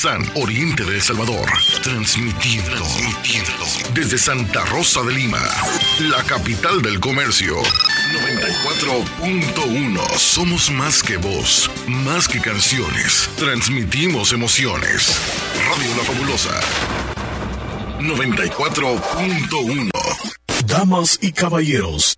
San Oriente de El Salvador, transmitiendo, transmitiendo desde Santa Rosa de Lima, la capital del comercio. 94.1 Somos más que voz, más que canciones. Transmitimos emociones. Radio La Fabulosa. 94.1 Damas y caballeros,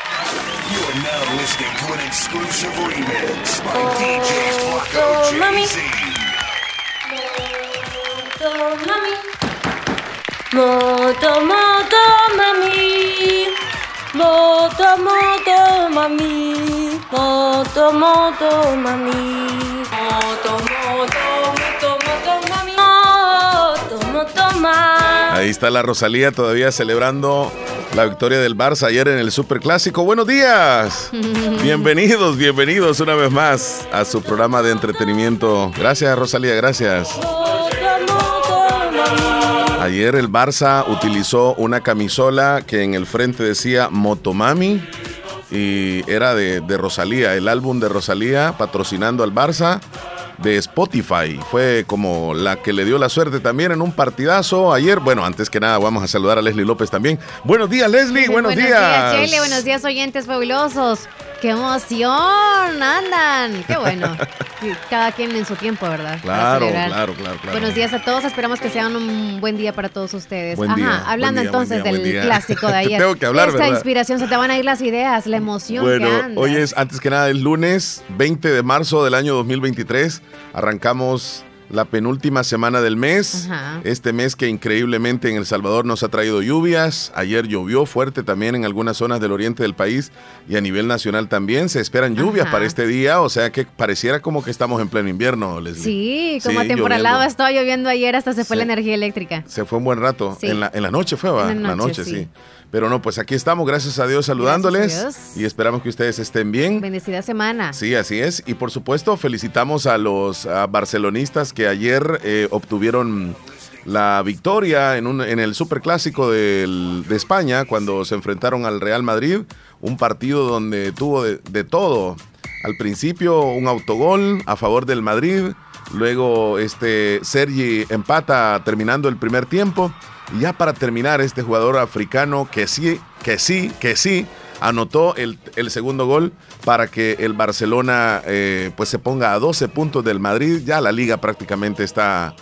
You are now listening to an exclusive remix by DJ mami. JC. Moto mami. Moto moto mami. Moto moto mami. Moto moto mami. Moto moto moto moto mami. Moto moto mami. Ahí está la Rosalía todavía celebrando la victoria del Barça ayer en el Superclásico. Buenos días. bienvenidos, bienvenidos una vez más a su programa de entretenimiento. Gracias, Rosalía, gracias. Ayer el Barça utilizó una camisola que en el frente decía Motomami y era de, de Rosalía, el álbum de Rosalía patrocinando al Barça de Spotify. Fue como la que le dio la suerte también en un partidazo ayer. Bueno, antes que nada vamos a saludar a Leslie López también. Buenos días, Leslie. Buenos, días. Chele. Buenos días, oyentes fabulosos. ¡Qué emoción! ¡Andan! ¡Qué bueno! Cada quien en su tiempo, ¿verdad? Claro, claro, claro, claro. Buenos días a todos. Esperamos que sean un buen día para todos ustedes. Buen Ajá, día, hablando buen entonces día, del clásico de ayer. Tengo que hablar, Esta ¿verdad? inspiración, se te van a ir las ideas, la emoción Bueno, que anda. hoy es, antes que nada, el lunes 20 de marzo del año 2023. Arrancamos la penúltima semana del mes. Ajá. Este mes que increíblemente en El Salvador nos ha traído lluvias. Ayer llovió fuerte también en algunas zonas del oriente del país y a nivel nacional también. Se esperan lluvias Ajá. para este día, o sea que pareciera como que estamos en pleno invierno, Leslie. Sí, como Sí, atemporalado lloviendo. estaba lloviendo ayer, hasta se fue Sí. la energía eléctrica. Se fue un buen rato. Sí. En, la, en la noche fue, ¿va? En la noche, sí. Pero no, pues aquí estamos, gracias a Dios, saludándoles. Dios. Y esperamos que ustedes estén bien. Bendecida semana. Sí, así es. Y por supuesto, felicitamos a los barcelonistas que ayer eh, obtuvieron la victoria en, un, en el Superclásico del- de España cuando se enfrentaron al Real Madrid. Un partido donde tuvo de, de todo. Al principio, un autogol a favor del Madrid. Luego, este Sergi empata terminando el primer tiempo. Y ya para terminar, este jugador africano que sí, que sí, que sí, anotó el, el segundo gol para que el Barcelona eh, pues se ponga a 12 puntos del Madrid. Ya la liga prácticamente está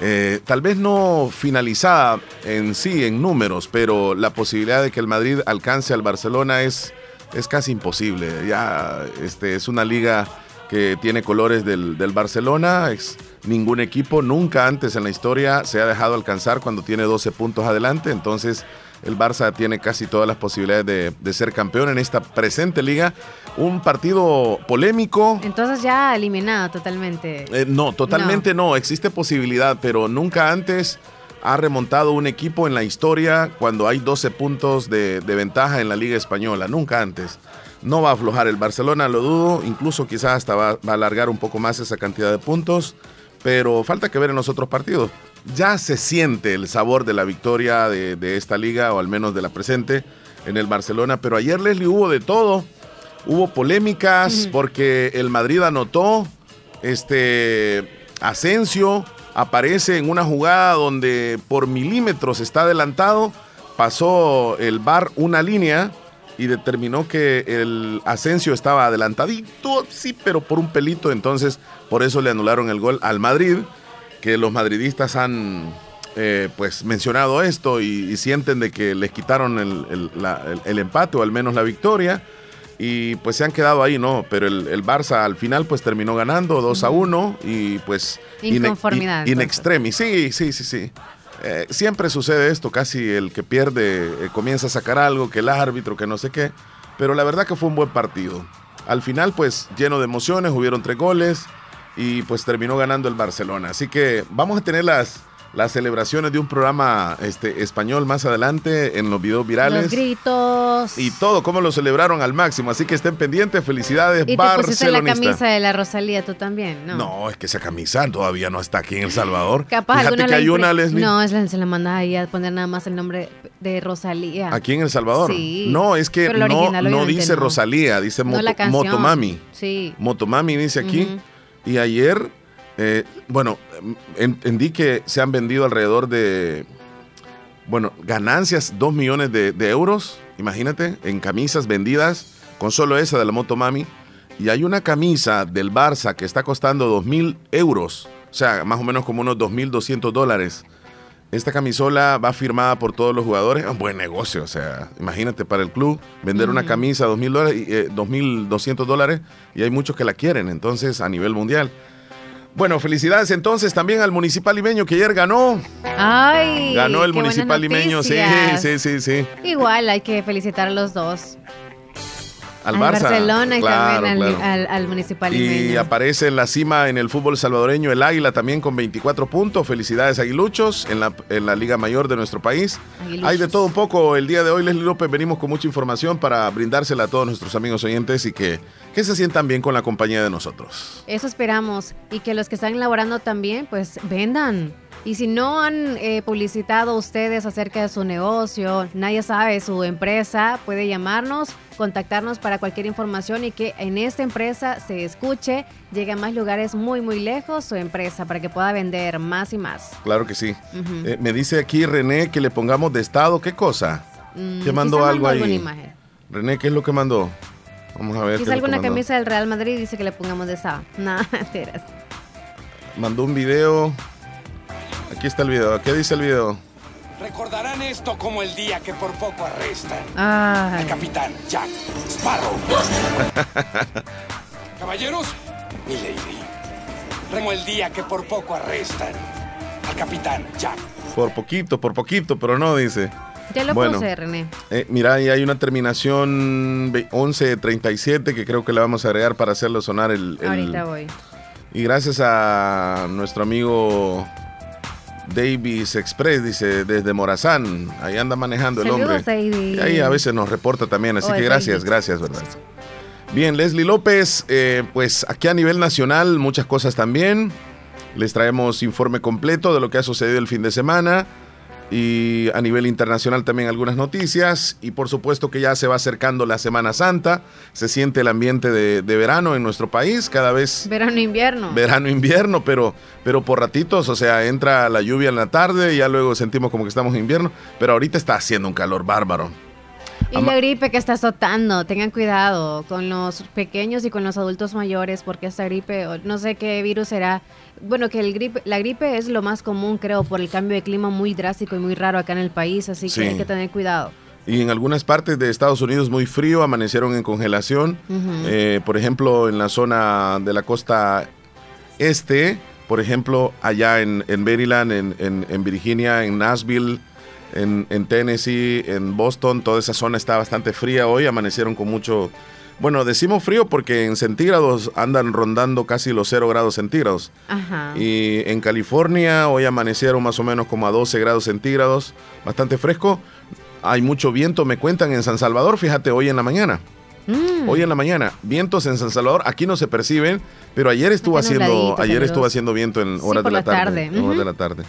eh, tal vez no finalizada en sí, en números, pero la posibilidad de que el Madrid alcance al Barcelona es, es casi imposible. Ya este, es una liga que tiene colores del, del Barcelona. Es, ningún equipo nunca antes en la historia se ha dejado alcanzar cuando tiene 12 puntos adelante. Entonces el Barça tiene casi todas las posibilidades de, de ser campeón en esta presente liga. Un partido polémico. Entonces ya eliminado totalmente. Eh, no, totalmente no. Existe posibilidad, pero nunca antes ha remontado un equipo en la historia cuando hay 12 puntos de, de ventaja en la Liga Española. Nunca antes. No va a aflojar el Barcelona, lo dudo. Incluso quizás hasta va, va a alargar un poco más esa cantidad de puntos. Pero falta que ver en los otros partidos. Ya se siente el sabor de la victoria de, de esta liga, o al menos de la presente, en el Barcelona. Pero ayer, Leslie, hubo de todo. Hubo polémicas porque el Madrid anotó, este Asensio aparece en una jugada donde por milímetros está adelantado, pasó el bar una línea y determinó que el Asensio estaba adelantadito, sí, pero por un pelito, entonces por eso le anularon el gol al Madrid, que los madridistas han eh, pues mencionado esto y, y sienten de que les quitaron el, el- la- el- el empate o al menos la victoria y pues se han quedado ahí, ¿no? Pero el, Barça al final pues terminó ganando 2 a 1 y pues... in- Inconformidad, in- extremis, sí, sí, sí, sí. Eh, siempre sucede esto, casi el que pierde eh, comienza a sacar algo, que el árbitro, que no sé qué, pero la verdad que fue un buen partido. Al final pues lleno de emociones, hubieron tres goles y pues terminó ganando el Barcelona. Así que vamos a tener las, las celebraciones de un programa este, español más adelante en los videos virales. Los gritos. Y todo, cómo lo celebraron al máximo. Así que estén pendientes. Felicidades, Y te pusiste la camisa de la Rosalía tú también, ¿no? No, es que esa camisa todavía no está aquí en El Salvador. Capaz Fíjate que hay una, Leslie. No, es la, se la manda ahí a poner nada más el nombre de Rosalía. Aquí en El Salvador. Sí. No, es que no, no dice no. Rosalía, dice No Moto-. Motomami. Sí. Motomami dice aquí. Y ayer, eh, bueno, entendí que se han vendido alrededor de, bueno, ganancias, 2 millones de, de euros, imagínate, en camisas vendidas, con solo esa de la Motomami. Y hay una camisa del Barça que está costando 2 mil euros, o sea, más o menos como unos 2.200 dólares. Esta camisola va firmada por todos los jugadores. Es un buen negocio. O sea, imagínate para el club vender una camisa a dos mil dólares, y, eh, 2.200 dólares y hay muchos que la quieren. Entonces, a nivel mundial. Bueno, felicidades entonces también al municipal limeño que ayer ganó. Ay. Ganó el qué municipal limeño. Sí, sí, sí, sí. Igual hay que felicitar a los dos. Al, Barça. Barcelona y Claro, también al, claro. al- al municipal Y aparece en la cima en el fútbol salvadoreño el Águila también con 24 puntos. Felicidades Aguiluchos en la, en la Liga Mayor de nuestro país. Aguiluchos. Hay de todo un poco. El día de hoy, Leslie López, venimos con mucha información para brindársela a todos nuestros amigos oyentes y que, que se sientan bien con la compañía de nosotros. Eso esperamos. Y que los que están elaborando también, pues vendan. Y si no han eh, publicitado ustedes acerca de su negocio, nadie sabe, su empresa, puede llamarnos, contactarnos para cualquier información y que en esta empresa se escuche, llegue a más lugares muy, muy lejos su empresa para que pueda vender más y más. Claro que sí. Eh, me dice aquí René que le pongamos de estado. ¿Qué cosa? Mm, ¿Qué mandó algo ahí? imagen. René, ¿qué es lo que mandó? Vamos a ver. Quizá alguna camisa del Real Madrid dice que le pongamos de esa. Nada, enteras. Mandó un video. Aquí está el video. ¿Qué dice el video? Recordarán esto como el día que por poco arrestan Ay. al capitán Jack Sparrow. Caballeros, mi lady. Como el día que por poco arrestan al capitán Jack. Por poquito, por poquito, pero no dice. Ya lo Bueno. puse, René. Eh, mira, ahí hay una terminación ve- 1137 que creo que le vamos a agregar para hacerlo sonar el... el- Ahorita voy. Y gracias a nuestro amigo Davis Express, dice, desde Morazán. Ahí anda manejando el hombre. Y ahí a veces nos reporta también, así Oh, que gracias, gracias, ¿verdad? Bien, Leslie López, eh, pues aquí a nivel nacional muchas cosas también. Les traemos informe completo de lo que ha sucedido el fin de semana y a nivel internacional también algunas noticias y por supuesto que ya se va acercando la Semana Santa, se siente el ambiente de, de verano en nuestro país, cada vez Verano, invierno. verano, invierno, pero, pero por ratitos, o sea, entra la lluvia en la tarde y ya luego sentimos como que estamos en invierno, pero ahorita está haciendo un calor bárbaro. y ama- la gripe que está azotando. Tengan cuidado con los pequeños y con los adultos mayores porque esta gripe, no sé qué virus será. Bueno, que el gripe, la gripe es lo más común, creo, por el cambio de clima muy drástico y muy raro acá en el país, así Sí. que hay que tener cuidado. Y en algunas partes de Estados Unidos muy frío, amanecieron en congelación. Eh, por ejemplo, en la zona de la costa este, por ejemplo, allá en, en Maryland, en, en- en Virginia, en Nashville, en, en Tennessee, en Boston, toda esa zona está bastante fría hoy, amanecieron con mucho... Bueno, decimos frío porque en centígrados andan rondando casi los 0 grados centígrados. Ajá. Y en California hoy amanecieron más o menos como a 12 grados centígrados, bastante fresco. Hay mucho viento, me cuentan en San Salvador, fíjate, hoy en la mañana. Mm. Hoy en la mañana, vientos en San Salvador, aquí no se perciben, pero ayer estuvo Acá haciendo, ayer estuvo haciendo viento en horas de la la tarde. tarde, en horas de la tarde.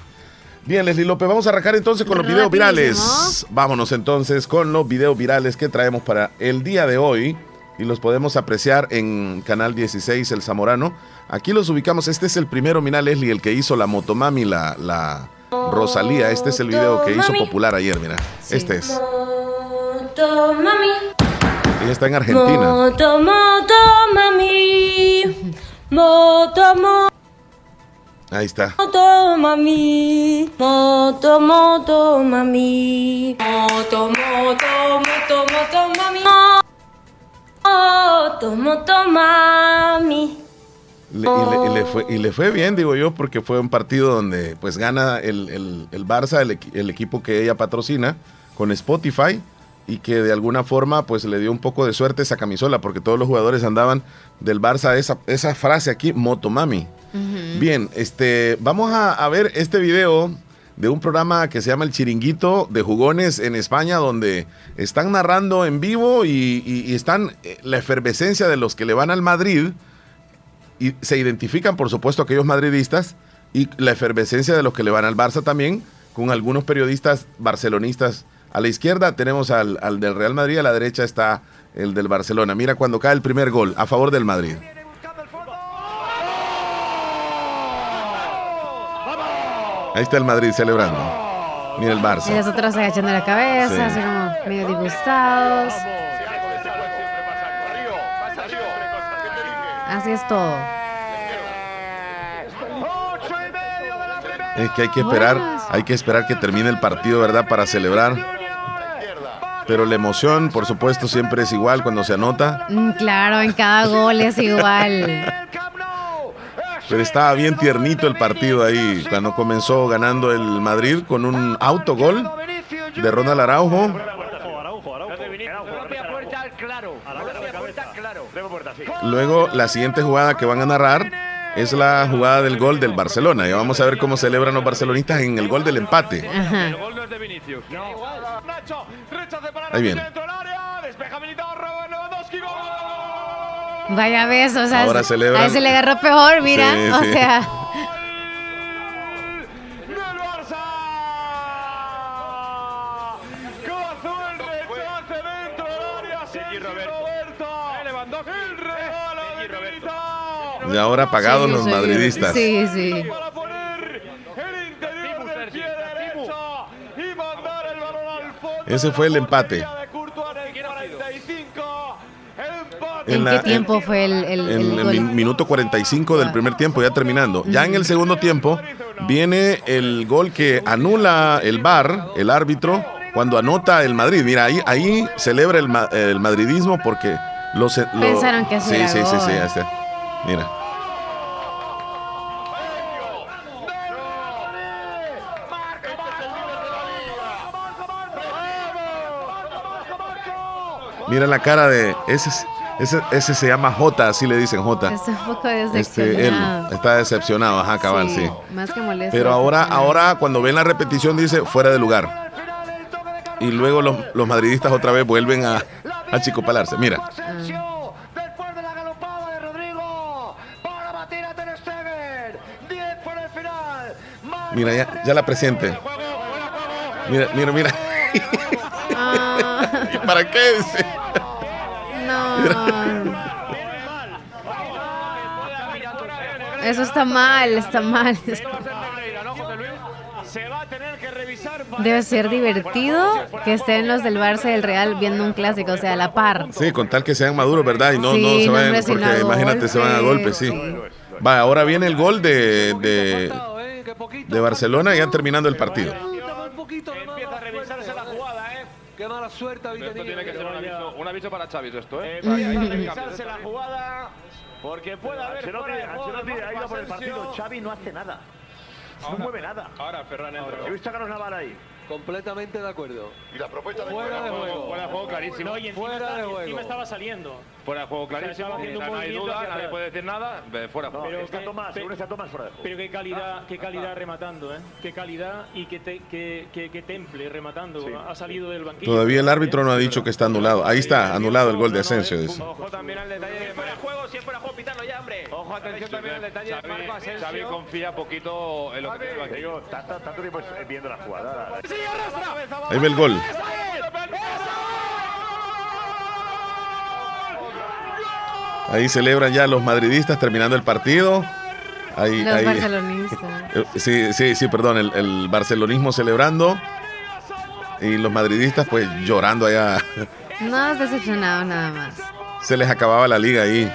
Bien, Leslie López, vamos a arrancar entonces con los videos virales. Vámonos entonces con los videos virales que traemos para el día de hoy y los podemos apreciar en Canal 16 El Zamorano. Aquí los ubicamos, este es el primero, mira Leslie, el que hizo la Motomami, la, la Rosalía. Este es el video que hizo Motomami. popular ayer, mira. Sí. Este es. Moto mami, Ella está en Argentina. moto moto mami, moto Ahí está. moto mami, moto moto mami, moto moto moto moto mami, moto moto mami. Le- y, le, y le fue, y le fue bien, digo yo, porque fue un partido donde pues gana el, el- el Barça, el, el equipo que ella patrocina, con Spotify, y que de alguna forma pues le dio un poco de suerte esa camisola, porque todos los jugadores andaban del Barça, esa, esa frase aquí, Motomami. Ujú. Bien, este, vamos a, a ver este video de un programa que se llama El Chiringuito de Jugones en España, donde están narrando en vivo y, están eh, la efervescencia de los que le van al Madrid y se identifican, por supuesto, aquellos madridistas y la efervescencia de los que le van al Barça también, con algunos periodistas barcelonistas. A la izquierda tenemos al del Real Madrid, a la derecha está el del Barcelona. Mira cuando cae el primer gol a favor del Madrid. Ahí está el Madrid celebrando. Mira el Y Barça. los otros agachando la cabeza, Sí. así como medio disgustados. Así es todo. Es que hay que esperar, Buenas. hay que esperar que termine el partido, ¿verdad? Para celebrar. Pero la emoción, por supuesto, siempre es igual cuando se anota. Mm, claro, en cada gol es igual. Pero estaba bien tiernito el partido ahí cuando comenzó ganando el Madrid con un autogol de Ronald Araujo. Luego la siguiente jugada que van a narrar es la jugada del gol del Barcelona. Y vamos a ver cómo celebran los barcelonistas en el gol del empate. Ajá. Ahí viene. Vaya beso, o sea, Ahora celebran. a ese le agarró peor, mira. Sí, o sí. sea, Y ahora apagados sí, los sí. madridistas. Sí, sí. Ese fue el empate. ¿En, la- qué tiempo fue el, el- el en el min- minuto 45 del primer tiempo, ya terminando. Ya en el segundo tiempo viene el gol que anula el VAR, el árbitro, cuando anota el Madrid. Mira, ahí, ahí celebra el, ma- el madridismo porque los, lo- Pensaron que sí, sí, sí, sí, está. Mira. Mira la cara de ese, es- ese, ese se llama J, así le dicen J. Está un poco Este, él decepcionado. está decepcionado, ajá, cabal, sí. Más que molesto. Pero ahora, decepcionado. ahora cuando ven la repetición dice fuera de lugar. Y luego los, los madridistas otra vez vuelven a, a chicopalarse. Mira, Después de la galopada de Rodrigo para batir a Ter Stegen. 10 por el final. Marca mira, ya, ya la presente. Mira, mira, mira. Ah, ¿Para qué? Dice. Eso está mal, está mal. Debe ser divertido que estén los del Barça y del Real viendo un clásico, o sea, a la par. Sí, con tal que sean maduros, ¿verdad? Y no, Sí, no se vayan, no porque imagínate, se van a golpes, sí. Va, ahora viene el gol de, de, de Barcelona ya terminando el partido. Qué mala suerte habéis Esto tiene que ser un aviso, un aviso para Xavi, esto, ¿eh? Eh, Para revisarse la jugada, porque puede haber Ancelotti, fuera de juego Ancelotti de ha ido por el Asensio. partido. Xavi no hace nada. No Ahora- mueve nada. Ahora Ferran entra. He visto a Carlos Navarra ahí. Completamente de acuerdo. Y la propuesta Fuera de juego. Fuera de juego clarísimo. No, y encima, Fuera está- de y juego. encima estaba saliendo. Fuera de juego clarísimo. estaba haciendo O sea, un no hay duda, nadie atrás. puede decir nada. Fuera de No, juego. Pero está que- Tomás, pe- según está Tomás fuera de juego. Pero qué calidad, qué calidad rematando, ¿eh? Qué calidad y qué, te- qué, qué- qué temple rematando. Ha salido del banquillo. Todavía el árbitro no ha dicho que está anulado. Ahí está, anulado el gol de Asensio. dice. Ojo también al detalle de Fuera de juego, si es fuera de juego, pitando ya, hombre. Ojo, atención también al detalle de Marco Asensio. Xavi confía poquito en lo que tiene el banquillo. Digo, tanto, tanto tiempo viendo la jugada. Ahí ve el gol. Ahí celebran ya los madridistas terminando el partido. Ahí, Los ahí- barcelonistas. Eh, Sí, sí, sí, perdón, el, el barcelonismo celebrando y los madridistas pues llorando allá. No es decepcionado nada más. Se les acababa la liga ahí.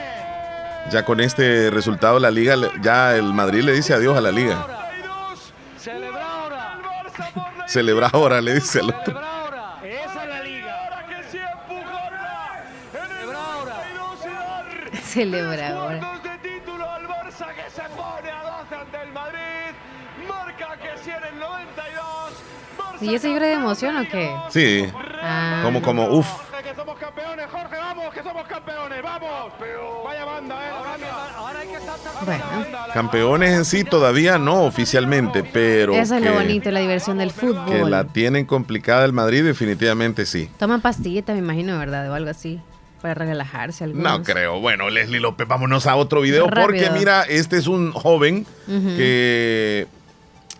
Ya con este resultado la liga, ya el Madrid le dice adiós a la liga. Celebra ahora. Le dice al otro. Celebra ahora. Esa es la liga. Celebra ahora. Celebra ahora. de título al Barça que se pone a 12 ante el Madrid. Marca que sí en el 92. Barça ¿Y ese llora de emoción o qué? Sí, Ah. como, como, uff. Que somos campeones, vamos, que. Vaya banda, eh. Ahora hay que estar Bueno, Campeones en sí todavía no oficialmente, pero eso es lo que- bonito, la diversión del que fútbol. la tienen complicada el Madrid definitivamente sí. Toman pastillitas, me imagino, ¿verdad? O algo así, para relajarse. No algunos. creo. Bueno, Leslie López, vámonos a otro video porque mira, este es un joven que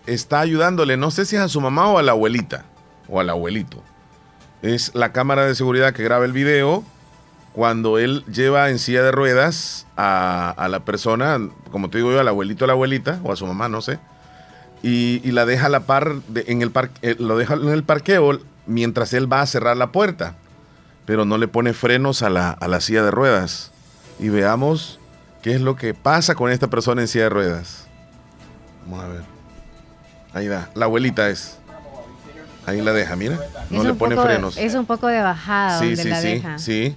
está ayudándole, no sé si es a su mamá o a la abuelita o al abuelito. Es la cámara de seguridad que graba el video cuando él lleva en silla de ruedas a, a la persona, como te digo yo, al abuelito o a la abuelita o a su mamá, no sé, y, y la deja a la par de- en el par- eh, lo deja en el parqueo mientras él va a cerrar la puerta, pero no le pone frenos a la, a la silla de ruedas. Y veamos qué es lo que pasa con esta persona en silla de ruedas. Vamos a ver. Ahí da, la abuelita es. Ahí la deja, mira. No Es le pone poco- frenos. Es un poco de bajada Sí, donde sí, la sí, deja. sí.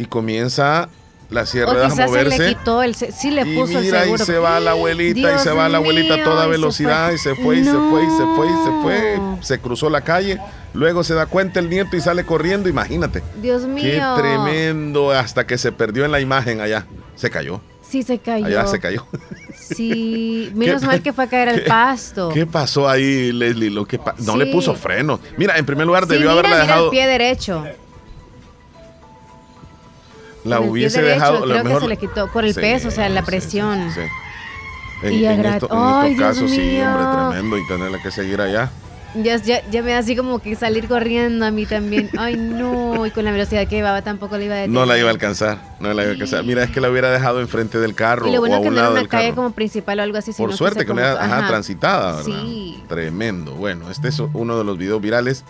Y comienza la de O a quizás se le moverse. quitó el... Sí le Y puso el mira, y seguro. se va la abuelita, y se va la abuelita a toda y se velocidad, fue. y se fue, y se fue, y se fue, y se fue, se cruzó la calle. Luego se da cuenta el nieto y sale corriendo, imagínate. Dios mío. Qué tremendo, hasta que se perdió en la imagen allá. Se cayó, Sí, se cayó. allá se cayó. Sí, menos ¿Qué- mal que fue a caer al pasto. ¿Qué pasó ahí, Leslie? Lo que pa- no le puso frenos. Mira, en primer lugar, Sí, debió mira, haberla mira dejado. el pie derecho. La hubiese dejado. Creo que mejor- se le quitó por el Sí, peso, o sea, la sí, sí, presión. sí. En, Y en esto- en Ay, estos Dios casos, sí, mío. hombre, tremendo. Y tenerla que seguir allá. Ya, ya, ya me da así como que salir corriendo a mí también. Ay, no. Y con la velocidad que llevaba tampoco le iba a detener. No la iba a alcanzar. No la iba a alcanzar. Mira, es que la hubiera dejado enfrente del carro Y lo o bueno a que un no era una calle carro. como principal o algo así. Por suerte que no era ajá, transitada, ¿verdad? Sí. Tremendo. Bueno, este es uno de los videos virales.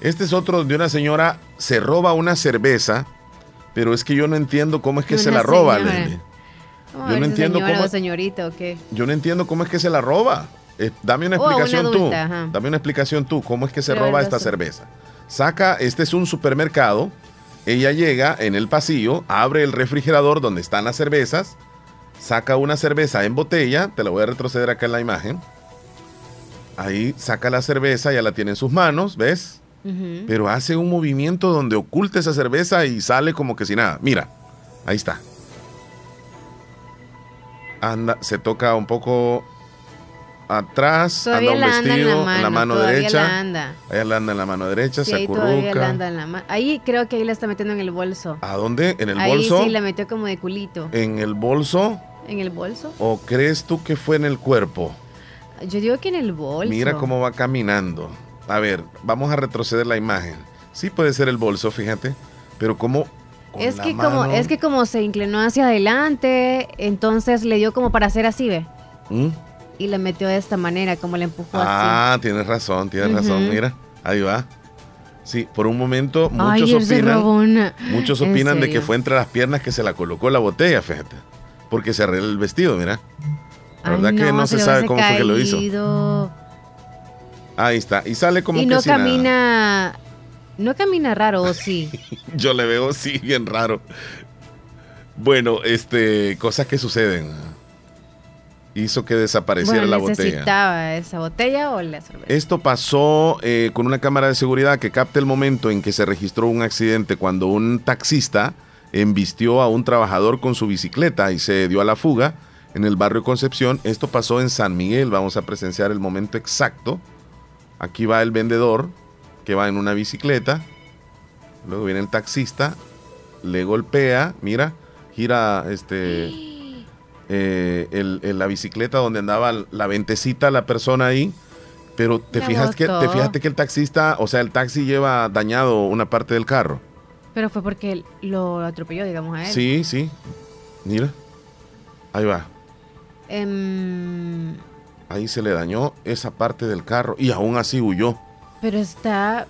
Este es otro donde una señora se roba una cerveza, pero es que yo no entiendo cómo es que se la roba, a Yo no entiendo señora cómo- o señorita o qué. Yo no entiendo cómo es que se la roba. Eh, dame una explicación tú. ajá. Dame una explicación tú. ¿Cómo es que se roba esta cerveza? Saca, este es un supermercado. Ella llega en el pasillo, abre el refrigerador donde están las cervezas, saca una cerveza en botella. Te la voy a retroceder acá en la imagen. Ahí saca la cerveza, ya la tiene en sus manos, ¿ves? Pero hace un movimiento donde oculta esa cerveza y sale como que si nada. Mira, ahí está. Anda, se toca un poco atrás, Todavía anda un anda en vestido la mano. derecha. la anda. Ahí la anda en la mano derecha, Sí, se ahí la acurruca. anda en la mano. Ahí creo que ahí la está metiendo en el bolso. ¿A dónde? ¿En el ahí bolso? sí la metió como de culito. ¿En el bolso? ¿En el bolso? ¿O crees tú que fue en el cuerpo? Yo digo que en el bolso. Mira cómo va caminando. A ver, vamos a retroceder la imagen. Sí puede ser el bolso, fíjate. Pero como Es que, como, es que como se inclinó hacia adelante, entonces le dio como para hacer así, ¿ve? ¿Mm? Y la metió de esta manera, como la empujó así. Ah, tienes razón, tienes razón. Mira, ahí va. Sí, por un momento muchos Ay, opinan, muchos ¿En opinan de que fue entre las piernas que se la colocó la botella, fíjate. Porque se arregla el vestido, mira. La Ay, verdad que no se le sabe cómo fue que lo hizo. Ahí está. Y sale como y que no nada. camina. No camina raro, ¿o sí? Yo le veo, sí, bien raro. Bueno, este, cosas que suceden. Hizo que desapareciera bueno, la botella. necesitaba esa botella o la cerveza. Esto pasó eh, con una cámara de seguridad que capta el momento en que se registró un accidente cuando un taxista embistió a un trabajador con su bicicleta y se dio a la fuga en el barrio Concepción. Esto pasó en San Miguel. Vamos a presenciar el momento exacto. Aquí va el vendedor que va en una bicicleta. Luego viene el taxista, le golpea, mira, gira este eh, el- el- la bicicleta donde andaba la ventecita la persona ahí. Pero te La fijas que te fijaste que el taxista, o sea, el taxi lleva dañado una parte del carro. Pero fue porque lo atropelló, digamos, a él. Sí, sí. Mira. Ahí va. Em, Ahí se le dañó esa parte del carro y aún así huyó. pero está.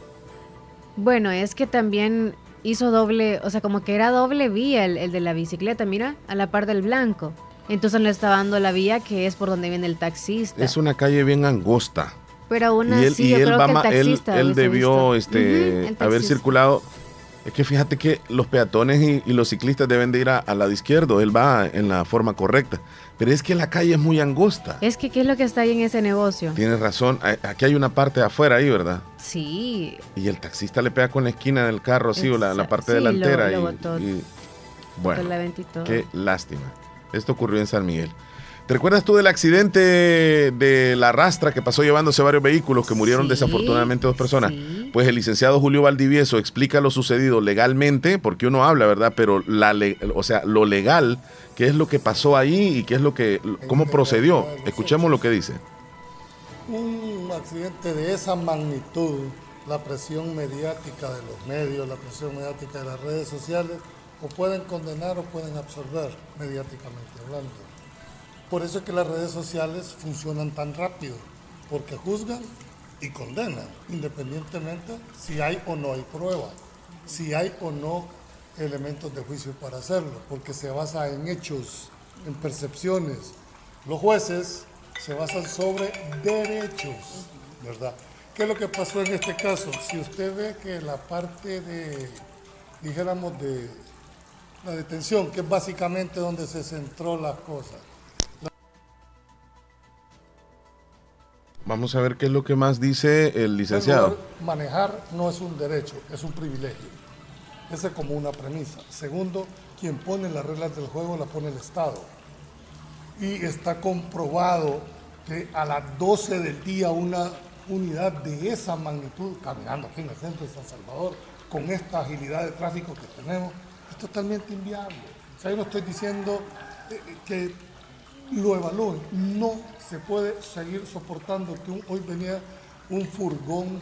Bueno, es que también hizo doble. O sea, como que era doble vía el, el de la bicicleta, mira, a la par del blanco. Entonces le estaba dando la vía que es por donde viene el taxista. Es una calle bien angosta. Pero aún y él, así, y yo él creo va que el él- taxista él hubiese debió visto. este, haber circulado. Es que fíjate que los peatones y, y los ciclistas deben de ir a- al lado izquierdo. Él va en la forma correcta. Pero es que la calle es muy angosta. Es que, ¿qué es lo que está ahí en ese negocio? Tienes razón. Aquí hay una parte de afuera ahí, ¿verdad? Sí. Y el taxista le pega con la esquina del carro, sí, o la, la parte sí, lo- delantera. lo y- botó. y, Bueno, todo. qué lástima. Esto ocurrió en San Miguel. ¿Te recuerdas tú del accidente de la rastra que pasó llevándose varios vehículos que murieron Sí, desafortunadamente dos personas? sí. Pues el licenciado Julio Valdivieso explica lo sucedido legalmente, porque uno habla, ¿verdad? Pero la o sea, lo legal, qué es lo que pasó ahí y qué es lo que cómo procedió. Escuchemos lo que dice. Un accidente de esa magnitud, la presión mediática de los medios, la presión mediática de las redes sociales, o pueden condenar o pueden absorber mediáticamente hablando. Por eso es que las redes sociales funcionan tan rápido, porque juzgan y condenan, independientemente si hay o no hay prueba, si hay o no elementos de juicio para hacerlo, porque se basa en hechos, en percepciones. Los jueces se basan sobre derechos, ¿verdad? ¿Qué es lo que pasó en este caso? Si usted ve que la parte de, dijéramos, de la detención, que es básicamente donde se centró las cosas, Vamos a ver qué es lo que más dice el licenciado. Manejar no es un derecho, es un privilegio. Esa es como una premisa. Segundo, quien pone las reglas del juego la pone el Estado. Y está comprobado que a las 12 del día una unidad de esa magnitud, caminando aquí en el centro de San Salvador, con esta agilidad de tráfico que tenemos, es totalmente inviable. O sea, yo no estoy diciendo eh, que lo evalúen. No se puede seguir soportando que hoy venía un furgón,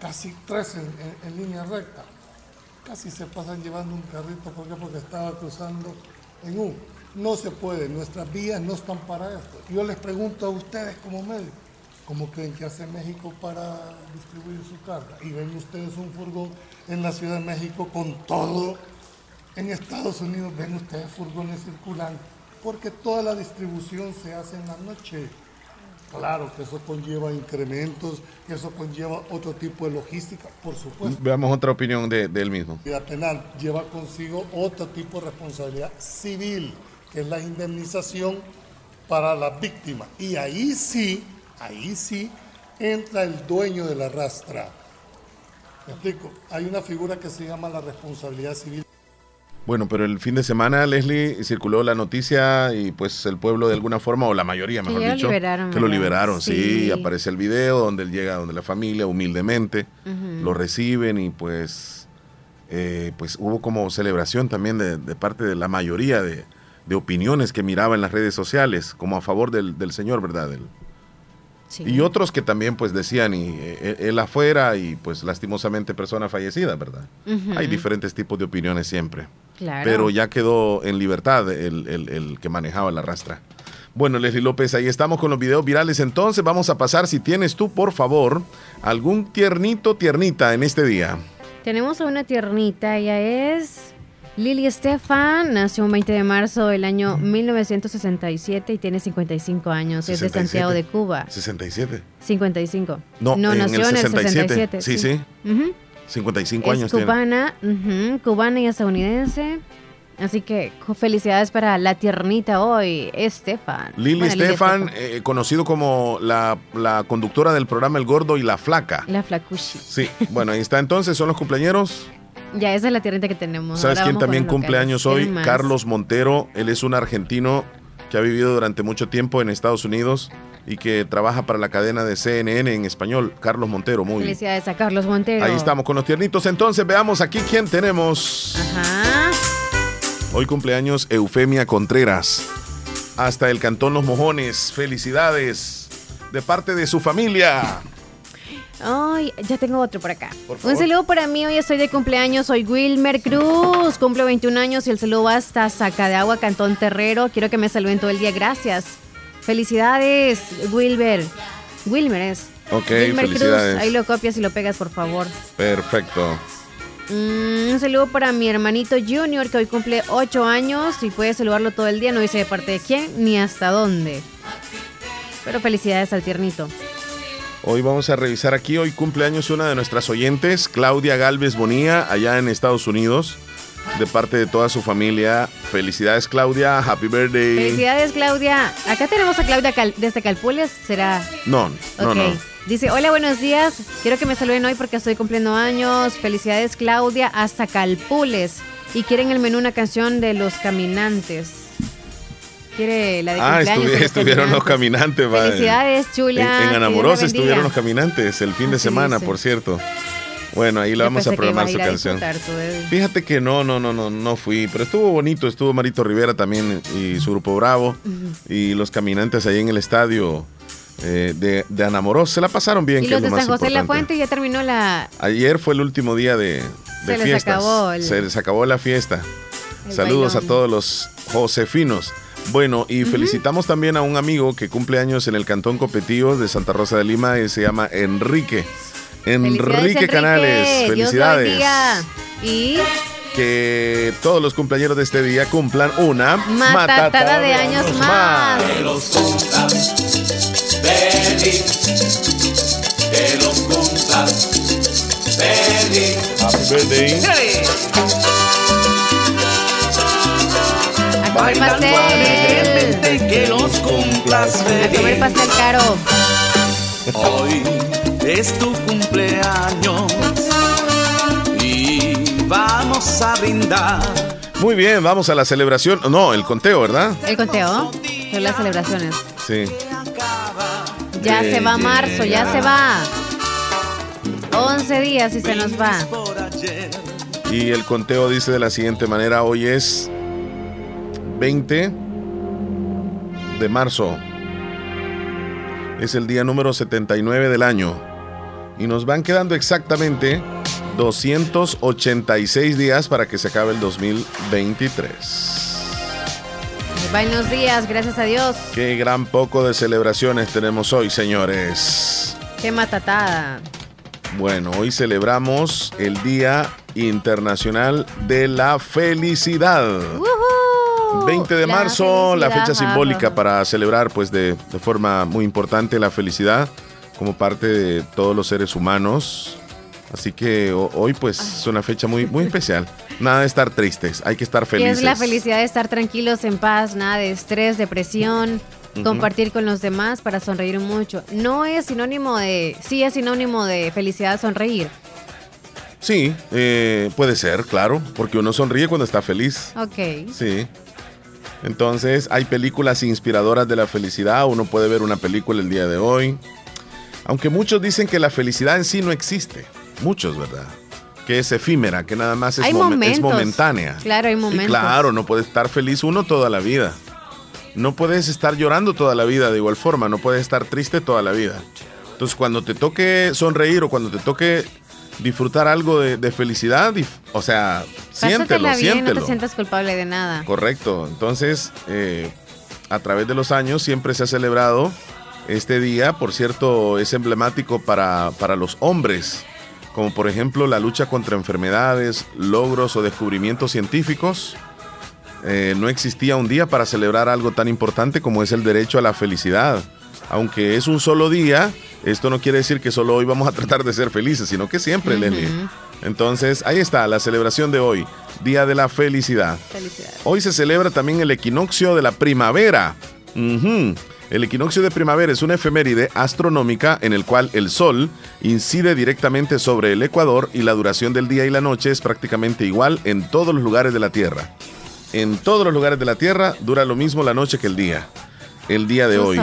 casi tres en, en- en línea recta. Casi se pasan llevando un carrito, ¿por qué? Porque estaba cruzando en U. No se puede, nuestras vías no están para esto. Yo les pregunto a ustedes como médicos, ¿cómo creen que hace México para distribuir su carga? Y ven ustedes un furgón en la Ciudad de México con todo en Estados Unidos ven ustedes furgones circulando, porque toda la distribución se hace en la noche. Claro que eso conlleva incrementos, que eso conlleva otro tipo de logística, por supuesto. Veamos otra opinión de, de él mismo. La penal lleva consigo otro tipo de responsabilidad civil, que es la indemnización para las víctimas. Y ahí sí, ahí sí entra el dueño de la rastra. ¿Me explico? Hay una figura que se llama la responsabilidad civil. Bueno, pero el fin de semana, Leslie, circuló la noticia y pues el pueblo de alguna forma, o la mayoría, Que mejor lo dicho, liberaron, que lo liberaron, sí. Sí. aparece el video donde él llega, donde la familia humildemente lo reciben y pues, eh, pues hubo como celebración también de, de parte de la mayoría de, de opiniones que miraba en las redes sociales, como a favor del, del señor, ¿verdad? Y otros que también pues decían, y eh, él afuera y pues lastimosamente persona fallecida, ¿verdad? Hay diferentes tipos de opiniones siempre. Claro. Pero ya quedó en libertad el, el- el que manejaba la rastra. Bueno, Leslie López, ahí estamos con los videos virales. Entonces vamos a pasar, si tienes tú, por favor, algún tiernito, tiernita en este día. Tenemos a una tiernita, ella es Lili Estefan, nació un 20 de marzo del año 1967 y tiene 55 años, es de 67. Santiago de Cuba. 67. 55. No, en nació el en el 67. 67. Sí, sí. Ujú. 55 Es años tiene. cubana, cubana y estadounidense. Así que felicidades para la tiernita hoy, Estefan. Lili Bueno, Estefan, eh, conocido como la, la conductora del programa El Gordo y la Flaca. La flacushi. Sí, bueno, ahí está entonces, son los cumpleaños. Ya, esa es la tiernita que tenemos. ¿Sabes Ahora quién también cumple años ¿Quién hoy? Carlos Montero. Él es un argentino que ha vivido durante mucho tiempo en Estados Unidos y que trabaja para la cadena de CNN en español. Carlos Montero, muy bien. Felicidades a Carlos Montero. Ahí estamos con los tiernitos. Entonces veamos aquí quién tenemos. Ajá. Hoy cumpleaños Eufemia Contreras. Hasta el Cantón Los Mojones. Felicidades de parte de su familia. Ay, ya tengo otro por acá. Por Un saludo para mí, hoy estoy de cumpleaños, soy Wilmer Cruz, cumplo 21 años y el saludo va hasta Saca de Agua, Cantón Terrero. Quiero que me saluden todo el día, gracias. Felicidades, Wilber. Wilmer es. Ok, Wilmer Cruz, ahí lo copias y lo pegas, por favor. Perfecto. Mm, un saludo para mi hermanito Junior, que hoy cumple 8 años y puede saludarlo todo el día. No dice de parte de quién ni hasta dónde. Pero felicidades al tiernito. Hoy vamos a revisar aquí, hoy cumpleaños una de nuestras oyentes, Claudia Galvez Bonilla, allá en Estados Unidos. De parte de toda su familia. Felicidades, Claudia. Happy birthday. Felicidades, Claudia. Acá tenemos a Claudia Cal- desde Calpules. ¿Será? No, no. Dice, hola, buenos días. Quiero que me saluden hoy porque estoy cumpliendo años. Felicidades, Claudia, hasta Calpules. Y quieren el menú una canción de Los Caminantes. Quiere la de Ah, estuvi- los estuvieron los caminantes. Felicidades, Chulia. En, en que Dios la Anamoros bendiga. estuvieron los caminantes el fin de Así semana, dice. por cierto. Bueno, ahí le vamos a que programar su a canción. Fíjate que no, no, no, no, no fui, pero estuvo bonito, estuvo Marito Rivera también y su grupo Bravo y los caminantes ahí en el estadio eh, de, de Anamoros. Se la pasaron bien, Y que los es de lo San José de la importante. Fuente ya terminó la... Ayer fue el último día de, de Se les fiestas. acabó el- Se les acabó la fiesta. El Saludos bailón. a todos los josefinos. Bueno, y felicitamos también a un amigo que cumple años en el Cantón Copetío de Santa Rosa de Lima y se llama Enrique. Enrique, Canales, felicidades. Y Que todos los cumpleaños de este día cumplan una matatada de años más. Que los cumplas feliz, que los cumplas feliz. Happy birthday. A comer pastel. Que los cumplas A feliz. comer pastel caro. Hoy es tu cumpleaños y vamos a brindar. Muy bien, vamos a la celebración. No, el conteo, ¿verdad? El conteo. Son las celebraciones. Sí. Ya se va yeah. marzo, ya se va. 11 días y se nos va. Y el conteo dice de la siguiente manera, hoy es 20 de marzo. Es el día número 79 del año. Y nos van quedando exactamente 286 días para que se acabe el 2023. Van los días, gracias a Dios. Qué gran poco de celebraciones tenemos hoy, señores. Qué matatada. Bueno, hoy celebramos el Día Internacional de la Felicidad. 20 de La marzo, la fecha simbólica para celebrar pues de, de forma muy importante la felicidad como parte de todos los seres humanos. Así que ho- hoy pues es una fecha muy, muy especial. Nada de estar tristes, hay que estar felices. es la felicidad de estar tranquilos, en paz, nada de estrés, depresión, compartir con los demás para sonreír mucho. No es sinónimo de, sí es sinónimo de felicidad sonreír. Sí, eh, puede ser, claro, porque uno sonríe cuando está feliz. Ok. Sí. Entonces, hay películas inspiradoras de la felicidad. Uno puede ver una película el día de hoy. Aunque muchos dicen que la felicidad en sí no existe. Muchos, ¿verdad? Que es efímera, que nada más es, momen- momentánea. Claro, hay momentos. claro, no puede estar feliz uno toda la vida. No puedes estar llorando toda la vida de igual forma. No puedes estar triste toda la vida. Entonces, cuando te toque sonreír o cuando te toque disfrutar algo de, de felicidad, o sea, siéntelo, Pásatela bien, no siéntelo. te sientas culpable de nada. Correcto. Entonces, eh, a través de los años siempre se ha celebrado este día. Por cierto, es emblemático para, para los hombres, como por ejemplo la lucha contra enfermedades, logros o descubrimientos científicos. Eh, no existía un día para celebrar algo tan importante como es el derecho a la felicidad. Aunque es un solo día, esto no quiere decir que solo hoy vamos a tratar de ser felices, sino que siempre, Leslie. Entonces, ahí está la celebración de hoy, Día de la Felicidad. Hoy se celebra también el equinoccio de la primavera. El equinoccio de primavera es una efeméride astronómica en el cual el Sol incide directamente sobre el Ecuador y la duración del día y la noche es prácticamente igual en todos los lugares de la Tierra. En todos los lugares de la Tierra dura lo mismo la noche que el día. El día de hoy.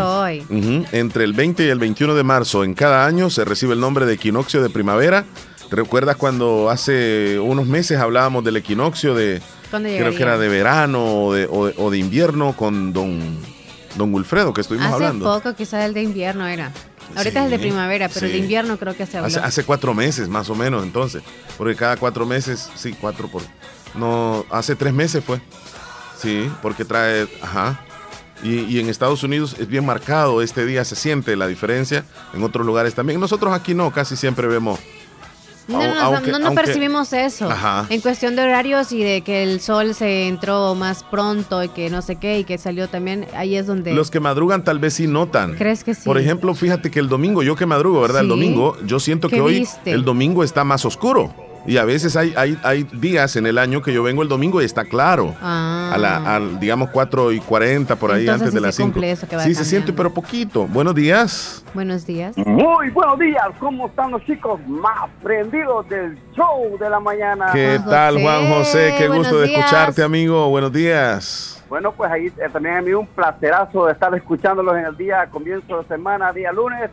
Entre el 20 y el 21 de marzo en cada año se recibe el nombre de equinoccio de primavera. ¿Te recuerdas cuando hace unos meses hablábamos del equinoccio de, ¿Cuándo creo que era de verano o de, o de- o de invierno con don, don Wilfredo que estuvimos Hace hablando? poco, quizás el de invierno era. Ahorita es el de primavera, pero el de invierno creo que se habló. Hace, hace cuatro meses más o menos entonces, porque cada cuatro meses, sí, cuatro por... No, hace tres meses fue. Sí, porque trae, ajá. Y, y en Estados Unidos es bien marcado, este día se siente la diferencia, en otros lugares también. Nosotros aquí no, casi siempre vemos... No, no, no, aunque- no, no aunque- percibimos eso. Ajá. En cuestión de horarios y de que el sol se entró más pronto y que no sé qué y que salió también, ahí es donde... Los que madrugan tal vez sí notan. ¿Crees que sí? Por ejemplo, fíjate que el domingo, yo que madrugo, ¿verdad? El domingo, yo siento ¿Qué que hoy viste? el domingo está más oscuro. Y a veces hay, hay, hay días en el año que yo vengo el domingo y está claro. Ah. A la, al, digamos, 4 y 40 por ahí Entonces antes de las se 5. cumple eso que va Sí, se siente, cambiando. pero poquito. Buenos días. Buenos días. Muy buenos días, ¿cómo están los chicos más prendidos del show de la mañana? ¿Qué tal, Juan José? Qué buenos gusto de días. escucharte, amigo. Buenos días. Bueno, pues ahí eh, también a mí un placerazo de estar escuchándolos en el día, comienzo de semana, día lunes,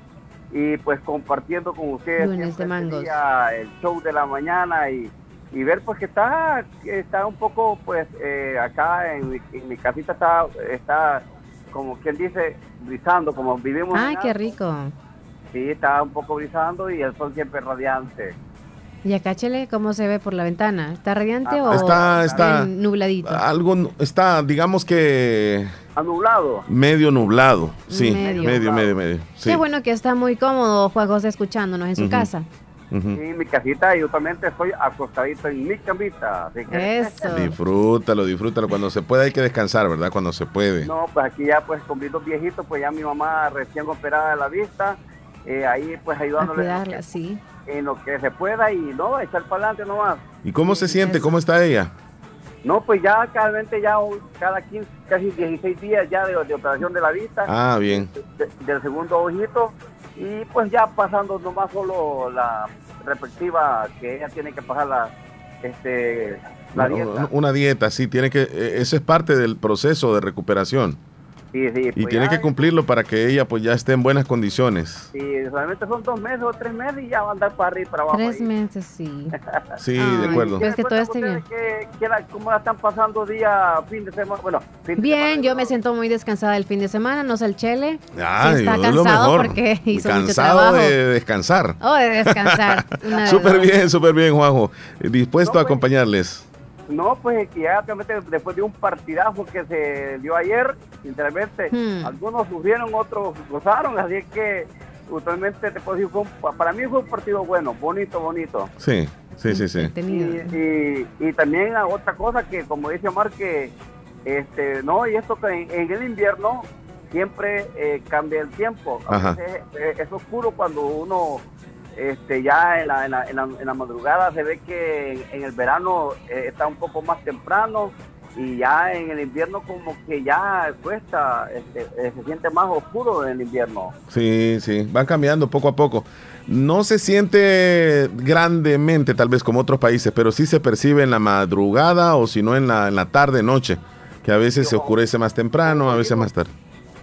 y pues compartiendo con ustedes Lunes siempre de mangos. este día, el show de la mañana y, y ver pues que está, está un poco pues eh, acá en mi, en mi casita está, está como quien dice, brisando, como vivimos Ay, en qué rico. Sí, está un poco brisando y el sol siempre radiante. Y acá, Chele, ¿cómo se ve por la ventana? ¿Está radiante o Está, está. nubladito? Algo está, digamos que Anublado. medio nublado. Sí, Medio. medio, medio, medio. Sí. Qué bueno que está muy cómodo Juan José escuchándonos en su casa. Sí, mi casita y yo también estoy acostadito en mi camita. Así que, Eso. Disfrútalo, disfrútalo. Cuando se puede hay que descansar, ¿verdad? Cuando se puede. No, pues aquí ya pues con mis dos viejitos, pues ya mi mamá recién operada de la vista, eh, ahí pues A ayudándole en lo, cuidarla, sí. en lo que se pueda y no, echar para adelante nomás. ¿Y cómo se siente? ¿Cómo está ella? No, pues ya realmente ya cada 15, casi 16 días ya de, de operación de la vista, Ah, bien. de- del segundo ojito, y pues ya pasando nomás solo la respectiva que ella tiene que pasar la, este, la dieta. Una dieta, sí, tiene que, eh, eso es parte del proceso de recuperación. Sí, sí, Y pues tiene ya- que cumplirlo para que ella pues ya esté en buenas condiciones. Sí, solamente son dos meses o tres meses y ya va a andar para arriba y para abajo. Tres ahí. meses, sí. Sí, Ay, de acuerdo. Pues que todo esté bien. ¿Qué, qué la- ¿Cómo la están pasando día, fin de semana? Bueno, fin de Bien, yo me siento muy descansada el fin de semana, no sé el Chele. Ay, sí está es lo cansado mejor. porque hizo mucho Cansado trabajo. de descansar. Oh, de descansar. Súper bien, súper bien, Juanjo. Eh, Dispuesto a acompañarles. No, pues que ya realmente después de un partidazo que se dio ayer, sinceramente, Hmm. algunos sufrieron, otros gozaron, así es que usualmente te puedo decir, fue un- para mí fue un partido bueno, bonito, bonito. Sí, sí, sí, sí. Y, y, y también a otra cosa que, como dice Omar, que este, no, y esto que en, en el invierno siempre eh, cambia el tiempo. A Ajá. veces, eh, es oscuro cuando uno este, ya en la, en, la, en, la, en la madrugada se ve que en, en el verano eh, está un poco más temprano y ya en el invierno como que ya cuesta, este, eh, se siente más oscuro en el invierno. Sí, sí, van cambiando poco a poco. No se siente grandemente, tal vez como otros países, pero sí se percibe en la madrugada o si no en la, en la tarde, noche, que a veces se oscurece más temprano, a veces más tarde.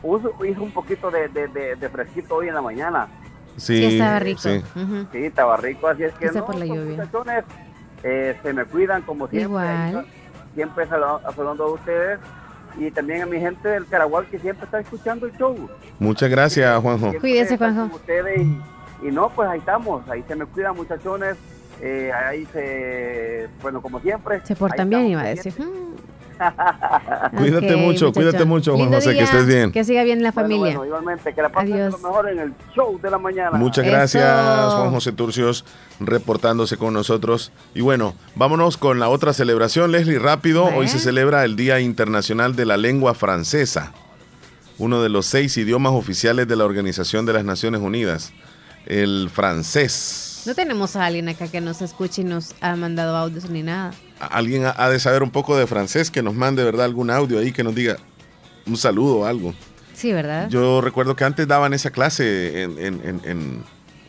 Hizo un poquito de, de, de, de fresquito hoy en la mañana. Sí, Sí, estaba rico. sí. Estaba rico, así es que Quizá no, por la estos lluvia. muchachones, eh, se me cuidan como siempre. Igual. Siempre salu- saludando a ustedes y también a mi gente del Caragual que siempre está escuchando el show. Muchas gracias, Juanjo. Cuídese, están Juanjo. ustedes y, y no, pues ahí estamos, ahí se me cuidan muchachones, eh, ahí se, bueno, como siempre. Se portan bien, iba a decir. Cuídate mucho, muchacho. cuídate mucho, Juan Lindo José, que estés bien. Que siga bien la familia. bueno, igualmente, que la pasen Adiós. lo mejor en el show de la mañana. Muchas Eso. gracias, Juan José Turcios, reportándose con nosotros. Y bueno, vámonos con la otra celebración, Leslie, rápido. Hoy se celebra el Día Internacional de la Lengua Francesa, uno de los seis idiomas oficiales de la Organización de las Naciones Unidas, el francés. No tenemos a alguien acá que nos escuche y nos ha mandado audios ni nada. Alguien ha- de saber un poco de francés, que nos mande, ¿verdad?, algún audio ahí, que nos diga un saludo o algo. Sí, ¿verdad? Yo recuerdo que antes daban esa clase en, en- en-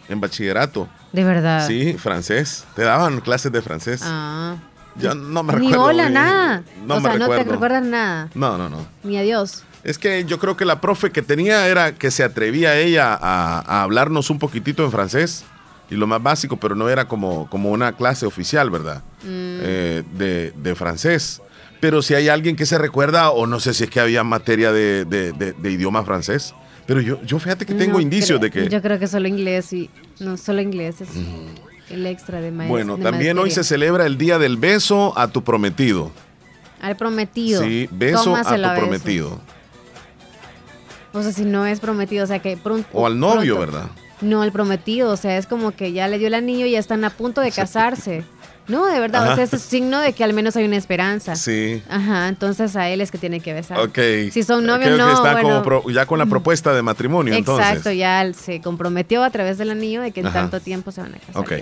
en- bachillerato. De verdad. Sí, francés. Te daban clases de francés. Ah. Yo no me Ni recuerdo. hola, bien. nada. No o me sea, no te recuerdo. recuerdas nada. No, no, no. Ni adiós. Es que yo creo que la profe que tenía era que se atrevía ella a, a hablarnos un poquitito en francés y lo más básico, pero no era como, como una clase oficial, ¿verdad? Mm. Eh, de, de francés. Pero si hay alguien que se recuerda, o no sé si es que había materia de, de- de- de idioma francés, pero yo, yo fíjate que tengo No indicios creo. de que... Yo creo que solo inglés y. No, solo inglés es el extra de maestro. Bueno, también hoy se celebra el Día del Beso a tu prometido. Al prometido. Sí, beso a tu beso. prometido. O sea, si no es prometido, o sea que pronto. O al novio, pronto. ¿verdad? No, al prometido, o sea, es como que ya le dio el anillo y ya están a punto de casarse. No, de verdad, Ajá. o sea, es signo de que al menos hay una esperanza. Sí. Ajá, entonces a él es que tiene que besar. Ok. Si son novios, no, que está bueno. como pro- ya con la propuesta de matrimonio, entonces. Exacto, ya él se comprometió a través del anillo de que en Ajá. tanto tiempo se van a casar. Ok.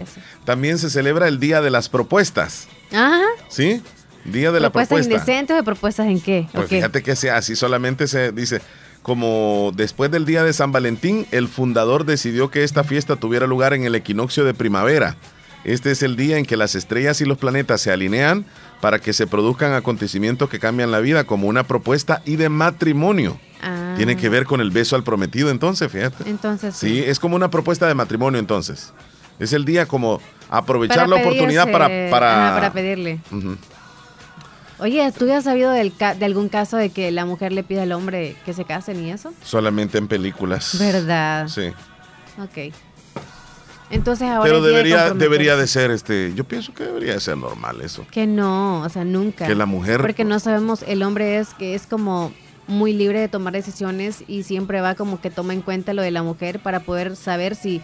También se celebra el Día de las Propuestas, Ajá. ¿sí? Día de la ¿Propuestas propuesta. indecentes o propuestas en qué? Pues fíjate que sea así solamente se dice como después del día de San Valentín, el fundador decidió que esta fiesta tuviera lugar en el equinoccio de primavera. Este es el día en que las estrellas y los planetas se alinean para que se produzcan acontecimientos que cambian la vida, como una propuesta y de matrimonio. Ah, Tiene que ver con el beso al prometido, entonces, fíjate. Entonces, Sí, es como una propuesta de matrimonio, entonces. Es el día como aprovechar Para la oportunidad para... para... ajá, para pedirle. Oye, ¿tú ya has sabido del ca- de algún caso de que la mujer le pide al hombre que se casen y eso? Solamente en películas. ¿Verdad? Sí. Ok. Entonces ahora Pero debería, debería de ser, este, yo pienso que debería de ser normal eso. Que no, o sea, nunca. Que la mujer- Porque no sabemos, el hombre es que es como muy libre de tomar decisiones y siempre va como que toma en cuenta lo de la mujer para poder saber si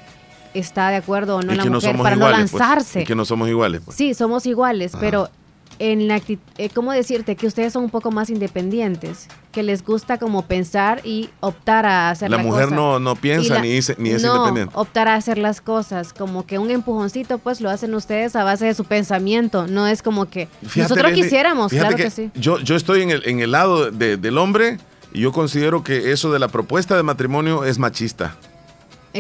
está de acuerdo o no y la no mujer somos para no iguales. pues. lanzarse. Y que no somos iguales. pues. Sí, somos iguales, Ajá. pero en la acti- eh, ¿cómo decirte? Que ustedes son un poco más independientes, que les gusta como pensar y optar a hacer La la mujer cosa. no, no piensa la- ni, dice- ni es no, independiente. optar a hacer las cosas, como que un empujoncito, pues lo hacen ustedes a base de su pensamiento, no es como que Fíjate, nosotros Leslie, quisiéramos, claro que, sí. Yo, yo estoy en el, en el lado de- del hombre y yo considero que eso de la propuesta de matrimonio es machista.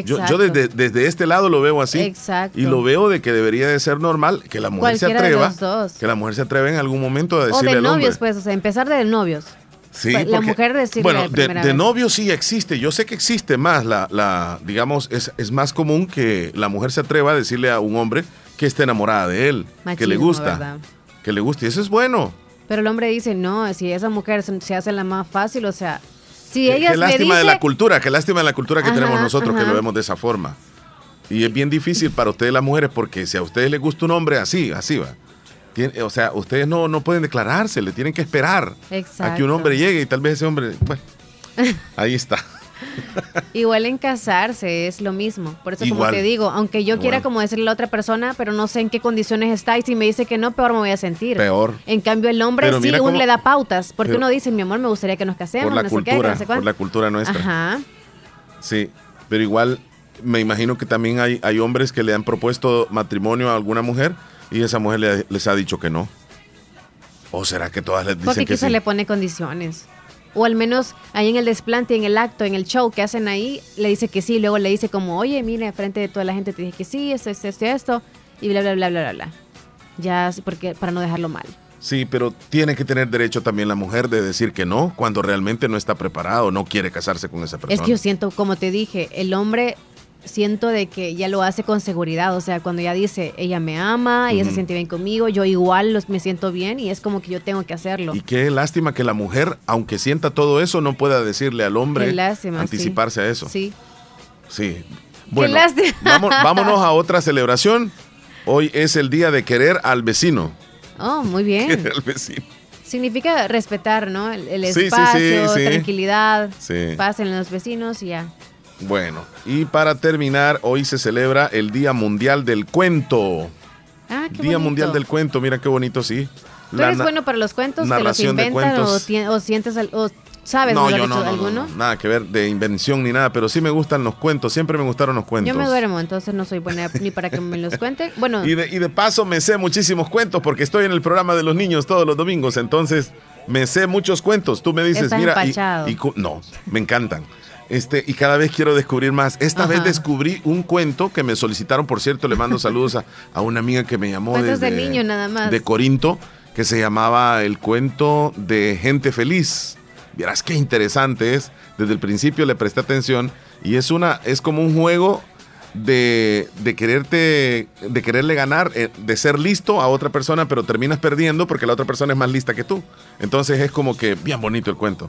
Yo, yo desde, desde este lado lo veo así. Exacto. Y lo veo de que debería de ser normal que la mujer se de atreva. los dos. Que la mujer se atreva en algún momento a O decirle de al hombre. novios, pues, o sea, empezar de novios. Sí, Pues, la porque- mujer decirle bueno, de de, de vez. novio sí existe. Yo sé que existe más. La, la, digamos, es, es más común que la mujer se atreva a decirle a un hombre que está enamorada de él, que le gusta, ¿verdad? que le gusta. Y eso es bueno. Pero el hombre dice, no, si esa mujer se, se hace la más fácil, o sea, si Qué- lástima de dice, la cultura, qué lástima de la cultura que Ajá, tenemos nosotros que lo vemos de esa forma. Y es bien difícil para ustedes las mujeres porque si a ustedes les gusta un hombre así, así va. Tiene- o sea, ustedes no, no pueden declararse, le tienen que esperar a que un hombre llegue y tal vez ese hombre, bueno, ahí está. igual en casarse es lo mismo. Por eso, como te digo, aunque yo quiera como decirle a la otra persona, pero no sé en qué condiciones está y si me dice que no, peor me voy a sentir. Peor. En cambio, el hombre Pero sí, mira uno cómo- le da pautas, porque pero- uno dice, mi amor, me gustaría que nos casemos, Por la no sé qué, que cultura, no sé por la cultura nuestra. Ajá. Sí, pero igual me imagino que también hay, hay hombres que le han propuesto matrimonio a alguna mujer y esa mujer le- les ha dicho que no. ¿O será que todas les dicen Porque que quizá sí? le pone condiciones. O al menos ahí en el desplante, en el acto, en el show que hacen ahí, le dice que sí, luego le dice como, oye, mire, frente de toda la gente te dije que sí, esto, esto, esto, esto, y bla, bla, bla, bla, bla, bla. Ya, porque para no dejarlo mal. Sí, pero tiene que tener derecho también la mujer de decir que no cuando realmente no está preparado, no quiere casarse con esa persona. Es que yo siento, como te dije, el hombre siento de que ya lo hace con seguridad, o sea, cuando ya dice, ella me ama, ella se siente bien conmigo, yo igual los, me siento bien y es como que yo tengo que hacerlo. Y qué lástima que la mujer, aunque sienta todo eso, no pueda decirle al hombre lástima, anticiparse a eso. Sí. Sí. Bueno, vámonos a otra celebración. Hoy es el día de querer al vecino. Oh, muy bien. Querer al vecino. Significa respetar, ¿no? El, el Sí, sí, sí, espacio, sí. tranquilidad, Sí. pasen los vecinos y ya. Bueno, y para terminar, hoy se celebra el Día Mundial del Cuento. Ah, qué Día bonito. Mundial del Cuento, mira qué bonito, sí. ¿Tú eres bueno para los cuentos? ¿Te los narración de inventan o, o sientes al- o sabes No, yo no, no, no, alguno? no, nada que ver de invención ni nada, pero sí me gustan los cuentos, siempre me gustaron los cuentos. Yo me duermo, entonces no soy buena ni para que me los cuenten. Bueno, Y de, y de paso me sé muchísimos cuentos porque estoy en el programa de los niños todos los domingos, entonces me sé muchos cuentos. Tú me dices, Estás mira, y- y no, me encantan. Este, y cada vez quiero descubrir más. Esta Ajá. vez descubrí un cuento que me solicitaron, por cierto, le mando saludos a, a una amiga que me llamó cuentos de desde- niño nada más. de Corinto, que se llamaba El cuento de gente feliz. Verás qué interesante es. Desde el principio le presté atención y es una es como un juego de, de quererte de quererle ganar, eh, de ser listo a otra persona, pero terminas perdiendo porque la otra persona es más lista que tú. Entonces es como que bien bonito el cuento.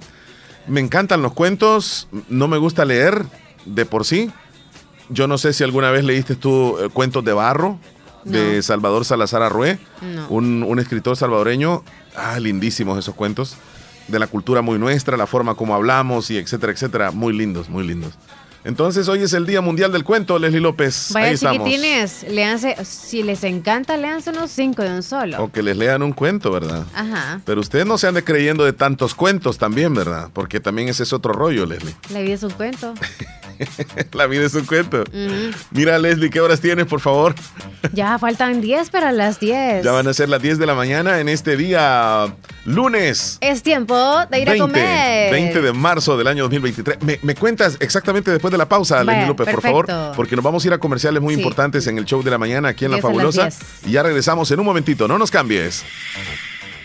Me encantan los cuentos, no me gusta leer de por sí. Yo no sé si alguna vez leíste tú eh, cuentos de barro de No. Salvador Salazar Arrué, No. un, un escritor salvadoreño. Ah, lindísimos esos cuentos. De la cultura muy nuestra, la forma como hablamos y etcétera, etcétera. Muy lindos, muy lindos. Entonces hoy es el Día Mundial del Cuento, Leslie López. Vaya Ahí chiquitines, si les encanta, léanse unos cinco de un solo. O que les lean un cuento, ¿verdad? Ajá. Pero ustedes no se ande creyendo de tantos cuentos también, ¿verdad? Porque también ese es otro rollo, Leslie. La vida es un cuento. La vida es un cuento. Mira, Leslie, ¿qué horas tienes, por favor? Ya faltan 10 para las 10. Ya van a ser las 10 de la mañana en este día lunes. Es tiempo de ir a 20, comer. 20 de marzo del año 2023. ¿Me, me cuentas exactamente después de la pausa, Vaya, Leslie López, por favor? Porque nos vamos a ir a comerciales muy Sí. importantes en el show de la mañana aquí en La 10 a las Fabulosa. 10. Y ya regresamos en un momentito, no nos cambies.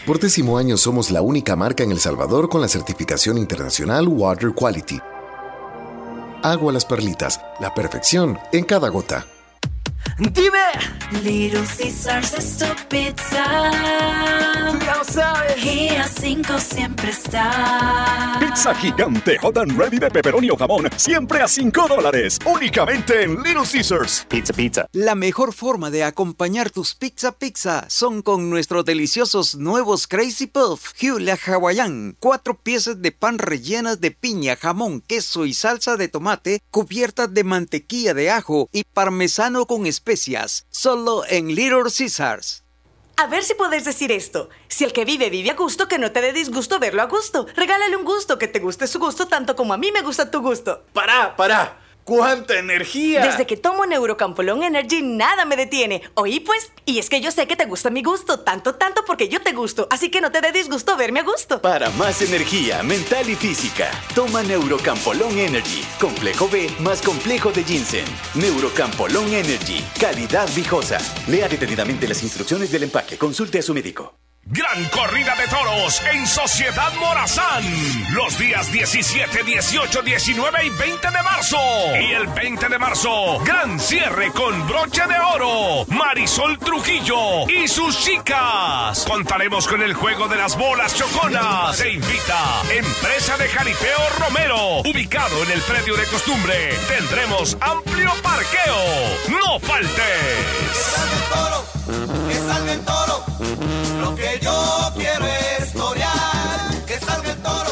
Por décimo año somos la única marca en El Salvador con la certificación internacional Water Quality. Agua Las Perlitas, la perfección en cada gota. Dime. Little Caesars es tu pizza. Ya lo sabes. Y a cinco siempre está. Pizza gigante hot and ready de pepperoni o jamón, siempre a 5 dólares. Únicamente en Little Caesars. Pizza, pizza. La mejor forma de acompañar tus pizza pizza son con nuestros deliciosos nuevos Crazy Puff, Hula Hawaiian, cuatro piezas de pan rellenas de piña, jamón, queso y salsa de tomate, cubiertas de mantequilla de ajo y parmesano con especias, solo en Little Caesars. A ver si puedes decir esto. Si el que vive vive a gusto, que no te dé disgusto verlo a gusto. Regálale un gusto, que te guste su gusto tanto como a mí me gusta tu gusto. Pará, pará. ¡Cuánta energía! Desde que tomo Neurocampolón Energy, nada me detiene. Oí pues, y es que yo sé que te gusta mi gusto, tanto, tanto porque yo te gusto. Así que no te dé disgusto verme a gusto. Para más energía mental y física, toma Neurocampolón Energy. Complejo B más complejo de ginseng. Neurocampolón Energy. Calidad viejosa. Lea detenidamente las instrucciones del empaque. Consulte a su médico. Gran corrida de toros en Sociedad Morazán. Los días 17, 18, 19 y 20 de marzo. Y el 20 de marzo, gran cierre con broche de oro. Marisol Trujillo y sus chicas. Contaremos con el juego de las bolas choconas. Se invita Empresa de Jaripeo Romero. Ubicado en el predio de costumbre. Tendremos amplio parqueo. No faltes. Que salga toro, que yo quiero. Que salga el toro,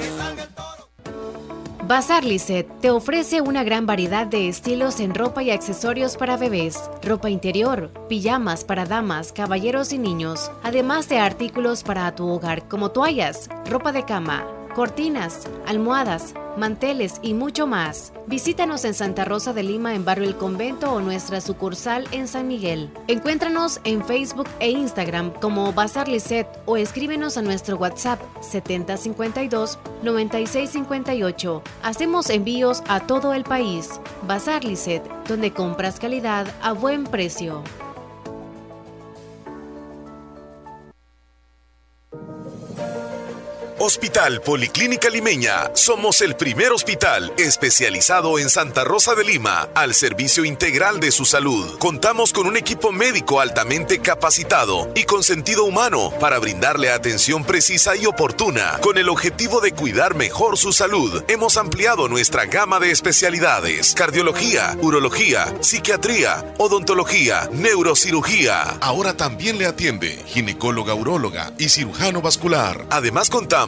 que salga el toro. Bazar Lisset te ofrece una gran variedad de estilos en ropa y accesorios para bebés, ropa interior, pijamas para damas, caballeros y niños, además de artículos para tu hogar como toallas, ropa de cama, cortinas, almohadas, manteles y mucho más. Visítanos en Santa Rosa de Lima en Barrio El Convento o nuestra sucursal en San Miguel. Encuéntranos en Facebook e Instagram como Bazar Lisset o escríbenos a nuestro WhatsApp 7052 9658. Hacemos envíos a todo el país. Bazar Lisset, donde compras calidad a buen precio. Hospital Policlínica Limeña. Somos el primer hospital especializado en Santa Rosa de Lima al servicio integral de su salud. Contamos con un equipo médico altamente capacitado y con sentido humano para brindarle atención precisa y oportuna. Con el objetivo de cuidar mejor su salud, hemos ampliado nuestra gama de especialidades: cardiología, urología, psiquiatría, odontología, neurocirugía. Ahora también le atiende ginecóloga, uróloga y cirujano vascular. Además contamos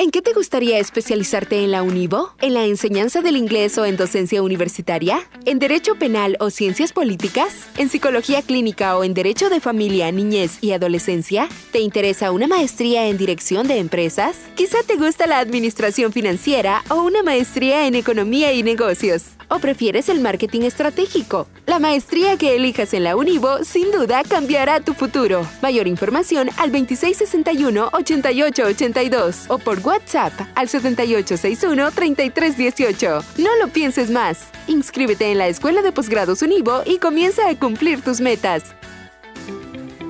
¿En qué te gustaría especializarte en la Univo? ¿En la enseñanza del inglés o en docencia universitaria? ¿En derecho penal o ciencias políticas? ¿En psicología clínica o en derecho de familia, niñez y adolescencia? ¿Te interesa una maestría en dirección de empresas? Quizá te gusta la administración financiera o una maestría en economía y negocios. ¿O prefieres el marketing estratégico? La maestría que elijas en la Univo sin duda cambiará tu futuro. Mayor información al 2661-8882 o por WhatsApp al 7861-3318. No lo pienses más. Inscríbete en la Escuela de Posgrados Univo y comienza a cumplir tus metas.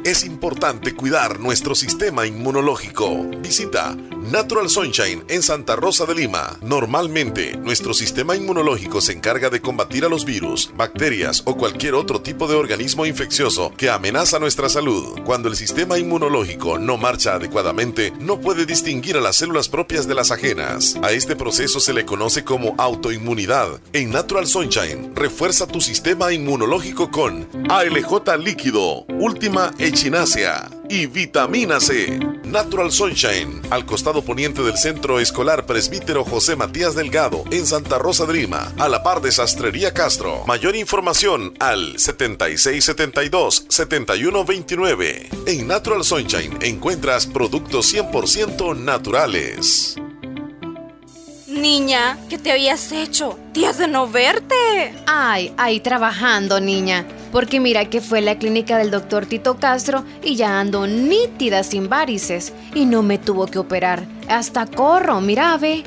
Es importante cuidar nuestro sistema inmunológico. Visita Natural Sunshine en Santa Rosa de Lima. Normalmente, nuestro sistema inmunológico se encarga de combatir a los virus, bacterias o cualquier otro tipo de organismo infeccioso que amenaza nuestra salud. Cuando el sistema inmunológico no marcha adecuadamente, no puede distinguir a las células propias de las ajenas. A este proceso se le conoce como autoinmunidad. En Natural Sunshine, refuerza tu sistema inmunológico con ALJ líquido, última echinacea y vitamina C. Natural Sunshine, al costado poniente del Centro Escolar Presbítero José Matías Delgado, en Santa Rosa de Lima, a la par de Sastrería Castro. Mayor información al 7672-7129. En Natural Sunshine encuentras productos 100% naturales. Niña, ¿qué te habías hecho? Días de no verte. Ay, ahí trabajando, niña. Porque mira que fue a la clínica del doctor Tito Castro y ya ando nítida sin varices. Y no me tuvo que operar. Hasta corro, mira, ve.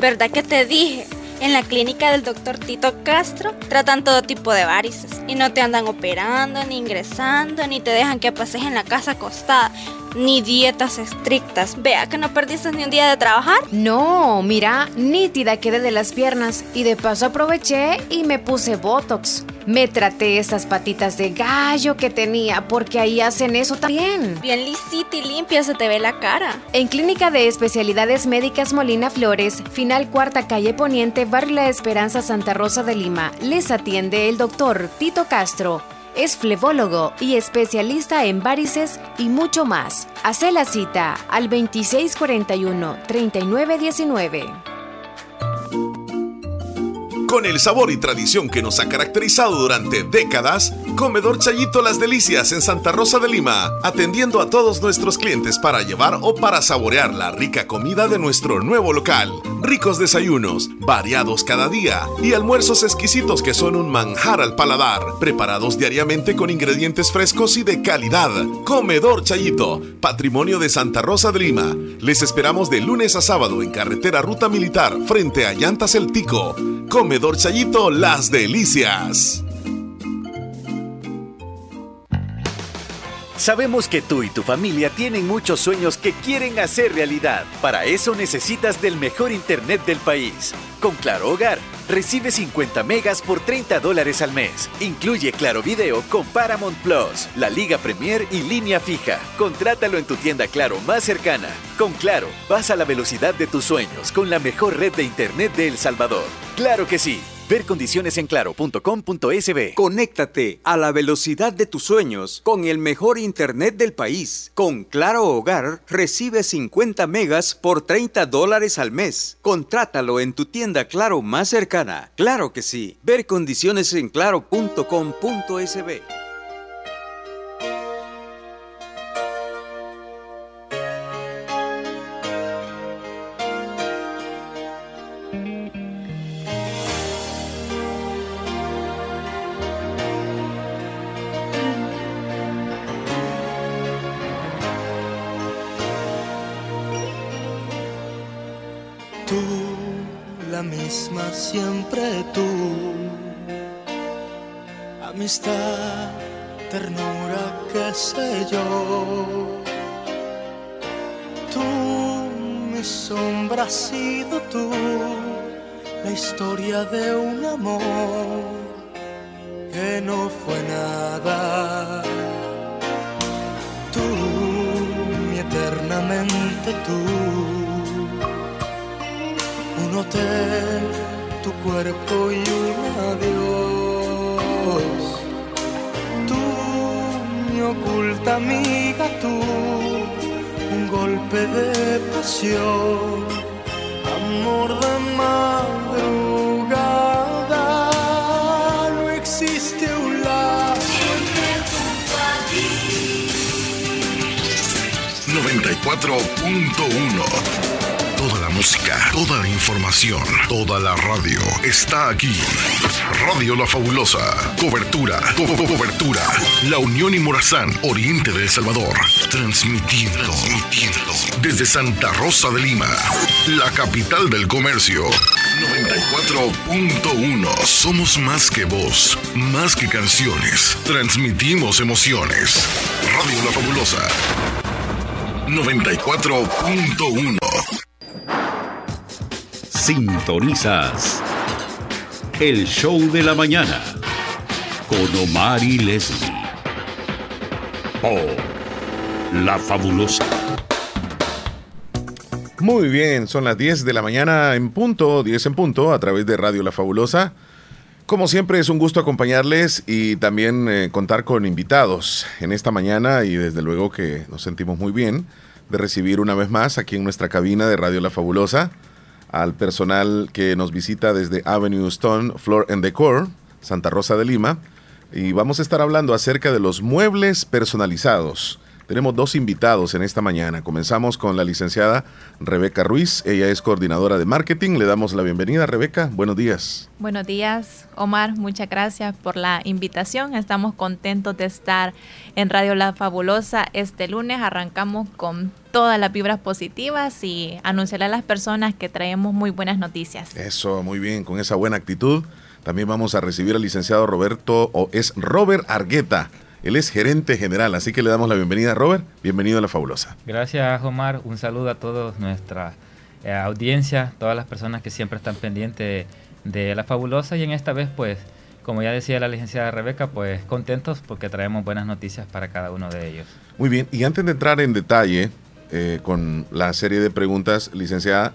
¿Verdad que te dije? En la clínica del doctor Tito Castro tratan todo tipo de varices y no te andan operando, ni ingresando, ni te dejan que pases en la casa acostada, ni dietas estrictas. Vea que no perdiste ni un día de trabajar. No, mira, nítida quedé de las piernas y de paso aproveché y me puse Botox. Me traté esas patitas de gallo que tenía porque ahí hacen eso también. Bien lisita y limpia se te ve la cara. En Clínica de Especialidades Médicas Molina Flores, final cuarta calle Poniente, Barrio La Esperanza, Santa Rosa de Lima, les atiende el doctor Tito Castro. Es flebólogo y especialista en varices y mucho más. Hace la cita al 2641-3919. Con el sabor y tradición que nos ha caracterizado durante décadas, Comedor Chayito Las Delicias en Santa Rosa de Lima, atendiendo a todos nuestros clientes para llevar o para saborear la rica comida de nuestro nuevo local. Ricos desayunos, variados cada día y almuerzos exquisitos que son un manjar al paladar, preparados diariamente con ingredientes frescos y de calidad. Comedor Chayito, patrimonio de Santa Rosa de Lima. Les esperamos de lunes a sábado en carretera Ruta Militar frente a Llantas El Tico. Comedor Chayito Las Delicias. Sabemos que tú y tu familia tienen muchos sueños que quieren hacer realidad. Para eso necesitas del mejor internet del país. Con Claro Hogar, recibe 50 megas por 30 dólares al mes. Incluye Claro Video con Paramount Plus, la Liga Premier y línea fija. Contrátalo en tu tienda Claro más cercana. Con Claro, vas a la velocidad de tus sueños con la mejor red de internet de El Salvador. Claro que sí. Ver condiciones en. Conéctate a la velocidad de tus sueños con el mejor internet del país. Con Claro Hogar recibe 50 megas por 30 dólares al mes. Contrátalo en tu tienda Claro más cercana. Claro que sí. Ver condiciones en. Amistad, ternura, qué sé yo. Tú, mi sombra has sido tú. La historia de un amor que no fue nada. Tú, mi eternamente tú un hotel, tu cuerpo y un adiós. Oculta amiga, tú, un golpe de pasión, amor de madrugada. No existe un lado. 94.1 Toda la música, toda la información, toda la radio está aquí. Radio La Fabulosa. Cobertura, co- co- cobertura. La Unión y Morazán, Oriente de El Salvador. Transmitiendo, transmitiendo. Desde Santa Rosa de Lima, la capital del comercio. 94.1. Somos más que voz, más que canciones. Transmitimos emociones. Radio La Fabulosa. 94.1. Sintonizas el show de la mañana con Omar y Leslie por La Fabulosa. Muy bien, son las 10 de la mañana en punto, 10 en punto, a través de Radio La Fabulosa. Como siempre es un gusto acompañarles y también eh, contar con invitados en esta mañana y desde luego que nos sentimos muy bien de recibir una vez más aquí en nuestra cabina de Radio La Fabulosa al personal que nos visita desde Avenue Stone Floor and Decor, Santa Rosa de Lima. Y vamos a estar hablando acerca de los muebles personalizados. Tenemos dos invitados en esta mañana. Comenzamos con la licenciada Rebeca Ruiz. Ella es coordinadora de marketing. Le damos la bienvenida, Rebeca. Buenos días. Buenos días, Omar. Muchas gracias por la invitación. Estamos contentos de estar en Radio La Fabulosa este lunes. Arrancamos con todas las vibras positivas y anunciarle a las personas que traemos muy buenas noticias. Eso, muy bien, con esa buena actitud. También vamos a recibir al licenciado Roberto, o es Robert Argueta. Él es gerente general, así que le damos la bienvenida, Robert. Bienvenido a La Fabulosa. Gracias, Omar. Un saludo a toda nuestra eh, audiencia, todas las personas que siempre están pendientes de La Fabulosa y en esta vez, pues, como ya decía la licenciada Rebeca, pues contentos porque traemos buenas noticias para cada uno de ellos. Muy bien, y antes de entrar en detalle eh, con la serie de preguntas, licenciada,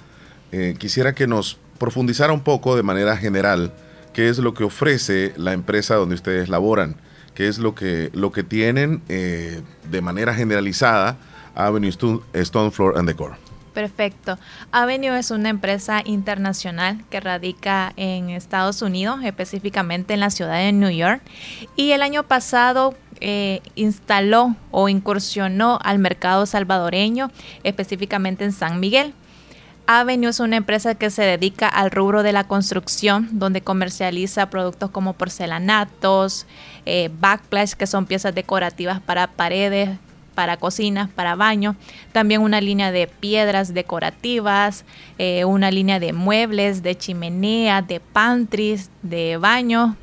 eh, quisiera que nos profundizara un poco de manera general qué es lo que ofrece la empresa donde ustedes laboran, qué es lo que, lo que tienen eh, de manera generalizada Avenue Stone, Floor and Decor. Perfecto. Avenue es una empresa internacional que radica en Estados Unidos, específicamente en la ciudad de New York. Y el año pasado eh, instaló o incursionó al mercado salvadoreño, específicamente en San Miguel. Avenue es una empresa que se dedica al rubro de la construcción, donde comercializa productos como porcelanatos, eh, backplash, que son piezas decorativas para paredes, para cocinas, para baños, también una línea de piedras decorativas, eh, una línea de muebles, de chimenea, de pantries, de baños.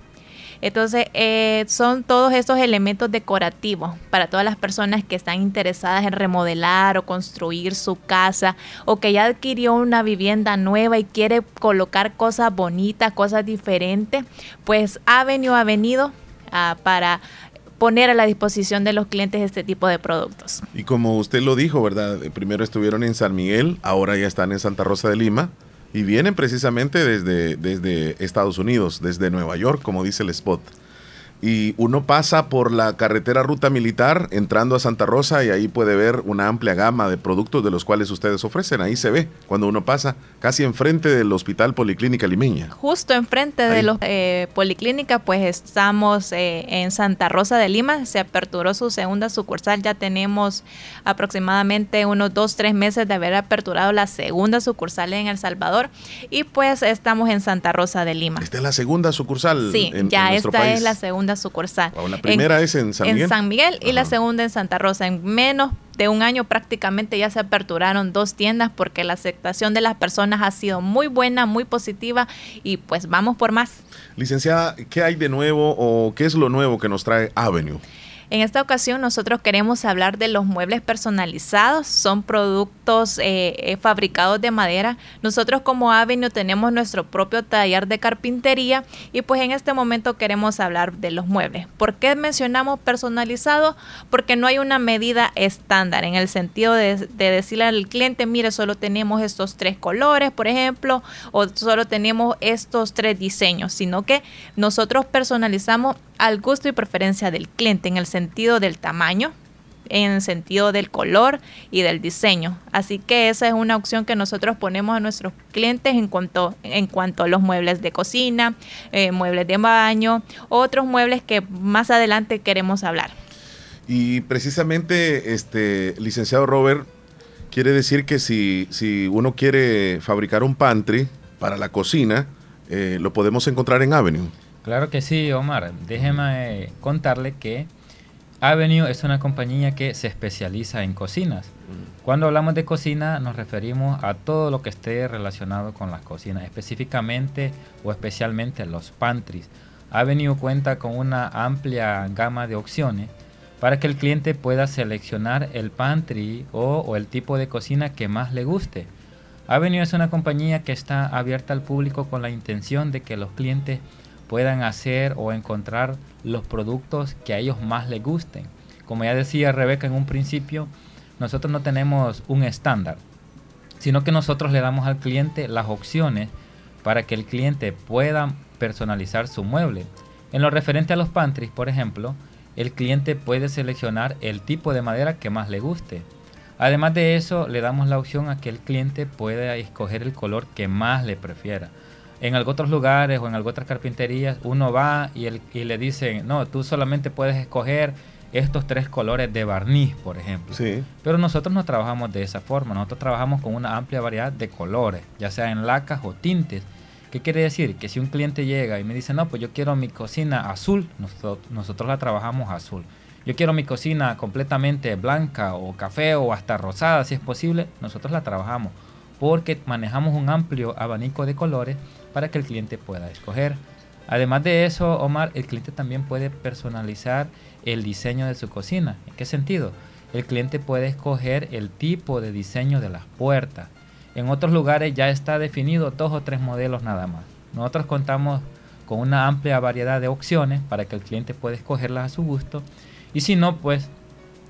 Entonces, eh, son todos estos elementos decorativos para todas las personas que están interesadas en remodelar o construir su casa o que ya adquirió una vivienda nueva y quiere colocar cosas bonitas, cosas diferentes. Pues Avenue ha venido ah, para poner a la disposición de los clientes este tipo de productos. Y como usted lo dijo, ¿verdad? Eh, Primero estuvieron en San Miguel, ahora ya están en Santa Rosa de Lima y vienen precisamente desde, desde Estados Unidos, desde Nueva York, como dice el spot. Y uno pasa por la carretera ruta militar entrando a Santa Rosa y ahí puede ver una amplia gama de productos de los cuales ustedes ofrecen. Ahí se ve cuando uno pasa casi enfrente del Hospital Policlínica Limeña. Justo enfrente de los eh, policlínica, pues estamos eh, en Santa Rosa de Lima. Se aperturó su segunda sucursal. Ya tenemos aproximadamente unos dos, tres meses de haber aperturado la segunda sucursal en El Salvador. Y pues estamos en Santa Rosa de Lima. Esta es la segunda sucursal Sí, en, ya en nuestro esta país. es la segunda sucursal. Wow, la primera es en San Miguel. En San Miguel y la segunda en Santa Rosa. En menos de un año prácticamente ya se aperturaron dos tiendas porque la aceptación de las personas ha sido muy buena, muy positiva y pues vamos por más. Licenciada, ¿qué hay de nuevo o qué es lo nuevo que nos trae Avenue? En esta ocasión nosotros queremos hablar de los muebles personalizados. Son productos eh, eh, fabricados de madera. Nosotros como Avenue tenemos nuestro propio taller de carpintería y pues en este momento queremos hablar de los muebles. ¿Por qué mencionamos personalizado? Porque no hay una medida estándar en el sentido de, de decirle al cliente, mire, solo tenemos estos tres colores, por ejemplo, o solo tenemos estos tres diseños, sino que nosotros personalizamos al gusto y preferencia del cliente en el sentido del tamaño, en el sentido del color y del diseño. Así que esa es una opción que nosotros ponemos a nuestros clientes en cuanto, en cuanto a los muebles de cocina, eh, muebles de baño, otros muebles que más adelante queremos hablar. Y precisamente, este licenciado Robert, quiere decir que si, si uno quiere fabricar un pantry para la cocina, eh, lo podemos encontrar en Avenue. Claro que sí, Omar. Déjeme eh, contarle que Avenue es una compañía que se especializa en cocinas. Cuando hablamos de cocina nos referimos a todo lo que esté relacionado con las cocinas, específicamente o especialmente los pantries. Avenue cuenta con una amplia gama de opciones para que el cliente pueda seleccionar el pantry o, o el tipo de cocina que más le guste. Avenue es una compañía que está abierta al público con la intención de que los clientes puedan hacer o encontrar los productos que a ellos más les gusten. Como ya decía Rebeca en un principio, nosotros no tenemos un estándar, sino que nosotros le damos al cliente las opciones para que el cliente pueda personalizar su mueble. En lo referente a los pantries, por ejemplo, el cliente puede seleccionar el tipo de madera que más le guste. Además de eso, le damos la opción a que el cliente pueda escoger el color que más le prefiera. En algunos otros lugares o en algunas otras carpinterías, uno va y, el- y le dicen, no, tú solamente puedes escoger estos tres colores de barniz, por ejemplo. Pero nosotros no trabajamos de esa forma, nosotros trabajamos con una amplia variedad de colores, ya sea en lacas o tintes. ¿Qué quiere decir? Que si un cliente llega y me dice, no, pues yo quiero mi cocina azul, nosotros, nosotros la trabajamos azul. Yo quiero mi cocina completamente blanca o café o hasta rosada, si es posible, nosotros la trabajamos. Porque manejamos un amplio abanico de colores para que el cliente pueda escoger. Además de eso, Omar, el cliente también puede personalizar el diseño de su cocina. ¿En qué sentido? El cliente puede escoger el tipo de diseño de las puertas. En otros lugares ya está definido dos o tres modelos nada más. Nosotros contamos con una amplia variedad de opciones para que el cliente pueda escogerlas a su gusto. Y si no, pues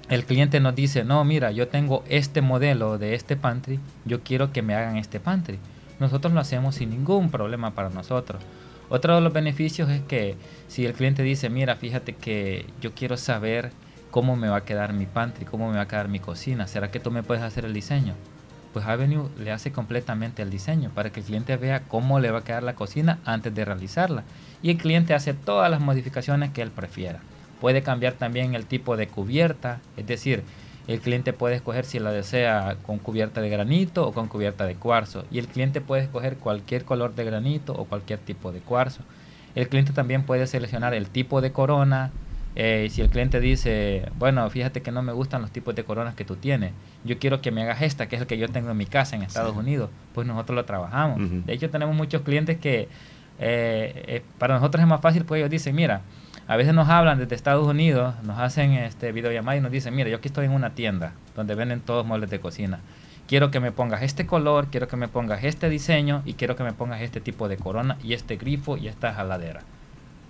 el cliente nos dice, no, mira, yo tengo este modelo de este pantry, yo quiero que me hagan este pantry. Nosotros lo hacemos sin ningún problema para nosotros. Otro de los beneficios es que si el cliente dice, mira, fíjate que yo quiero saber cómo me va a quedar mi pantry, cómo me va a quedar mi cocina, ¿será que tú me puedes hacer el diseño? Pues Avenue le hace completamente el diseño para que el cliente vea cómo le va a quedar la cocina antes de realizarla. Y el cliente hace todas las modificaciones que él prefiera. Puede cambiar también el tipo de cubierta, es decir, el cliente puede escoger si la desea con cubierta de granito o con cubierta de cuarzo. Y el cliente puede escoger cualquier color de granito o cualquier tipo de cuarzo. El cliente también puede seleccionar el tipo de corona. eh, si el cliente dice, bueno, fíjate que no me gustan los tipos de coronas que tú tienes, yo quiero que me hagas esta, que es el que yo tengo en mi casa en Estados Unidos, pues nosotros lo trabajamos. De hecho, tenemos muchos clientes que eh, eh, para nosotros es más fácil, pues ellos dicen, mira, a veces nos hablan desde Estados Unidos, nos hacen este videollamada y nos dicen, mira, yo aquí estoy en una tienda donde venden todos muebles de cocina. Quiero que me pongas este color, quiero que me pongas este diseño y quiero que me pongas este tipo de corona y este grifo y esta jaladera.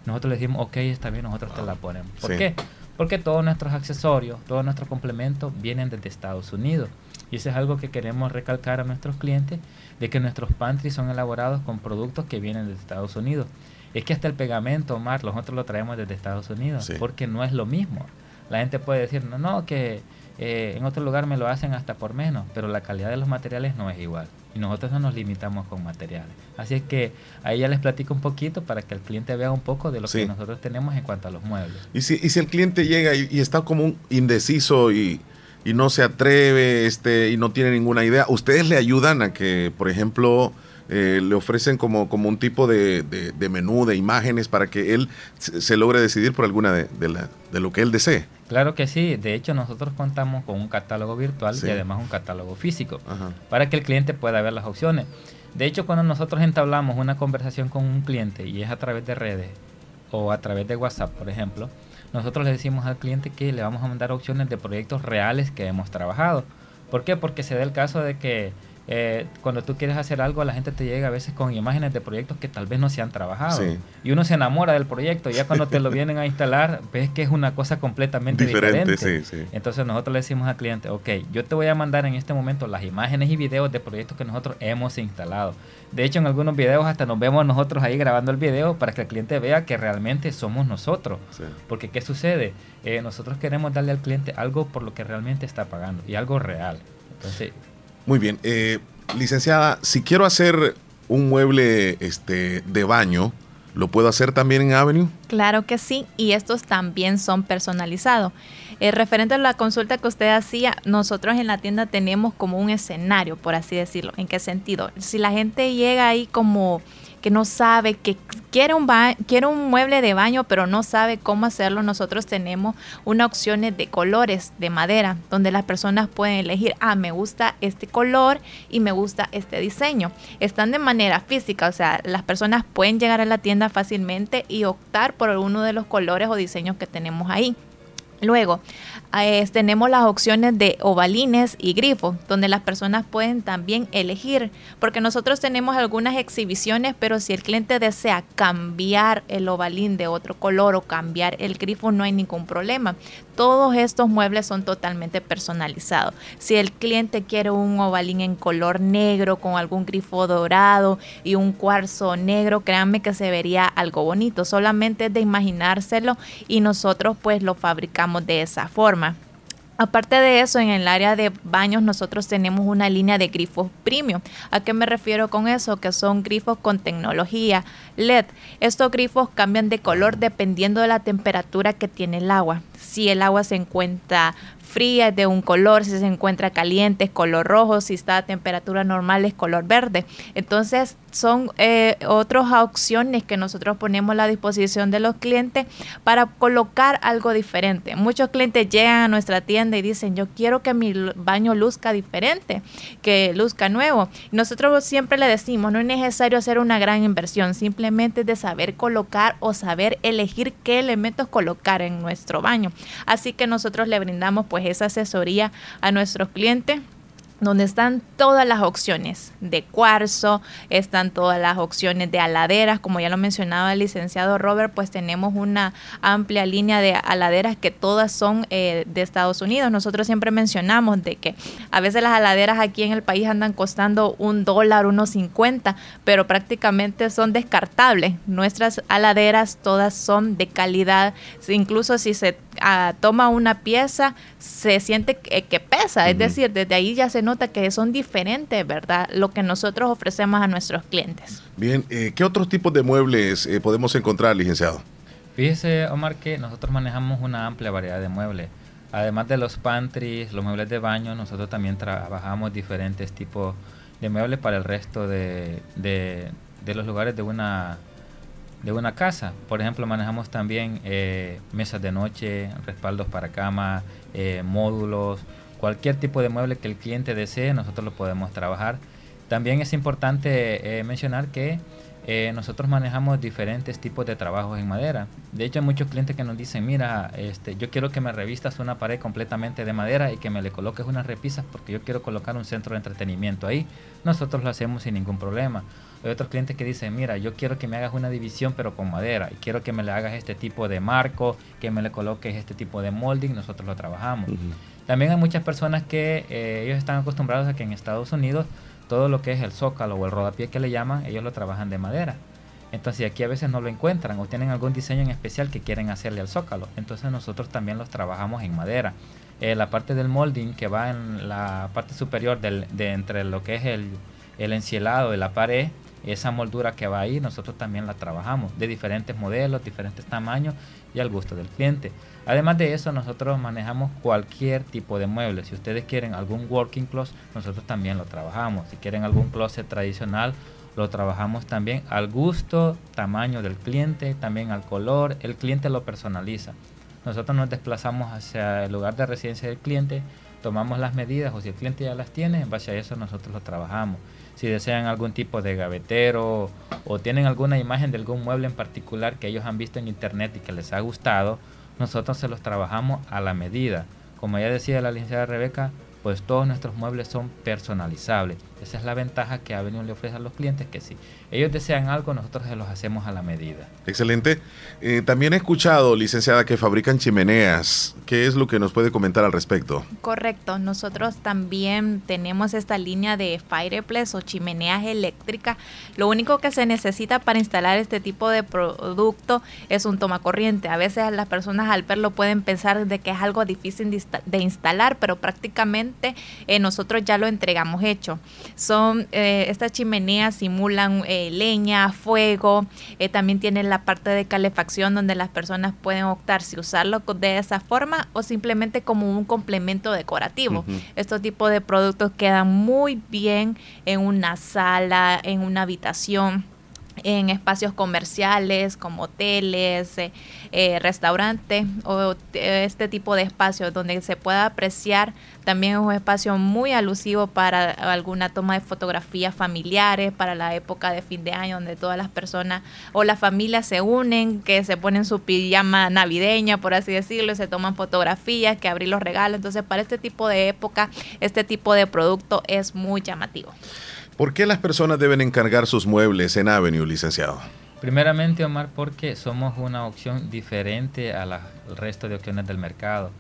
Nosotros le decimos, ok, está bien, nosotros te la ponemos. ¿Por Sí. qué? Porque todos nuestros accesorios, todos nuestros complementos vienen desde Estados Unidos. Y eso es algo que queremos recalcar a nuestros clientes, de que nuestros pantries son elaborados con productos que vienen de Estados Unidos. Es que hasta el pegamento, Omar, nosotros lo traemos desde Estados Unidos, Sí. porque no es lo mismo. La gente puede decir, no, no, que eh, en otro lugar me lo hacen hasta por menos, pero la calidad de los materiales no es igual. Y nosotros no nos limitamos con materiales. Así es que ahí ya les platico un poquito para que el cliente vea un poco de lo Sí. que nosotros tenemos en cuanto a los muebles. Y si, y si el cliente llega y, y está como un indeciso y, y no se atreve este, y no tiene ninguna idea, ¿ustedes le ayudan a que, por ejemplo, eh, le ofrecen como, como un tipo de, de- de menú, de imágenes para que él se, logre decidir por alguna de, de la- de lo que él desee? Claro que sí, de hecho nosotros contamos con un catálogo virtual Sí. y además un catálogo físico para que el cliente pueda ver las opciones. De hecho, cuando nosotros entablamos una conversación con un cliente y es a través de redes o a través de WhatsApp, por ejemplo, nosotros le decimos al cliente que le vamos a mandar opciones de proyectos reales que hemos trabajado. ¿Por qué? Porque se da el caso de que eh, cuando tú quieres hacer algo, la gente te llega a veces con imágenes de proyectos que tal vez no se han trabajado. Sí. Y uno se enamora del proyecto. Y ya cuando te lo vienen a instalar, ves que es una cosa completamente Diferente, diferente. sí, sí. Entonces nosotros le decimos al cliente, ok, yo te voy a mandar en este momento las imágenes y videos de proyectos que nosotros hemos instalado. De hecho, en algunos videos hasta nos vemos nosotros ahí grabando el video para que el cliente vea que realmente somos nosotros. Porque ¿qué sucede? Eh, nosotros queremos darle al cliente algo por lo que realmente está pagando y algo real. Entonces, Muy bien. Eh, licenciada, si quiero hacer un mueble este, de baño, ¿lo puedo hacer también en Avenue? Claro que sí, y estos también son personalizados. Eh, referente a la consulta que usted hacía, nosotros en la tienda tenemos como un escenario, por así decirlo. ¿En qué sentido? Si la gente llega ahí como que no sabe, que quiere un, quiere un mueble de baño, pero no sabe cómo hacerlo, nosotros tenemos una opción de colores de madera, donde las personas pueden elegir, ah, me gusta este color y me gusta este diseño. Están de manera física, o sea, las personas pueden llegar a la tienda fácilmente y optar por alguno de los colores o diseños que tenemos ahí. Luego, eh, tenemos las opciones de ovalines y grifos, donde las personas pueden también elegir, porque nosotros tenemos algunas exhibiciones, pero si el cliente desea cambiar el ovalín de otro color o cambiar el grifo, no hay ningún problema. Todos estos muebles son totalmente personalizados. Si el cliente quiere un ovalín en color negro con algún grifo dorado y un cuarzo negro, créanme que se vería algo bonito. Solamente es de imaginárselo y nosotros pues lo fabricamos de esa forma. Aparte de eso, en el área de baños nosotros tenemos una línea de grifos premium. ¿A qué me refiero con eso? Que son grifos con tecnología LED. Estos grifos cambian de color dependiendo de la temperatura que tiene el agua. Si el agua se encuentra fría es de un color, si se encuentra caliente es color rojo, si está a temperatura normal es color verde. Entonces son eh, otras opciones que nosotros ponemos a disposición de los clientes para colocar algo diferente. Muchos clientes llegan a nuestra tienda y dicen, yo quiero que mi baño luzca diferente, que luzca nuevo. Nosotros siempre le decimos, no es necesario hacer una gran inversión, simplemente de saber colocar o saber elegir qué elementos colocar en nuestro baño. Así que nosotros le brindamos pues esa asesoría a nuestros clientes donde están todas las opciones de cuarzo, están todas las opciones de aladeras, como ya lo mencionaba el licenciado Robert, pues tenemos una amplia línea de aladeras que todas son eh, de Estados Unidos. Nosotros siempre mencionamos de que a veces las aladeras aquí en el país andan costando un dólar, unos cincuenta, pero prácticamente son descartables. Nuestras aladeras todas son de calidad, incluso si se ah, toma una pieza, se siente que, que pesa, es decir, desde ahí ya se nota que son diferentes, ¿verdad? Lo que nosotros ofrecemos a nuestros clientes. Bien, eh, ¿qué otros tipos de muebles eh, podemos encontrar, licenciado? Fíjese, Omar, que nosotros manejamos una amplia variedad de muebles. Además de los pantries, los muebles de baño, nosotros también trabajamos diferentes tipos de muebles para el resto de, de, los lugares de una, de una casa. Por ejemplo, manejamos también eh, mesas de noche, respaldos para cama, módulos, cualquier tipo de mueble que el cliente desee, nosotros lo podemos trabajar. También es importante eh, mencionar que eh, nosotros manejamos diferentes tipos de trabajos en madera. De hecho, hay muchos clientes que nos dicen, mira, este, yo quiero que me revistas una pared completamente de madera y que me le coloques unas repisas porque yo quiero colocar un centro de entretenimiento ahí. Nosotros lo hacemos sin ningún problema. Hay otros clientes que dicen, mira, yo quiero que me hagas una división pero con madera y quiero que me le hagas este tipo de marco, que me le coloques este tipo de molding, nosotros lo trabajamos. También hay muchas personas que eh, ellos están acostumbrados a que en Estados Unidos todo lo que es el zócalo o el rodapié que le llaman, ellos lo trabajan de madera. Entonces aquí a veces no lo encuentran o tienen algún diseño en especial que quieren hacerle al zócalo. Entonces nosotros también los trabajamos en madera. Eh, la parte del molding que va en la parte superior del, de entre lo que es el, el encielado de la pared, esa moldura que va ahí, nosotros también la trabajamos de diferentes modelos, diferentes tamaños y al gusto del cliente. Además de eso, nosotros manejamos cualquier tipo de mueble. Si ustedes quieren algún working closet, nosotros también lo trabajamos. Si quieren algún closet tradicional, lo trabajamos también al gusto, tamaño del cliente, también al color. El cliente lo personaliza. Nosotros nos desplazamos hacia el lugar de residencia del cliente, tomamos las medidas o si el cliente ya las tiene, en base a eso nosotros lo trabajamos. Si desean algún tipo de gavetero o tienen alguna imagen de algún mueble en particular que ellos han visto en internet y que les ha gustado, nosotros se los trabajamos a la medida. Como ya decía la licenciada Rebeca, pues todos nuestros muebles son personalizables. Esa es la ventaja que Avenue le ofrece a los clientes, que si ellos desean algo, nosotros se los hacemos a la medida. Excelente. Eh, también he escuchado, licenciada, que fabrican chimeneas. ¿Qué es lo que nos puede comentar al respecto? Correcto. Nosotros también tenemos esta línea de fireplace o chimeneas eléctricas. Lo único que se necesita para instalar este tipo de producto es un toma corriente. A veces las personas al verlo pueden pensar de que es algo difícil de instalar, pero prácticamente eh, nosotros ya lo entregamos hecho. Son eh, estas chimeneas simulan eh, leña, fuego, eh, también tienen la parte de calefacción donde las personas pueden optar si usarlo de esa forma o simplemente como un complemento decorativo. Estos tipos de productos quedan muy bien en una sala, en una habitación en espacios comerciales como hoteles, eh, eh, restaurantes o este tipo de espacios donde se pueda apreciar también es un espacio muy alusivo para alguna toma de fotografías familiares, para la época de fin de año donde todas las personas o las familias se unen, que se ponen su pijama navideña, por así decirlo, y se toman fotografías, que abrir los regalos. Entonces, para este tipo de época, este tipo de producto es muy llamativo. ¿Por qué las personas deben encargar sus muebles en Avenue, licenciado? Primeramente, Omar, porque somos una opción diferente al resto de opciones del mercado.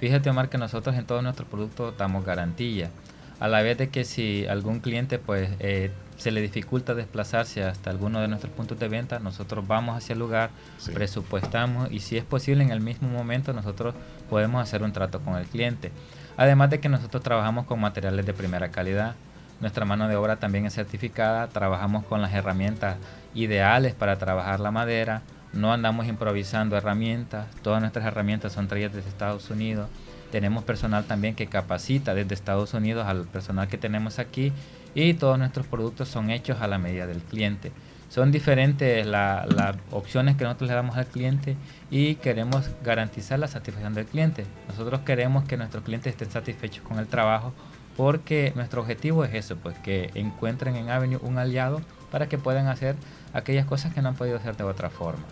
Fíjate, Omar, que nosotros en todos nuestros productos damos garantía. A la vez de que si algún cliente pues eh, se le dificulta desplazarse hasta alguno de nuestros puntos de venta, nosotros vamos hacia el lugar, presupuestamos y si es posible en el mismo momento nosotros podemos hacer un trato con el cliente. Además de que nosotros trabajamos con materiales de primera calidad. Nuestra mano de obra también es certificada, trabajamos con las herramientas ideales para trabajar la madera, no andamos improvisando herramientas, todas nuestras herramientas son traídas desde Estados Unidos. Tenemos personal también que capacita desde Estados Unidos al personal que tenemos aquí y todos nuestros productos son hechos a la medida del cliente. Son diferentes las opciones que nosotros le damos al cliente y queremos garantizar la satisfacción del cliente. Nosotros queremos que nuestros clientes estén satisfechos con el trabajo porque nuestro objetivo es eso, pues que encuentren en Avenue un aliado para que puedan hacer aquellas cosas que no han podido hacer de otra forma.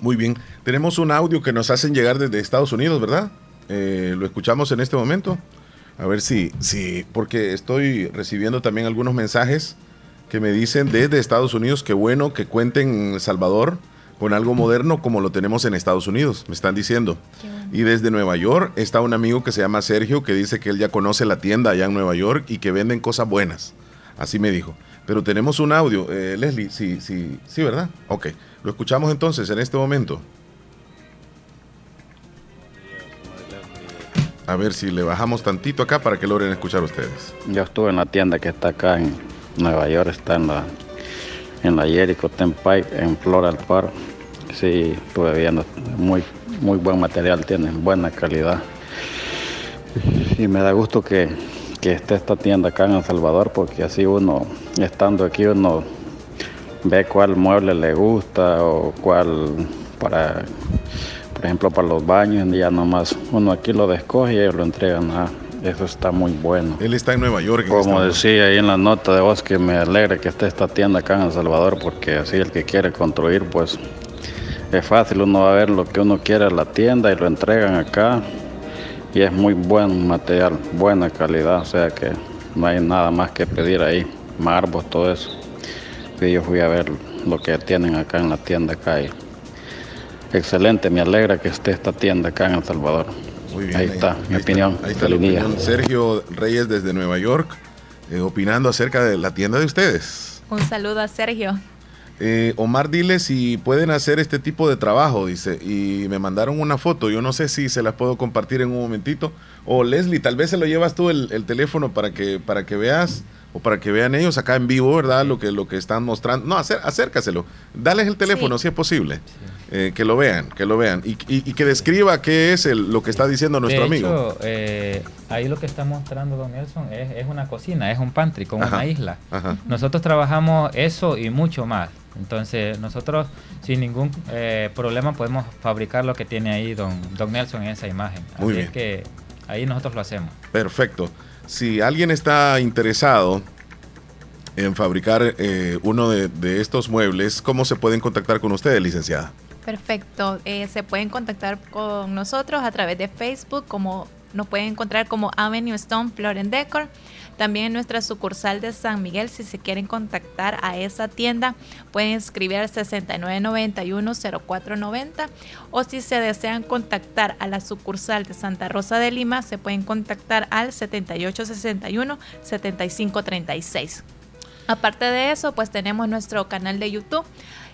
Muy bien. Tenemos un audio que nos hacen llegar desde Estados Unidos, ¿verdad? Eh, lo escuchamos en este momento. A ver si, si, porque estoy recibiendo también algunos mensajes que me dicen desde Estados Unidos que bueno que cuenten en Salvador con algo moderno como lo tenemos en Estados Unidos, me están diciendo. Y desde Nueva York está un amigo que se llama Sergio que dice que él ya conoce la tienda allá en Nueva York y que venden cosas buenas. Así me dijo. Pero tenemos un audio. Eh, Leslie, sí, sí, sí, ¿verdad? Ok. Lo escuchamos entonces en este momento. A ver si le bajamos tantito acá para que logren escuchar ustedes. Yo estuve en la tienda que está acá en Nueva York, está en la, en la Jericho Turnpike, en Floral Park. Sí, estuve viendo, muy, muy buen material, tienen buena calidad. Y me da gusto que, que esté esta tienda acá en El Salvador, porque así uno, estando aquí, uno ve cuál mueble le gusta o cuál para, por ejemplo, para los baños, ya nomás uno aquí lo descoge y ellos lo entregan. Eso está muy bueno. Él está en Nueva York. Como decía ahí en la nota de voz que me alegra que esté esta tienda acá en El Salvador porque así el que quiere construir pues es fácil, uno va a ver lo que uno quiere en la tienda y lo entregan acá y es muy buen material, buena calidad, o sea que no hay nada más que pedir ahí, marbos, todo eso. Y yo fui a ver lo que tienen acá en la tienda acá y excelente, me alegra que esté esta tienda acá en El Salvador. Muy bien, ahí está, mi opinión. Ahí está la opinión. Sergio Reyes desde Nueva York, eh, opinando acerca de la tienda de ustedes. Un saludo a Sergio. Eh, Omar, dile si pueden hacer este tipo de trabajo, dice. Y me mandaron una foto. Yo no sé si se las puedo compartir en un momentito. O Leslie, tal vez se lo llevas tú el, el teléfono para que, para que veas o para que vean ellos acá en vivo, ¿verdad? Lo que, lo que están mostrando. No, acércaselo. Dales el teléfono si es posible. Eh, que lo vean, que lo vean. Y, y- y que describa qué es el- lo que está diciendo nuestro de amigo. hecho, eh, ahí lo que está mostrando Don Nelson es, es una cocina, es un pantry, Ajá, una isla. ajá. Nosotros trabajamos eso y mucho más. Entonces, nosotros sin ningún eh, problema podemos fabricar lo que tiene ahí Don, Don Nelson en esa imagen. Muy Así bien. es que ahí nosotros lo hacemos. Perfecto. Si alguien está interesado en fabricar eh, uno de, de estos muebles, ¿cómo se pueden contactar con ustedes, licenciada? Perfecto. Eh, se pueden contactar con nosotros a través de Facebook, como nos pueden encontrar como Avenue Stone Floor and Decor. También en nuestra sucursal de San Miguel, si se quieren contactar a esa tienda, pueden escribir al 6991-0490 o si se desean contactar a la sucursal de Santa Rosa de Lima, se pueden contactar al 7861-7536. Aparte de eso, pues tenemos nuestro canal de YouTube.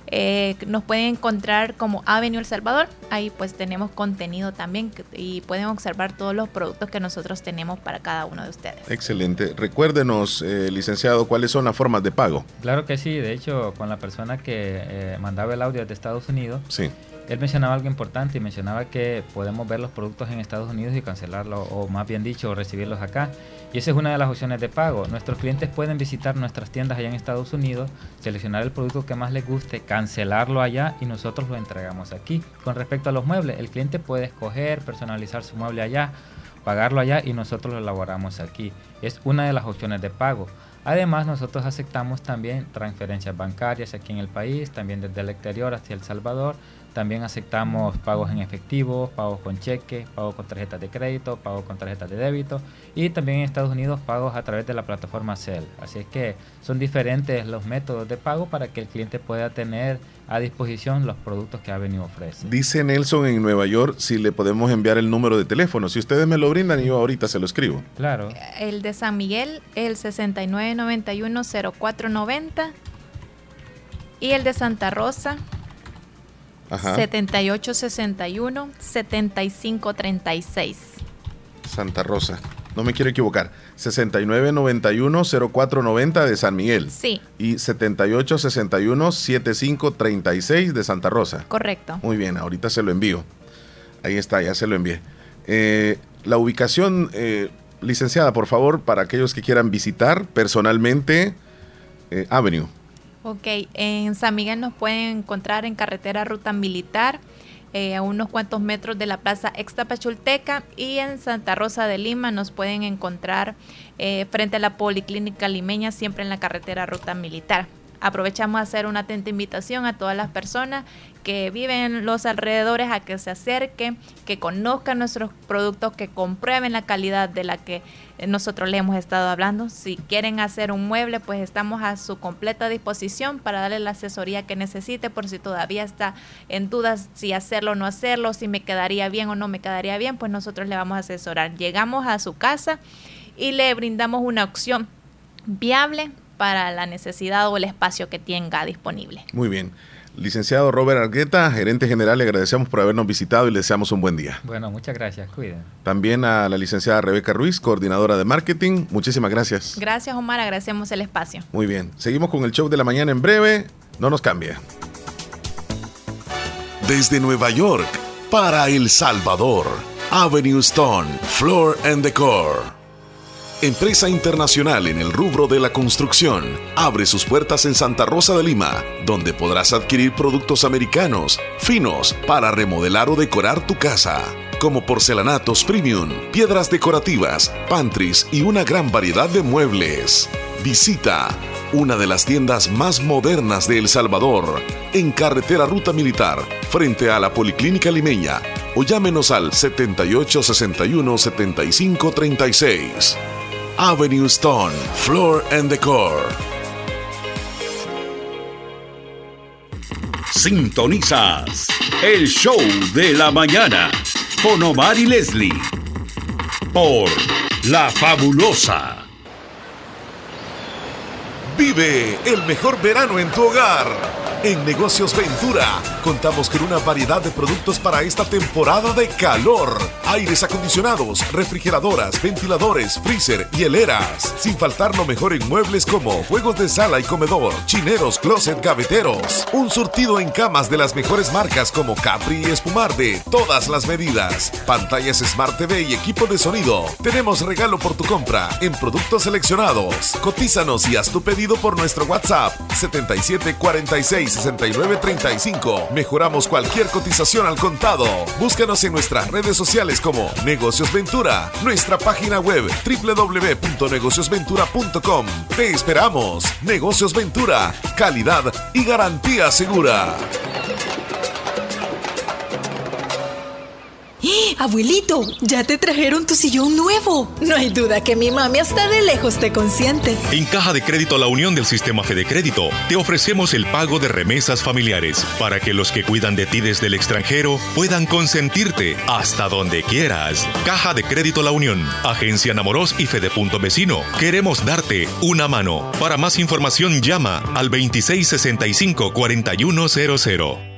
Eh, nos pueden encontrar como Avenue El Salvador. Ahí pues tenemos contenido también y pueden observar todos los productos que nosotros tenemos para cada uno de ustedes. Excelente. Recuérdenos, eh, licenciado, cuáles son las formas de pago. Claro que sí, de hecho, con la persona que eh, mandaba el audio de Estados Unidos, Sí. Él mencionaba algo importante y mencionaba que podemos ver los productos en Estados Unidos y cancelarlos, o más bien dicho, recibirlos acá. Y esa es una de las opciones de pago. Nuestros clientes pueden visitar nuestras tiendas allá en Estados Unidos, seleccionar el producto que más les guste, cancelarlo allá y nosotros lo entregamos aquí. Con respecto a los muebles, el cliente puede escoger, personalizar su mueble allá, pagarlo allá y nosotros lo elaboramos aquí. Es una de las opciones de pago. Además, nosotros aceptamos también transferencias bancarias aquí en el país, también desde el exterior hacia El Salvador. También aceptamos pagos en efectivo, pagos con cheque, pagos con tarjetas de crédito, pagos con tarjetas de débito y también en Estados Unidos pagos a través de la plataforma Cell. Así es que son diferentes los métodos de pago para que el cliente pueda tener a disposición los productos que Avenue ofrece. Dice Nelson en Nueva York si le podemos enviar el número de teléfono. Si ustedes me lo brindan, yo ahorita se lo escribo. Claro. El de San Miguel, el 6991-0490. Y el de Santa Rosa, Ajá. 7861-7536. Santa Rosa. No me quiero equivocar. 6991-0490 de San Miguel. Sí. Y 7861-7536 de Santa Rosa. Correcto. Muy bien, ahorita se lo envío. Ahí está, ya se lo envié. Eh, la ubicación, eh, licenciada, por favor, para aquellos que quieran visitar personalmente eh, Avenue. Ok, en San Miguel nos pueden encontrar en carretera Ruta Militar, eh, a unos cuantos metros de la Plaza Extapachulteca, y en Santa Rosa de Lima nos pueden encontrar eh, frente a la Policlínica Limeña, siempre en la carretera Ruta Militar. Aprovechamos a hacer una atenta invitación a todas las personas que viven en los alrededores a que se acerquen, que conozcan nuestros productos, que comprueben la calidad de la que nosotros le hemos estado hablando. Si quieren hacer un mueble, pues estamos a su completa disposición para darle la asesoría que necesite por si todavía está en dudas si hacerlo o no hacerlo, si me quedaría bien o no me quedaría bien, pues nosotros le vamos a asesorar. Llegamos a su casa y le brindamos una opción viable para la necesidad o el espacio que tenga disponible. Muy bien. Licenciado Robert Argueta, gerente general, le agradecemos por habernos visitado y le deseamos un buen día. Bueno, muchas gracias. Cuiden. También a la licenciada Rebeca Ruiz, coordinadora de marketing. Muchísimas gracias. Gracias Omar, agradecemos el espacio. Muy bien. Seguimos con el show de la mañana en breve. No nos cambie. Desde Nueva York para El Salvador, Avenue Stone, Floor and Decor. Empresa internacional en el rubro de la construcción, abre sus puertas en Santa Rosa de Lima, donde podrás adquirir productos americanos, finos, para remodelar o decorar tu casa, como porcelanatos premium, piedras decorativas, pantries y una gran variedad de muebles. Visita una de las tiendas más modernas de El Salvador, en carretera Ruta Militar, frente a la Policlínica Limeña, o llámenos al 7861 7536. Avenue Stone, Floor and Decor. Sintonizas el show de la mañana con Omar y Leslie por La Fabulosa. Vive el mejor verano en tu hogar. En Negocios Ventura contamos con una variedad de productos para esta temporada de calor. Aires acondicionados, refrigeradoras, ventiladores, freezer y heleras. Sin faltar lo mejor en muebles como juegos de sala y comedor, chineros, closet, gaveteros. Un surtido en camas de las mejores marcas como Capri y Espumar de todas las medidas. Pantallas Smart TV y equipo de sonido. Tenemos regalo por tu compra en productos seleccionados. Cotízanos y haz tu pedido por nuestro WhatsApp 7746 6935. Mejoramos cualquier cotización al contado. Búscanos en nuestras redes sociales como Negocios Ventura, nuestra página web www.negociosventura.com. Te esperamos. Negocios Ventura, calidad y garantía segura. ¡Eh, Abuelito, ya te trajeron tu sillón nuevo. No hay duda que mi mami hasta de lejos te consiente. En Caja de Crédito La Unión del Sistema Fede Crédito te ofrecemos el pago de remesas familiares para que los que cuidan de ti desde el extranjero puedan consentirte hasta donde quieras. Caja de Crédito La Unión, Agencia Namoros y Fede Punto Vecino. Queremos darte una mano. Para más información llama al 2665 4100.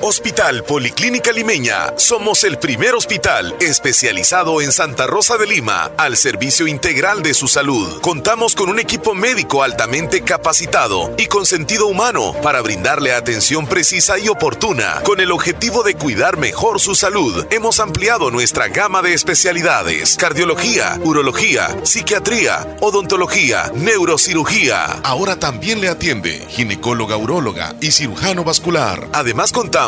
Hospital Policlínica Limeña. Somos el primer hospital especializado en Santa Rosa de Lima al servicio integral de su salud. Contamos con un equipo médico altamente capacitado y con sentido humano para brindarle atención precisa y oportuna. Con el objetivo de cuidar mejor su salud, hemos ampliado nuestra gama de especialidades: cardiología, urología, psiquiatría, odontología, neurocirugía. Ahora también le atiende ginecóloga, uróloga y cirujano vascular. Además contamos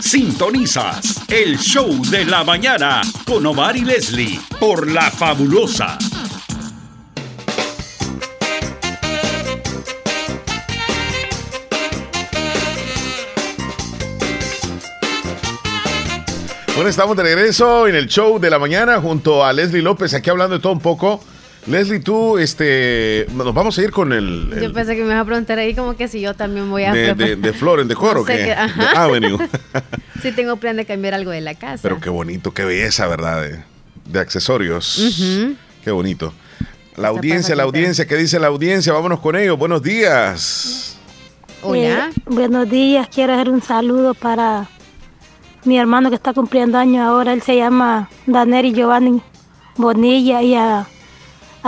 Sintonizas el show de la mañana con Omar y Leslie por La Fabulosa. Bueno, estamos de regreso en el show de la mañana junto a Leslie López, aquí hablando de todo un poco. Leslie, tú, este, nos vamos a ir con el, el Yo pensé que me ibas a preguntar ahí como que si yo también voy a... de, de, de Flor en. De Avenue. Sí tengo plan de cambiar algo de la casa. Pero qué bonito, qué belleza, ¿verdad? De, de accesorios. Qué bonito. La audiencia, la audiencia, ¿qué dice la audiencia? Vámonos con ellos. Buenos días. Hola. Eh, buenos días, quiero hacer un saludo para mi hermano que está cumpliendo años ahora. Él se llama Daneri Giovanni Bonilla y a,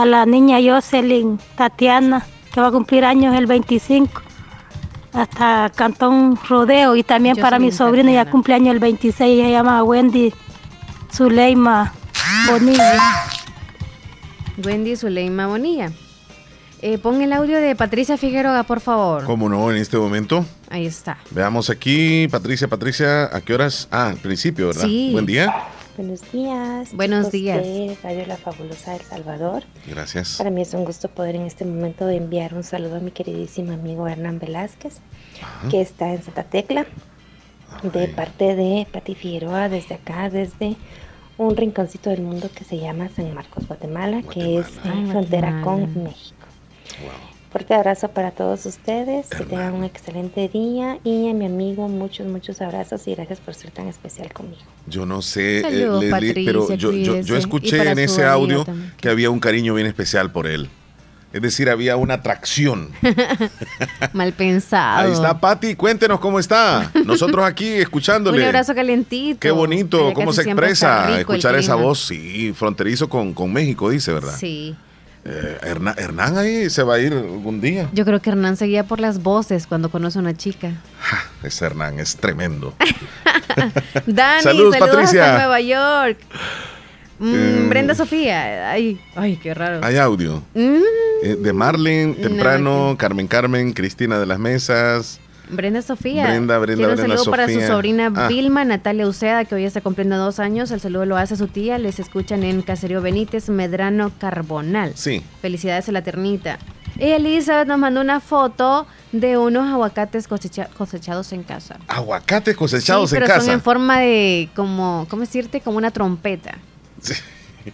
a la niña Jocelyn Tatiana, que va a cumplir años el 25, hasta Cantón Rodeo. Y también para mi sobrina, ya cumpleaños el 26, ella se llama Wendy Zuleima Bonilla. Wendy Zuleima Bonilla. Eh, pon el audio de Patricia Figueroa, por favor. ¿Cómo no? En este momento. Ahí está. Veamos aquí, Patricia, Patricia, ¿a qué horas? Ah, al principio, ¿verdad? Sí. Buen día. Buenos días. Buenos chicos días. de Radio La Fabulosa del Salvador. Gracias. Para mí es un gusto poder en este momento enviar un saludo a mi queridísimo amigo Hernán Velázquez, que está en Santa Tecla, de parte de Pati Figueroa, desde acá, desde un rinconcito del mundo que se llama San Marcos, Guatemala, que es en frontera Guatemala. con México. Fuerte abrazo para todos ustedes, que tengan un excelente día y a mi amigo muchos, muchos abrazos y gracias por ser tan especial conmigo. Yo no sé, eh, Saludos, Leslie, Patricia, pero yo, escuché en ese audio también. que había un cariño bien especial por él. Es decir, había una atracción. Mal pensado. Ahí está Pati, cuéntenos cómo está. Nosotros aquí escuchándole. Un abrazo calientito. Qué bonito, cómo se expresa escuchar esa voz, sí, fronterizo con, con México, dice, ¿verdad? Sí. Eh, Hernán, Hernán ahí se va a ir algún día. Yo creo que Hernán seguía por las voces cuando conoce a una chica. Ese Hernán es tremendo. Dani, Saludos, saludos, Patricia. hasta Nueva York. Mm, Eh, Brenda Sofía. Ay, ay, qué raro. Hay audio. Mm, Eh, de Marlene, No, temprano, Carmen Carmen, Cristina de las Mesas. Brenda Sofía. Brenda, Brenda, Quiero un Brenda saludo para su sobrina Ah. Vilma Natalia Uceda, que hoy está cumpliendo dos años. El saludo lo hace su tía. Les escuchan en Caserío Benítez, Medrano Carbonal. Sí. Felicidades a la ternita. Y Elizabeth nos mandó una foto de unos aguacates cosecha- cosechados en casa. Aguacates cosechados sí, en pero son en forma de, como, ¿cómo decirte? Como una trompeta.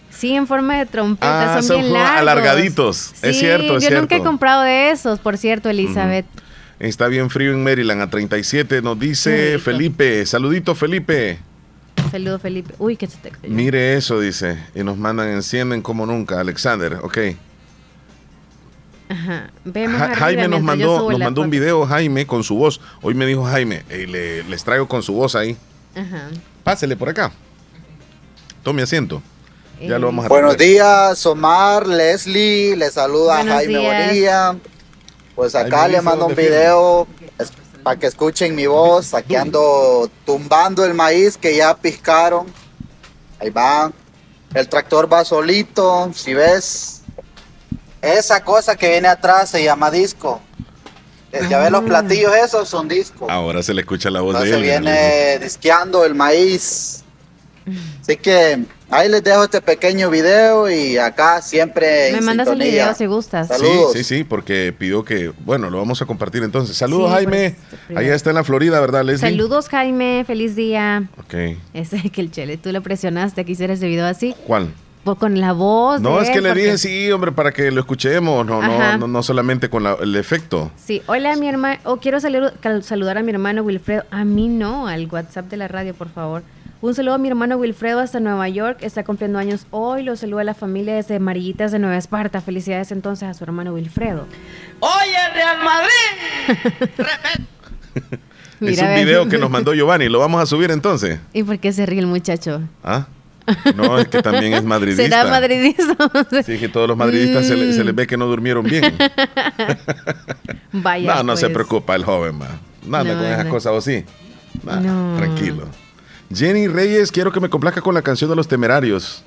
Sí, en forma de trompeta, Ah, son, son bien largos. alargaditos. Es Sí, cierto, es yo cierto. nunca he comprado de esos, por cierto, Elizabeth. Está bien frío en Maryland a 37, nos dice. Felipe. Saludito, Felipe. Saludos, Felipe. Uy, que se te cayó. Mire eso, dice. Y nos mandan, encienden como nunca. Alexander, ok. Ajá. Vemos Ja- arriba Jaime nos mandó, nos mandó un video, Jaime, con su voz. Hoy me dijo Jaime, "Ey, le- les traigo con su voz ahí. Ajá. Pásele por acá. Tome asiento. Ya lo vamos a Buenos arreglar. días, Omar, Leslie, le saluda Buenos Jaime días. Bonilla. Pues acá le mando un video para que escuchen mi voz. Aquí ando tumbando el maíz que ya piscaron. Ahí van. El tractor va solito, si ves. Esa cosa que viene atrás se llama disco. Eh, Ya ves los platillos esos son discos. Ahora se le escucha la voz de Entonces él. viene disqueando el maíz. Así que ahí les dejo este pequeño video y acá siempre Me en mandas el sintonía. video si gustas. Sí, Saludos. sí, sí, porque pidió que, bueno, lo vamos a compartir entonces. Saludos, Sí, Jaime. pues, Allá está en la Florida, ¿verdad, Leslie? Saludos, Jaime. Feliz día. Ok. Ese que el chele, tú lo presionaste, quisiera ese video así. ¿Cuál? por- con la voz. No, de es que él, le porque- dije sí, hombre, para que lo escuchemos, no, no, no, no solamente con la- el efecto. Sí, hola mi hermano, o quiero salu- cal- saludar a mi hermano Wilfredo, a mí no, al WhatsApp de la radio, por favor. Un saludo a mi hermano Wilfredo hasta Nueva York, está cumpliendo años hoy, lo saluda a la familia desde Marillitas de Nueva Esparta. Felicidades entonces a su hermano Wilfredo. Oye, Real Madrid. es un video que nos mandó Giovanni, lo vamos a subir entonces. ¿Y por qué se ríe el muchacho? ¿Ah? No, es que también es madridista. ¿Será madridista? Sí, que todos los madridistas se, le- se Mm. les ve que no durmieron bien. Vaya. no, no se pues. preocupa el joven, va. No anda No, con esas no. cosas o sí. Nah, No. Tranquilo. Jenny Reyes, quiero que me complazca con la canción de los temerarios.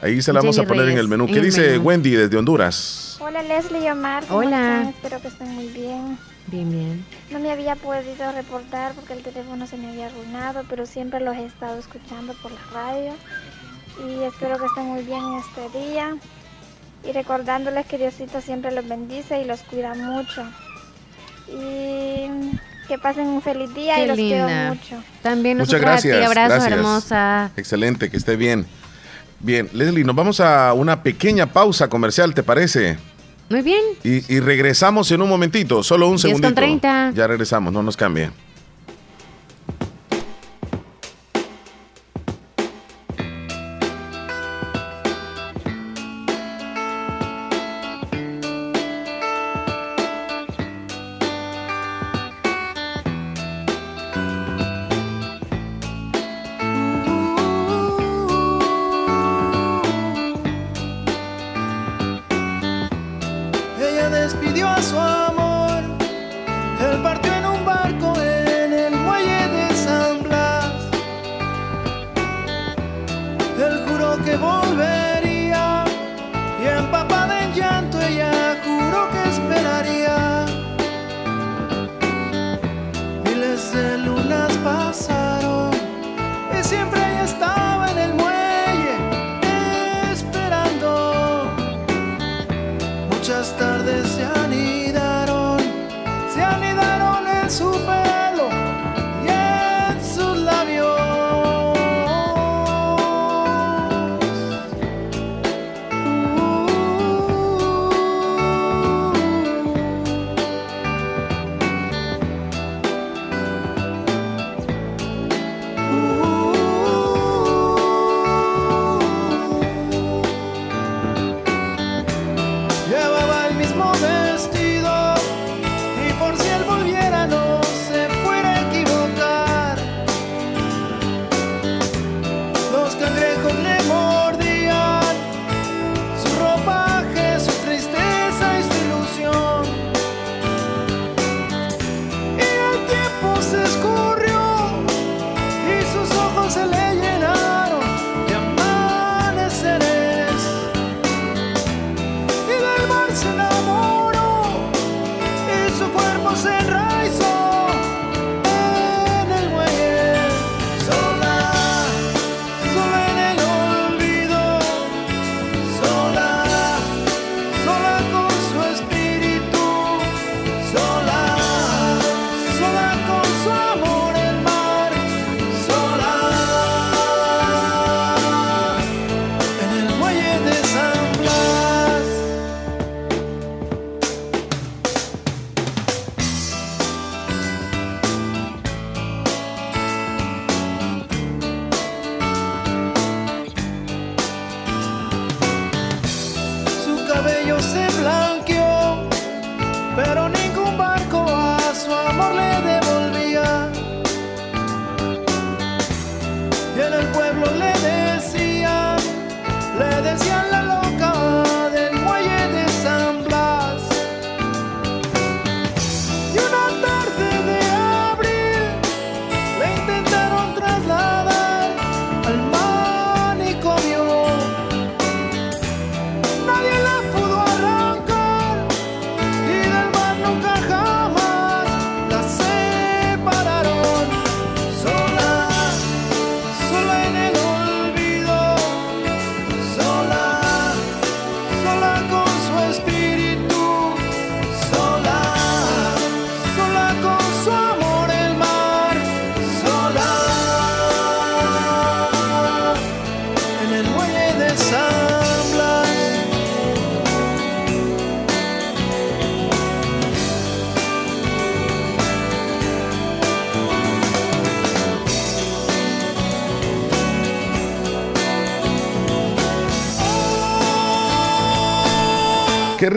Ahí se la vamos Jenny a poner en Reyes, el menú. en ¿Qué dice menú. Wendy desde Honduras? Hola Leslie y Omar. ¿cómo Hola. están? Espero que estén muy bien. Bien, bien. No me había podido reportar porque el teléfono se me había arruinado, pero siempre los he estado escuchando por la radio. Y espero que estén muy bien en este día. Y recordándoles que Diosito siempre los bendice y los cuida mucho. Y que pasen un feliz día Qué y los linda. quiero mucho. También Muchas nosotros a ti, gracias. gracias. hermosa. Excelente, que esté bien. Bien, Leslie, nos vamos a una pequeña pausa comercial, ¿te parece? Muy bien. Y, y regresamos en un momentito, solo un 10 con segundito. 30. Ya regresamos, no nos cambie.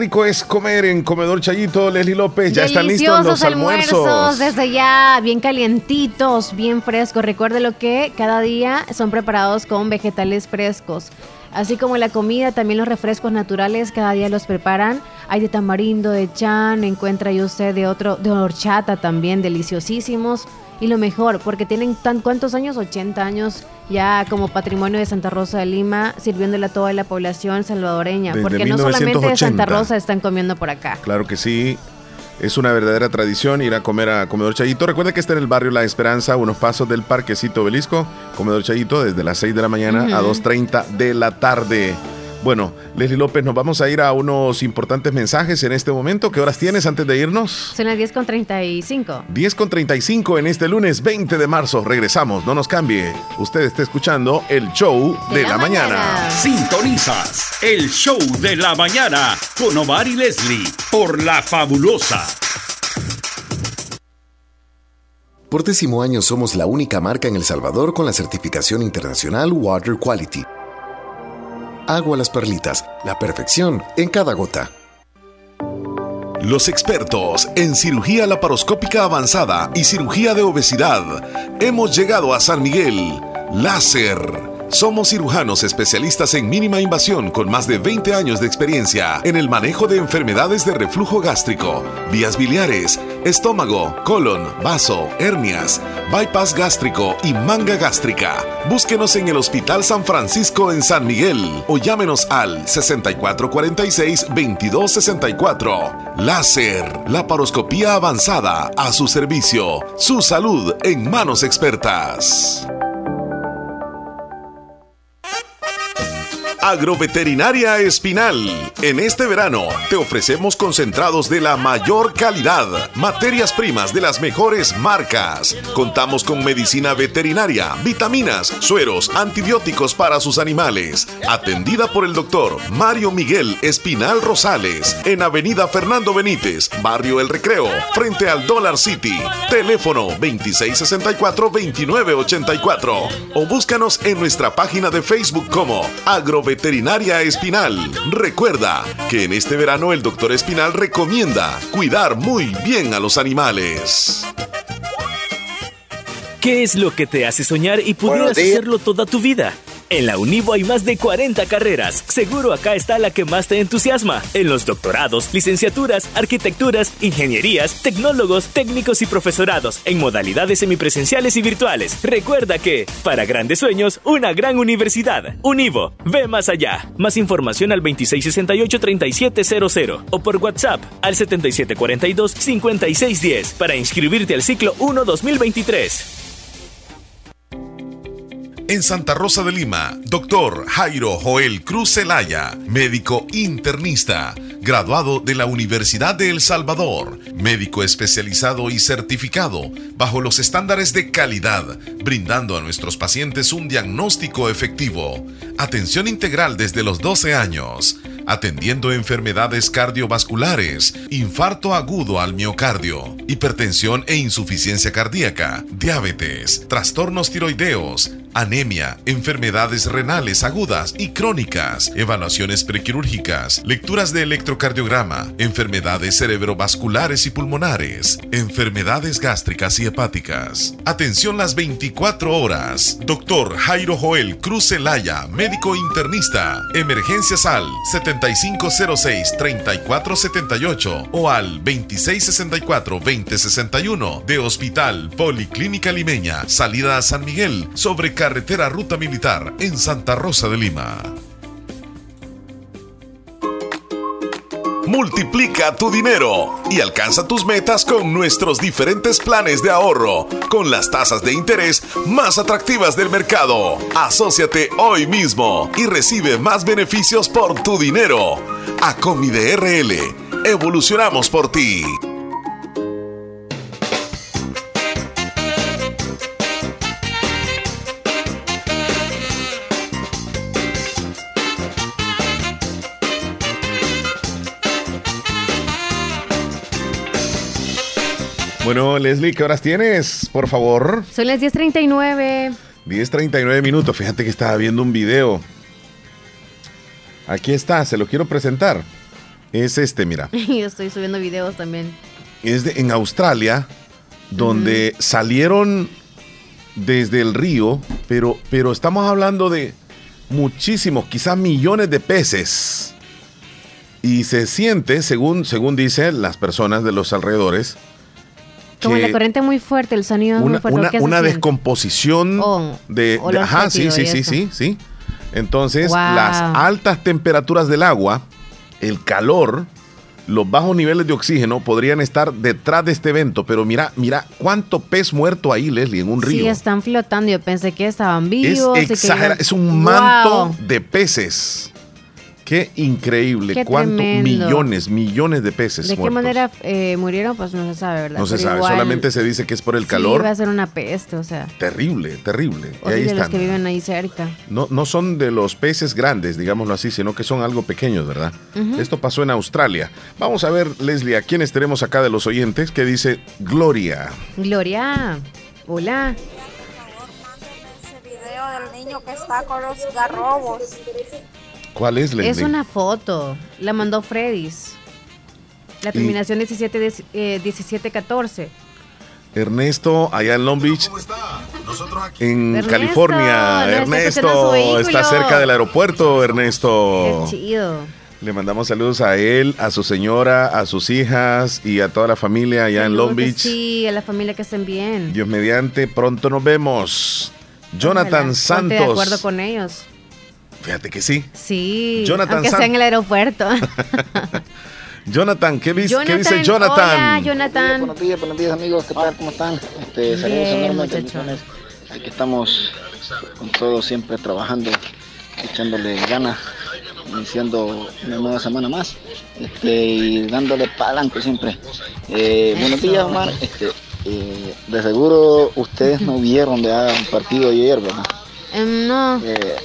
Rico es comer en Comedor Chayito, Leslie López. Ya están listos los almuerzos. desde ya, bien calientitos, bien frescos. Recuerde lo que cada día son preparados con vegetales frescos. Así como la comida, también los refrescos naturales cada día los preparan. Hay de tamarindo, de chan, encuentra yo usted de otro, de horchata también, deliciosísimos. Y lo mejor, porque tienen tan cuántos años, 80 años ya como patrimonio de Santa Rosa de Lima, sirviéndole a toda la población salvadoreña. Desde porque no solamente de 1980. Santa Rosa están comiendo por acá. Claro que sí. Es una verdadera tradición ir a comer a Comedor Chayito. Recuerda que está en el barrio La Esperanza, unos pasos del Parquecito Obelisco. Comedor Chayito desde las 6 de la mañana a Ujú. 2.30 de la tarde. Bueno, Leslie López, nos vamos a ir a unos importantes mensajes en este momento. ¿Qué horas tienes antes de irnos? Son las 10 con 35. 10 con 35 en este lunes 20 de marzo. Regresamos, no nos cambie. Usted está escuchando el show de, la, mañana. Sintonizas el show de la mañana con Omar y Leslie por La Fabulosa. Por décimo año somos la única marca en El Salvador con la certificación internacional Water Quality. Agua Las Perlitas, la perfección en cada gota. Los expertos en cirugía laparoscópica avanzada y cirugía de obesidad. Hemos llegado a San Miguel. Láser. Somos cirujanos especialistas en mínima invasión con más de 20 años de experiencia en el manejo de enfermedades de reflujo gástrico, vías biliares, estómago, colon, vaso, hernias, bypass gástrico y manga gástrica. Búsquenos en el Hospital San Francisco en San Miguel o llámenos al 6446-2264. Láser, laparoscopía avanzada a su servicio. Su salud en manos expertas. Agroveterinaria Espinal. En este verano te ofrecemos concentrados de la mayor calidad, materias primas de las mejores marcas. Contamos con medicina veterinaria, vitaminas, sueros, antibióticos para sus animales. Atendida por el doctor Mario Miguel Espinal Rosales en Avenida Fernando Benítez, Barrio El Recreo, frente al Dollar City. Teléfono 2664-2984 o búscanos en nuestra página de Facebook como Agroveterinaria Espinal. Recuerda que en este verano el doctor Espinal recomienda cuidar muy bien a los animales. ¿Qué es lo que te hace soñar y pudieras hacerlo toda tu vida? En la Univo hay más de 40 carreras. Seguro acá está la que más te entusiasma. En los doctorados, licenciaturas, arquitecturas, ingenierías, tecnólogos, técnicos y profesorados, en modalidades semipresenciales y virtuales. Recuerda que, para grandes sueños, una gran universidad. Univo, ve más allá. Más información al 2668-3700 o por WhatsApp al 7742-5610 para inscribirte al ciclo 1 2023. En Santa Rosa de Lima, doctor Jairo Joel Cruz Zelaya, médico internista, graduado de la Universidad de El Salvador, médico especializado y certificado bajo los estándares de calidad, brindando a nuestros pacientes un diagnóstico efectivo, atención integral desde los 12 años, atendiendo enfermedades cardiovasculares, infarto agudo al miocardio, hipertensión e insuficiencia cardíaca, diabetes, trastornos tiroideos, anemia, enfermedades renales agudas y crónicas, evaluaciones prequirúrgicas, lecturas de electrocardiograma, enfermedades cerebrovasculares y pulmonares, enfermedades gástricas y hepáticas. Atención las 24 horas. Doctor Jairo Joel Cruz Zelaya, médico internista. Emergencias al 7506-3478 o al 2664-2061 de Hospital Policlínica Limeña, salida a San Miguel, sobre carretera Ruta Militar en Santa Rosa de Lima. Multiplica tu dinero y alcanza tus metas con nuestros diferentes planes de ahorro, con las tasas de interés más atractivas del mercado. Asociate hoy mismo y recibe más beneficios por tu dinero. Acomi de RL, evolucionamos por ti. Bueno, Leslie, ¿qué horas tienes? Por favor. Son las 10.39. 10.39 minutos. Fíjate que estaba viendo un video. Aquí está, se lo quiero presentar. Es este, mira. Yo estoy subiendo videos también. Es de- en Australia, donde salieron desde el río, pero, pero estamos hablando de muchísimos, quizás millones de peces. Y se siente, según, según dicen las personas de los alrededores, Como la corriente muy fuerte, el sonido es una, muy fuerte. una- ¿qué se una descomposición Oh, de, de- ajá, sí, sí, sí, sí, sí. Entonces, Wow. las altas temperaturas del agua, el calor, los bajos niveles de oxígeno podrían estar detrás de este evento, pero mira, mira cuánto pez muerto ahí, Leslie, en un Sí, río. están flotando. Yo pensé que estaban es vivos. que exagerado, iban- es un manto Wow. de peces. Qué increíble, Qué cuánto tremendo. millones, millones de peces ¿De qué muertos. manera eh, murieron? Pues no se sabe, ¿verdad? No se Pero sabe, igual, solamente se dice que es por el Sí, calor. va a ser una peste, o sea. Terrible, terrible. O y ahí de los están. que viven ahí cerca. No, no son de los peces grandes, digámoslo así, sino que son algo pequeños, ¿verdad? Esto pasó en Australia. Vamos a ver, Leslie, a quiénes tenemos acá de los oyentes, que dice Gloria. Gloria, hola. video del niño que está con los garrobos. ¿Cuál es, Leslie? Es una foto. La mandó Freddy's. La Y- terminación 17, de- eh, 1714. Ernesto, allá en Long Beach, en Ernesto, California. no está estacionando Ernesto, está cerca del aeropuerto, Ernesto. Qué chido. Le mandamos saludos a él, a su señora, a sus hijas y a toda la familia allá en Long Beach. Sí, a la familia que estén bien. Dios mediante, pronto nos vemos. Jonathan Ojalá. Santos. De acuerdo con ellos. Fíjate que sí. Sí. Jonathan aunque San- sea en el aeropuerto. Jonathan, ¿qué, vis- qué Jonathan, dice Jonathan? Hola, Jonathan. Buenos días, buenos días amigos, ¿qué tal? ¿Cómo están? Este, saludos enormes. Aquí estamos con todos siempre trabajando, echándole ganas, iniciando una nueva semana más este, y dándole adelante siempre. Eh, buenos días, Omar. Este, eh, de seguro ustedes no vieron de el partido ayer, ¿verdad? Em, no. Eh,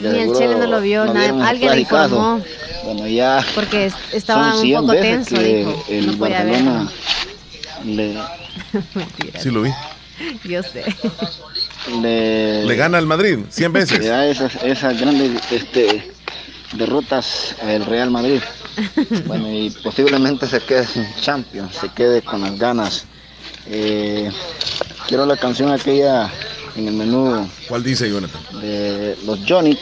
Ni el Chele no lo vio, nada- vieron el alguien le informó. Bueno, ya Porque es- estaba un 100 poco tenso, que dijo. el No podía Barcelona le, Mentira. Sí, lo vi. Yo sé. le, Le gana al Madrid 100 veces. le da esas, esas grandes este, derrotas al Real Madrid. Bueno, y posiblemente se quede sin Champions, se quede con las ganas. Eh, quiero la canción aquella en el menú. ¿Cuál dice Jonathan? De los Johnny.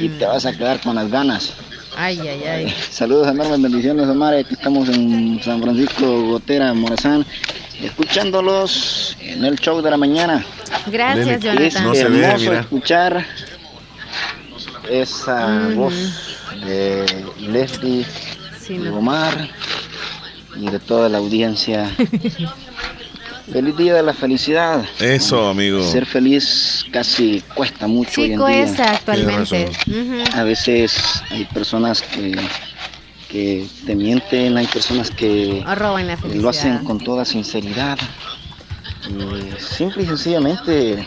Y te vas a quedar con las ganas. Ay, ay, ay. Saludos enormes, bendiciones, Omar. Aquí estamos en San Francisco, Gotera, Morazán, escuchándolos en el show de la mañana. Gracias, Es Jonathan. No se ve, hermoso mira. escuchar esa Ujú. voz de Leslie, Sí, de no. Omar y de toda la audiencia. Feliz día de la felicidad. Eso, amigo. Ser feliz casi cuesta mucho hoy Sí, en cuesta día. actualmente. A veces hay personas que, que te mienten, hay personas que O roban la lo hacen con toda sinceridad. Y simple y sencillamente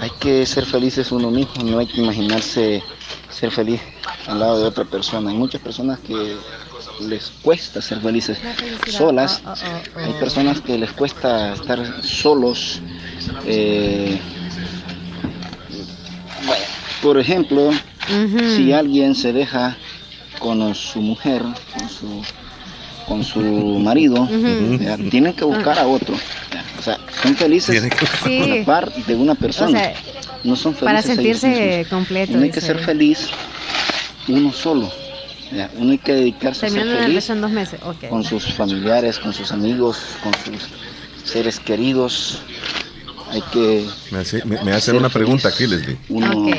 hay que ser felices uno mismo, no hay que imaginarse ser feliz al lado de otra persona. Hay muchas personas que les cuesta ser felices solas, hay personas que les cuesta estar solos. eh, bueno, por ejemplo, si alguien se deja con su mujer, con su, con su marido, ya, tienen que buscar a otro. ya, O sea, son felices Tienen Sí. a la par de una persona. O sea, no son felices Para ellos sentirse mismos. completo. Hay que ser feliz uno solo. Ya, Uno hay que dedicarse a ser feliz en dos meses. Con sus familiares, con sus amigos, con sus seres queridos. Hay que Me, hace- me- me hacen una pregunta aquí, Leslie. uno Ok.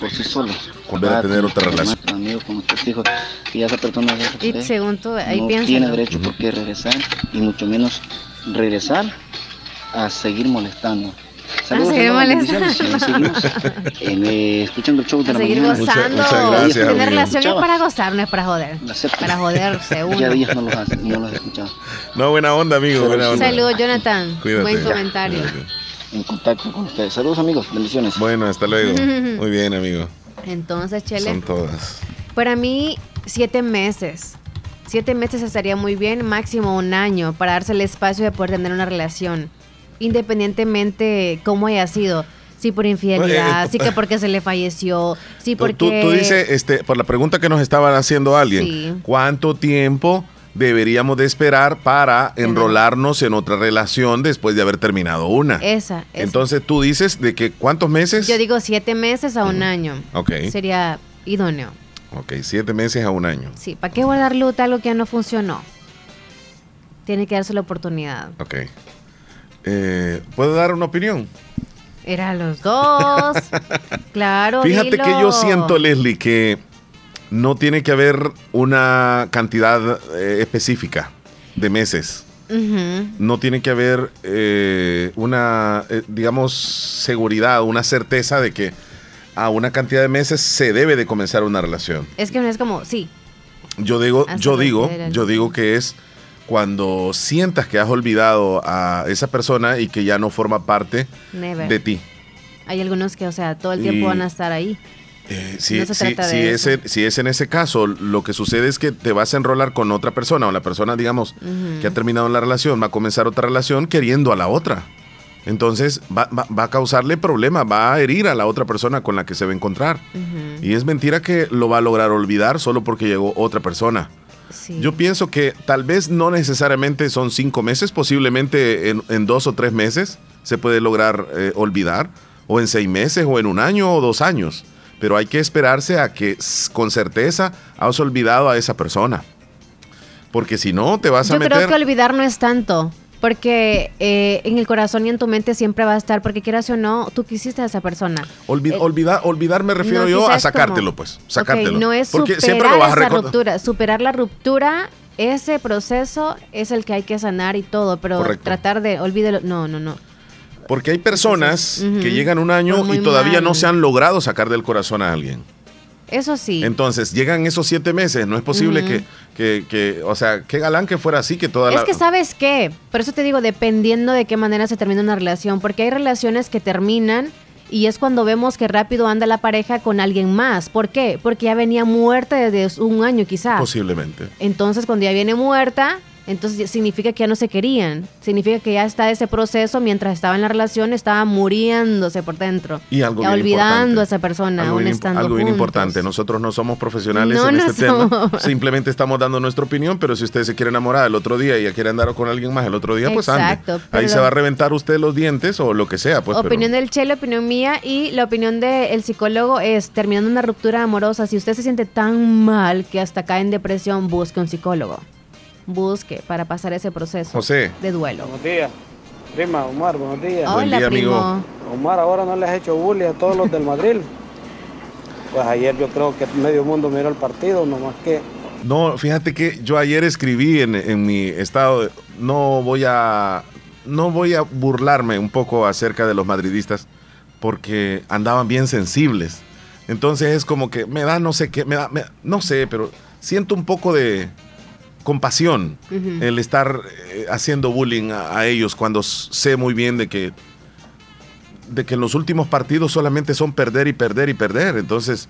por sí solo. Volver a tener otra relación. Con amigos, con nuestros hijos. Y esa persona Y según tú, ahí no tiene derecho por qué regresar y mucho menos regresar a seguir molestando. Saludos, molestando. bendiciones. Seguimos, eh, escuchando el show de A la seguir mañana. gozando. muchas gracias, Tener amigo. relación es Chava. para gozar, no es para joder. Para joderse uno. Ya días no los, hace- no los he escuchado. No, buena onda, amigo. Buena onda. Saludos, Jonathan. Cuídate. Buen comentario. En contacto con ustedes. Saludos amigos, bendiciones. Bueno, hasta luego. Muy bien, amigo. Entonces, Chele, Son todas. para mí, siete meses. Siete meses estaría muy bien, máximo un año, para darse el espacio de poder tener una relación, independientemente cómo haya sido. Sí, por infidelidad, Eh, sí que porque se le falleció, sí porque... Tú, tú dices, este, por la pregunta que nos estaba haciendo alguien, Sí. ¿cuánto tiempo deberíamos de esperar para enrolarnos en otra relación después de haber terminado una? Esa, esa. Entonces tú dices de que cuántos meses? Yo digo siete meses a un año. Ok. Sería idóneo. Ok, siete meses a un año. Sí, ¿para qué guardar luto a algo que ya no funcionó? Tiene que darse la oportunidad. Ok. Eh, ¿Puedo dar una opinión? Era los dos. claro. Fíjate dilo. que yo siento, Leslie, que no tiene que haber una cantidad eh, específica de meses. No tiene que haber eh, una, eh, digamos, seguridad, una certeza de que a una cantidad de meses se debe de comenzar una relación. Es que no es como, sí, Yo digo, Hasta yo digo, yo digo que es cuando sientas que has olvidado a esa persona y que ya no forma parte never. de ti. Hay algunos que, o sea, todo el tiempo Y- van a estar ahí. Eh, si, No se si- trata si de es, en- si es en ese caso, lo que sucede es que te vas a enrolar con otra persona o la persona, digamos, que ha terminado la relación, va a comenzar otra relación queriendo a la otra. Entonces va, va- va a causarle problemas, va a herir a la otra persona con la que se va a encontrar. Y es mentira que lo va a lograr olvidar solo porque llegó otra persona. Yo pienso que tal vez no necesariamente son cinco meses, posiblemente en, en dos o tres meses se puede lograr eh, olvidar, o en seis meses, o en un año o dos años. Pero hay que esperarse a que con certeza has olvidado a esa persona. Porque si no, te vas a Yo meter... creo que olvidar no es tanto. Porque eh, en el corazón y en tu mente siempre va a estar, porque quieras o no, tú quisiste a esa persona. Eh, olvidar, olvidar me refiero no, yo a sacártelo, como- pues. Sacártelo. No es Porque superar siempre lo vas a esa ruptura. Superar la ruptura, ese proceso es el que hay que sanar y todo, pero Correcto. tratar de olvídelo. No, no, no. Porque hay personas que llegan un año y todavía no se han logrado sacar del corazón a alguien. Eso sí. Entonces, llegan esos siete meses. No es posible que, que, que, o sea, qué galán que fuera así, que toda Es la... que sabes qué, por eso te digo, dependiendo de qué manera se termina una relación, porque hay relaciones que terminan y es cuando vemos que rápido anda la pareja con alguien más. ¿Por qué? Porque ya venía muerta desde un año quizás. Posiblemente. Entonces, cuando ya viene muerta, entonces significa que ya no se querían. Significa que ya está ese proceso, mientras estaba en la relación, estaba muriéndose por dentro. Y algo ya olvidando a esa persona, Algo aún bien, estando algo bien importante. Nosotros no somos profesionales No, en no este tema. somos. Simplemente estamos dando nuestra opinión, pero si usted se quiere enamorar el otro día y ya quiere andar con alguien más el otro día, pues ande. Exacto, pero Ahí se va a reventar usted los dientes o lo que sea. Pues, pero- opinión del Chelo, opinión mía y la opinión del psicólogo es, terminando una ruptura amorosa, si usted se siente tan mal que hasta cae en depresión, busque un psicólogo. Busque para pasar ese proceso José. de duelo. Buenos días. Prima, Omar, buenos días. Hola, Buen día, primo. amigo. Omar, ahora no les has hecho bullying a todos los del Madrid. Pues ayer yo creo que medio mundo miró el partido, nomás que No, fíjate que yo ayer escribí en, en mi estado, de- no voy a no voy a burlarme un poco acerca de los madridistas porque andaban bien sensibles. Entonces es como que me da no sé qué, me da, me- no sé, pero siento un poco de compasión el estar eh, haciendo bullying a, a ellos cuando sé muy bien de que de que en los últimos partidos solamente son perder y perder y perder. Entonces,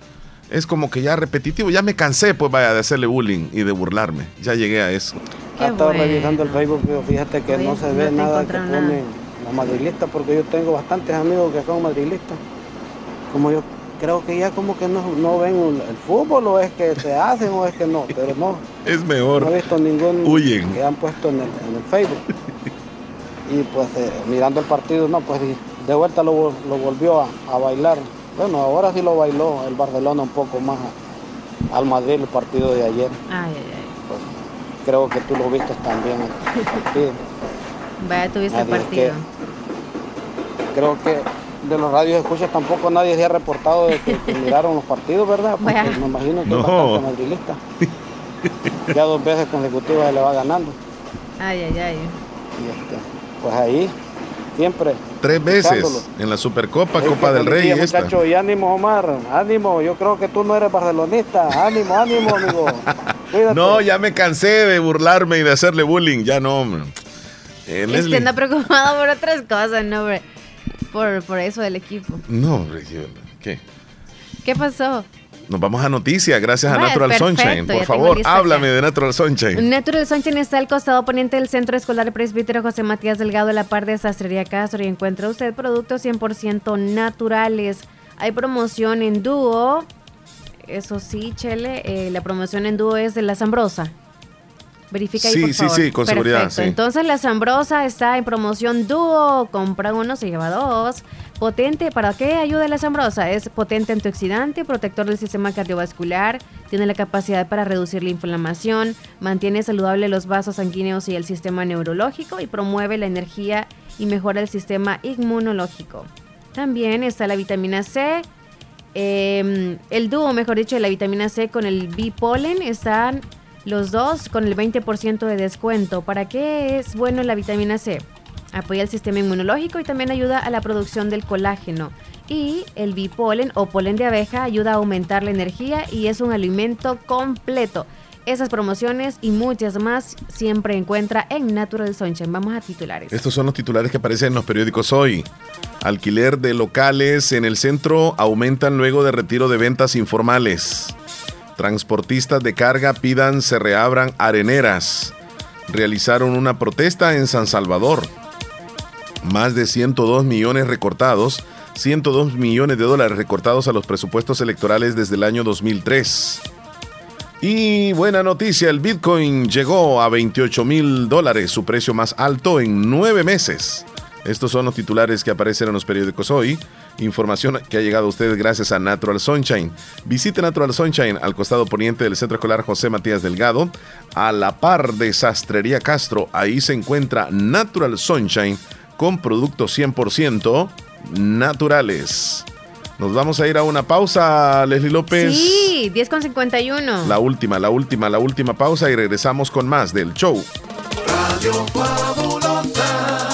es como que ya repetitivo. Ya me cansé, pues vaya, de hacerle bullying y de burlarme. Ya llegué a eso. he estado revisando el Facebook, pero fíjate que no se ve no nada que ponen los madrilistas, porque yo tengo bastantes amigos que son madrilistas. Como yo creo que ya como que no, no ven el fútbol, o es que se hacen, o es que no, pero no. Es mejor. No he visto ningún Huyen. que han puesto en el, en el Facebook. y pues eh, mirando el partido, no, pues de vuelta lo, lo volvió a, a bailar. Bueno, ahora sí lo bailó el Barcelona un poco más a- al Madrid el partido de ayer. Ay, ay, ay. Pues creo que tú lo viste también el partido. Vaya, tuviste el partido. Creo que de los radios escuchas tampoco nadie se ha reportado de que, que miraron los partidos, ¿verdad? Porque Bueno. me imagino que No. es bastante madrilista. Ya dos veces consecutivas le va ganando. Ay, ay, ay. Y este, pues ahí, siempre. Tres veces en la Supercopa, Copa del Rey. día, esta. muchacho, y ánimo, Omar, ánimo. Yo creo que tú no eres barcelonista. Ánimo, ánimo, amigo. Cuídate. No, ya me cansé de burlarme y de hacerle bullying. Ya no, hombre. Eh, Es que Leslie. anda preocupado por otras cosas, no, hombre. Por, por eso del equipo. No, ¿qué- ¿qué? ¿Qué pasó? Nos vamos a noticias, gracias a Natural perfecto, Sunshine. Por favor, háblame de Natural Sunshine. Natural Sunshine está al costado poniente del Centro Escolar Presbítero José Matías Delgado, en la par de Sastrería Castro, y encuentra usted productos 100% naturales. Hay promoción en dúo. Eso sí, Chele, eh, la promoción en dúo es de la Zambrosa. Verifica ahí, Sí, por sí, favor. sí, con seguridad, sí. Entonces la Zambrosa está en promoción dúo. Compra uno, se lleva dos. Potente, ¿para qué ayuda la Zambrosa? Es potente antioxidante, protector del sistema cardiovascular, tiene la capacidad para reducir la inflamación, mantiene saludable los vasos sanguíneos y el sistema neurológico y promueve la energía y mejora el sistema inmunológico. También está la vitamina C, eh, el dúo, mejor dicho, de la vitamina C con el bipolen están los dos con el 20% de descuento. ¿Para qué es bueno la vitamina C? Apoya el sistema inmunológico y también ayuda a la producción del colágeno. Y el bipolen o polen de abeja ayuda a aumentar la energía y es un alimento completo. Esas promociones y muchas más siempre encuentra en Natural Sunshine. Vamos a titulares. Estos son los titulares que aparecen en los periódicos hoy. Alquiler de locales en el centro aumentan luego de retiro de ventas informales. Transportistas de carga pidan se reabran areneras. Realizaron una protesta en San Salvador. Más de 102 millones recortados, 102 millones de dólares recortados a los presupuestos electorales desde el año 2003. Y buena noticia, el Bitcoin llegó a 28 mil dólares, su precio más alto en nueve meses. Estos son los titulares que aparecen en los periódicos hoy. Información que ha llegado a ustedes gracias a Natural Sunshine. Visite Natural Sunshine al costado poniente del Centro Escolar José Matías Delgado, a la par de Sastrería Castro. Ahí se encuentra Natural Sunshine con productos 100% naturales. Nos vamos a ir a una pausa, Leslie López. Sí, 10 con 51. La última, la última, la última pausa y regresamos con más del show. Radio Fabulosa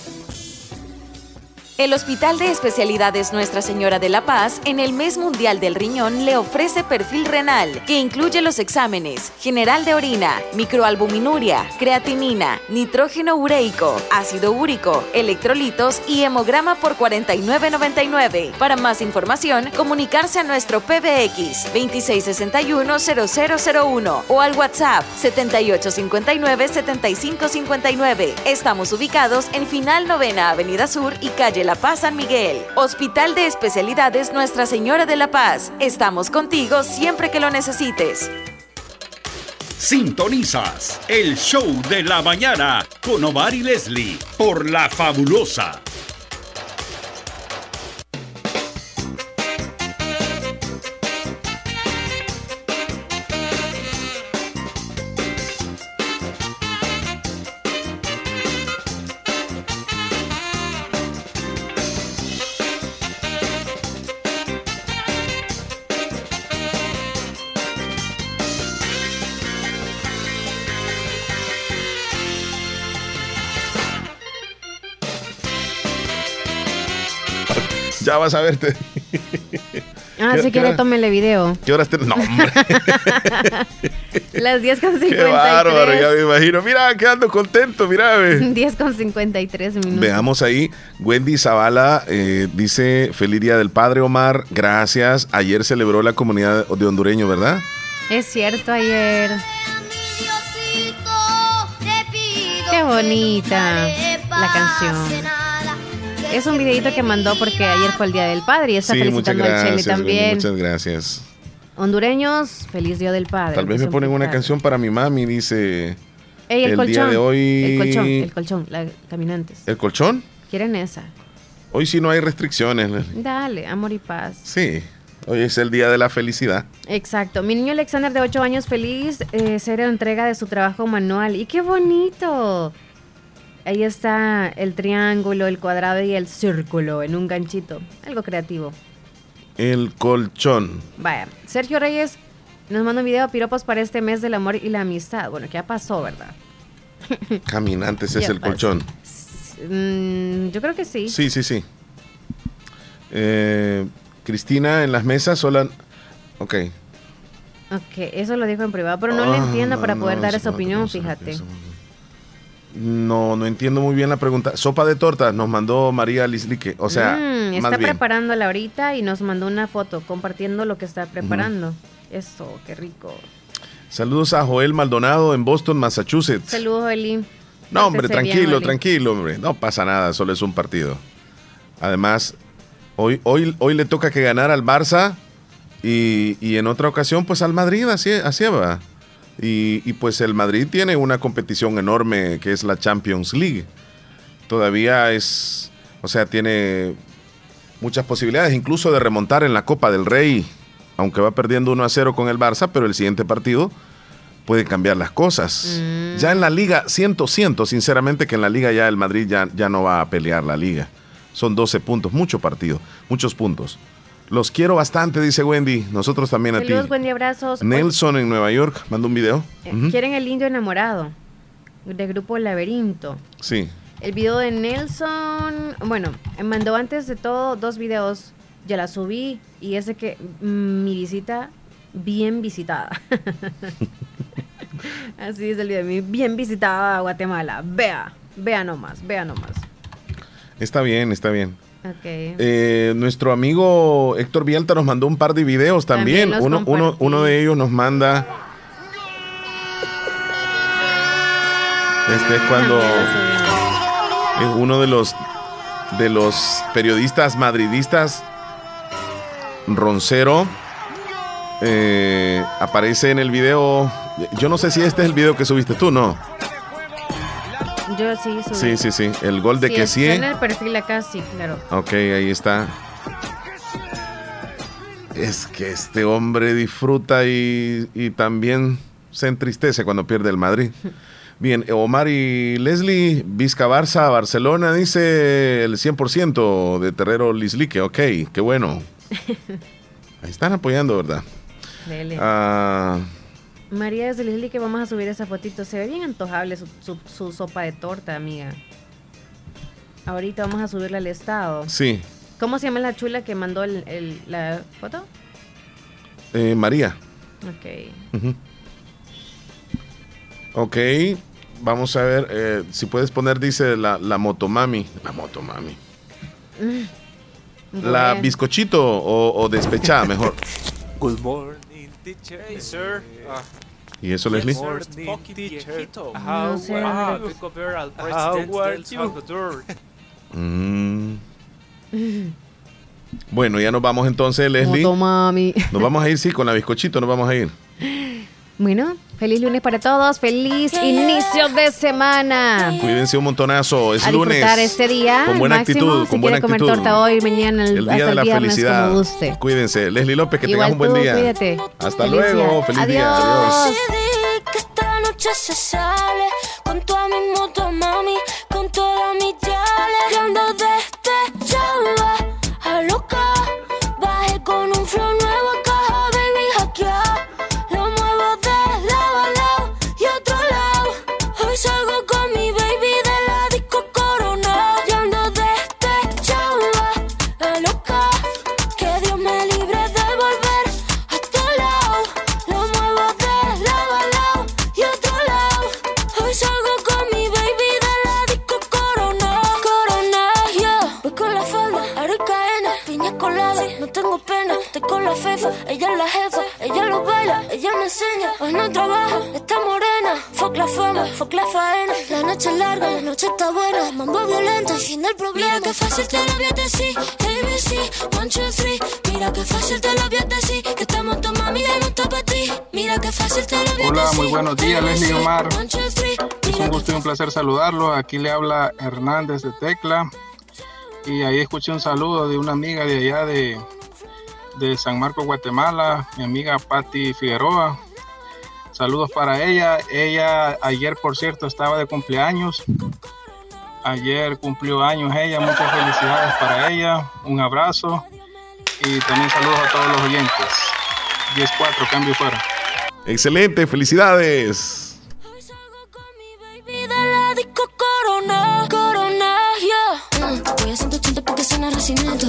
El Hospital de Especialidades Nuestra Señora de la Paz en el Mes Mundial del Riñón le ofrece perfil renal que incluye los exámenes general de orina, microalbuminuria, creatinina, nitrógeno ureico, ácido úrico, electrolitos y hemograma por 49.99. Para más información, comunicarse a nuestro PBX 2661-0001 o al WhatsApp 7859-7559. Estamos ubicados en Final Novena Avenida Sur y Calle La Paz San Miguel. Hospital de Especialidades Nuestra Señora de la Paz. Estamos contigo siempre que lo necesites. Sintonizas el show de la mañana con Omar y Leslie por La Fabulosa. Ya vas a verte. Ah, ¿Qué- si quiere, tómele video. ¿Qué horas tenés? No, hombre. Las 10 con Qué bárbaro, ya 53. me imagino. Mira, quedando contento, mira. ve. 10 con 53 minutos. Veamos ahí, Wendy Zavala eh, dice, feliz día del padre Omar, gracias. Ayer celebró la comunidad de hondureño, ¿verdad? Es cierto, ayer. Qué bonita la canción. Es un videito que mandó porque ayer fue el Día del Padre y está sí, muchas felicitando al Chele gracias, Wendy, también. muchas gracias. Hondureños, feliz Día del Padre. Tal vez me ponen una canción para mi mami, dice Ey, el, El colchón. día de hoy- El colchón, el colchón, la, caminantes. ¿El colchón? ¿Quieren esa? Hoy sí no hay restricciones. Dale, amor y paz. Sí, hoy es el día de la felicidad. Exacto. Mi niño Alexander de 8 años feliz eh, ser entrega de su trabajo manual. ¡Y qué bonito! Ahí está el triángulo, el cuadrado y el círculo en un ganchito. Algo creativo. El colchón. Vaya, Sergio Reyes nos manda un video piropos para este mes del amor y la amistad. Bueno, ya pasó, ¿verdad? Caminantes es Ya el pasó. colchón. Mm, yo creo que sí. Sí, sí, sí. Eh, Cristina en las mesas sola. Ok. Ok, eso lo dijo en privado, pero no lo Ah, entiendo no, para no, poder dar esa opinión, fíjate. No, no entiendo muy bien la pregunta. Sopa de torta nos mandó María Lislique. O sea, Mm, más está bien. preparándola ahorita y nos mandó una foto compartiendo lo que está preparando. Eso, qué rico. Saludos a Joel Maldonado en Boston, Massachusetts. Saludos, Eli. No, hombre, tranquilo, tranquilo, hombre. No pasa nada, solo es un partido. Además, hoy, hoy, hoy le toca que ganar al Barça y, y en otra ocasión, pues al Madrid, así, así va. Y, y, pues el Madrid tiene una competición enorme que es la Champions League. Todavía es, o sea, tiene muchas posibilidades, incluso de remontar en la Copa del Rey, aunque va perdiendo 1 a 0 con el Barça, pero el siguiente partido puede cambiar las cosas. Ya en la liga, siento, siento sinceramente que en la liga ya el Madrid ya, ya no va a pelear la liga. Son 12 puntos, mucho partido, muchos puntos. Los quiero bastante, dice Wendy. Nosotros también a Saludos, ti. buen día, abrazos. Nelson en Nueva York, manda un video. Eh. Quieren el indio enamorado de grupo Laberinto. Sí. El video de Nelson, bueno, mandó antes de todo dos videos. Ya la subí y ese que mm, mi visita bien visitada. Así es el video, mi bien visitada a Guatemala. Vea, vea nomás, vea nomás. Está bien, está bien. Eh, nuestro amigo Héctor Vialta nos mandó un par de videos también. Uno, uno, uno de ellos nos manda. Este es cuando es uno de los de los periodistas madridistas, Roncero, eh, aparece en el video. Yo no sé si este es el video que subiste tú, ¿no? Yo sí subí. Sí, sí, sí. El gol de Sí, que sí. en el perfil acá, sí, claro. Ok, ahí está. Es que este hombre disfruta y, y también se entristece cuando pierde el Madrid. Bien, Omar y Leslie, Vizca Barça, Barcelona, dice el 100% de Terrero Lislique. Ok, qué bueno. Ahí están apoyando, ¿verdad? Ah, María desde Leslie que vamos a subir esa fotito. Se ve bien antojable su, su- su sopa de torta, amiga. Ahorita vamos a subirla al estado. sí, ¿Cómo se llama la chula que mandó el- el- la foto? eh, María. Ok. Ujú. Ok, vamos a ver eh, si puedes poner, dice la, la motomami. La motomami. Mm. La bizcochito o, o despechada, mejor. Good morning, teacher. Hey, sir. ¿Y eso, Leslie? Teacher. How no How are. Mm. Bueno, ya nos vamos entonces, Leslie. Motomami. Nos vamos a ir, sí, con la bizcochito nos vamos a ir. Bueno, feliz lunes para todos. Feliz inicio de semana. Cuídense un montonazo. Es a lunes. disfrutar este día. Con buena Máximo, actitud, si con buena quiere comer actitud. torta hoy, mañana, el, El día hasta de la viernes, felicidad. como. Cuídense. Leslie López, que Igual tengas un buen tú, día. cuídate. Hasta Feliz luego. día. Feliz día. Adiós. Adiós. Decidí que esta noche se sale con toda mi moto, mami, con toda mi baila, ella me enseña. Hoy no trabaja, está morena. Fuck la fama, fuck la faena. La noche es larga, la noche está buena. Mambo violento, fin del problema. Mira que fácil te lo voy a decir. ABC, one, two, three. Mira que fácil te lo voy a decir. Que estamos tu mami, ya no está para ti. Mira que fácil te lo voy a decir. Hola, muy buenos días, Leslie Omar. Three. un gusto y un placer saludarlo. Aquí le habla Hernández de Tecla. Y ahí escuché un saludo de una amiga de allá de, de San Marcos, Guatemala, mi amiga Patti Figueroa. Saludos para ella. Ella ayer, por cierto, estaba de cumpleaños. Ayer cumplió años ella. Muchas felicidades para ella. Un abrazo. Y también saludos a todos los oyentes. 10-4, cambio fuera. Excelente, felicidades. de la disco Corona, Corona, yeah. Voy a 180 porque suena recinito.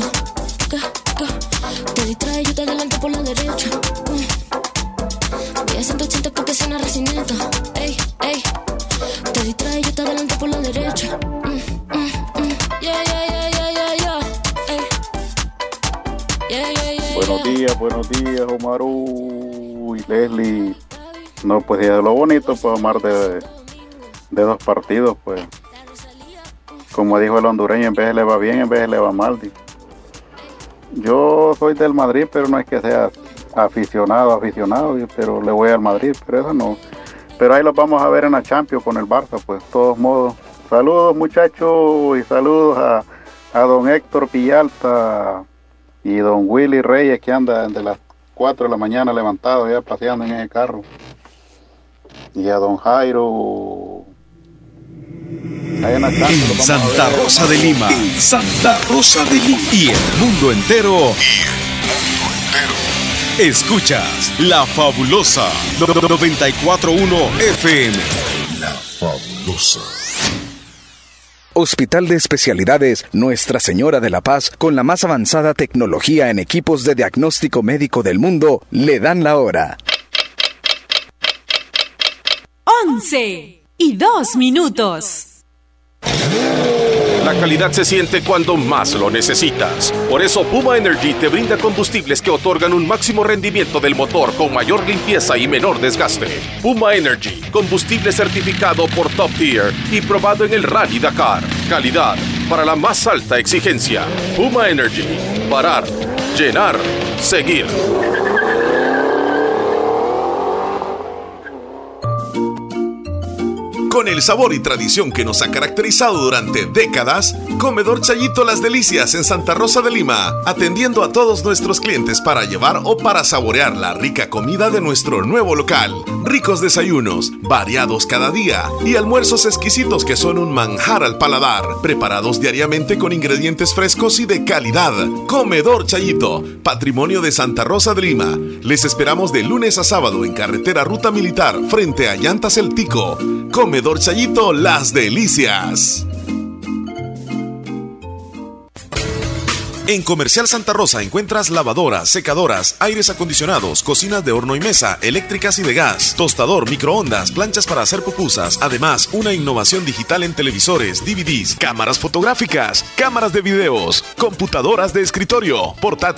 Te adelanto por la derecha. Voy a 180 porque suena recinito. Ey, ey. Te distrae, yo te adelanto por la derecha. Buenos días, buenos días, Omaru y Leslie. No, pues ya lo bonito, pues, Omar, de, de dos partidos, pues. Como dijo el hondureño, en vez le va bien, en vez le va mal. di. Yo soy del Madrid, pero no es que sea aficionado, aficionado, pero le voy al Madrid, pero eso no. Pero ahí los vamos a ver en la Champions con el Barça, pues, todos modos. Saludos, muchachos, y saludos a, a don Héctor Pillalta y don Willy Reyes, que anda desde las 4 de la mañana levantado, ya paseando en ese carro. Y a don Jairo. En Santa. Rosa de Lima. Santa Rosa de Lima. Y el mundo entero. Escuchas La Fabulosa 941 FM. La Fabulosa. Hospital de Especialidades Nuestra Señora de la Paz, con la más avanzada tecnología en equipos de diagnóstico médico del mundo, le dan la hora. 11 y 2 minutos. La calidad se siente cuando más lo necesitas. Por eso Puma Energy te brinda combustibles que otorgan un máximo rendimiento del motor con mayor limpieza y menor desgaste. Puma Energy, combustible certificado por Top Tier y probado en el Rally Dakar. Calidad para la más alta exigencia. Puma Energy, parar, llenar, seguir. Con el sabor y tradición que nos ha caracterizado durante décadas, Comedor Chayito Las Delicias en Santa Rosa de Lima, atendiendo a todos nuestros clientes para llevar o para saborear la rica comida de nuestro nuevo local. Ricos desayunos, variados cada día y almuerzos exquisitos que son un manjar al paladar, preparados diariamente con ingredientes frescos y de calidad. Comedor Chayito, patrimonio de Santa Rosa de Lima. Les esperamos de lunes a sábado en carretera Ruta Militar frente a Llantas El Tico. Comedor Chayito Las Delicias. En Comercial Santa Rosa encuentras lavadoras, secadoras, aires acondicionados, cocinas de horno y mesa, eléctricas y de gas, tostador, microondas, planchas para hacer pupusas, además una innovación digital en televisores, DVDs, cámaras fotográficas, cámaras de videos, computadoras de escritorio, portátiles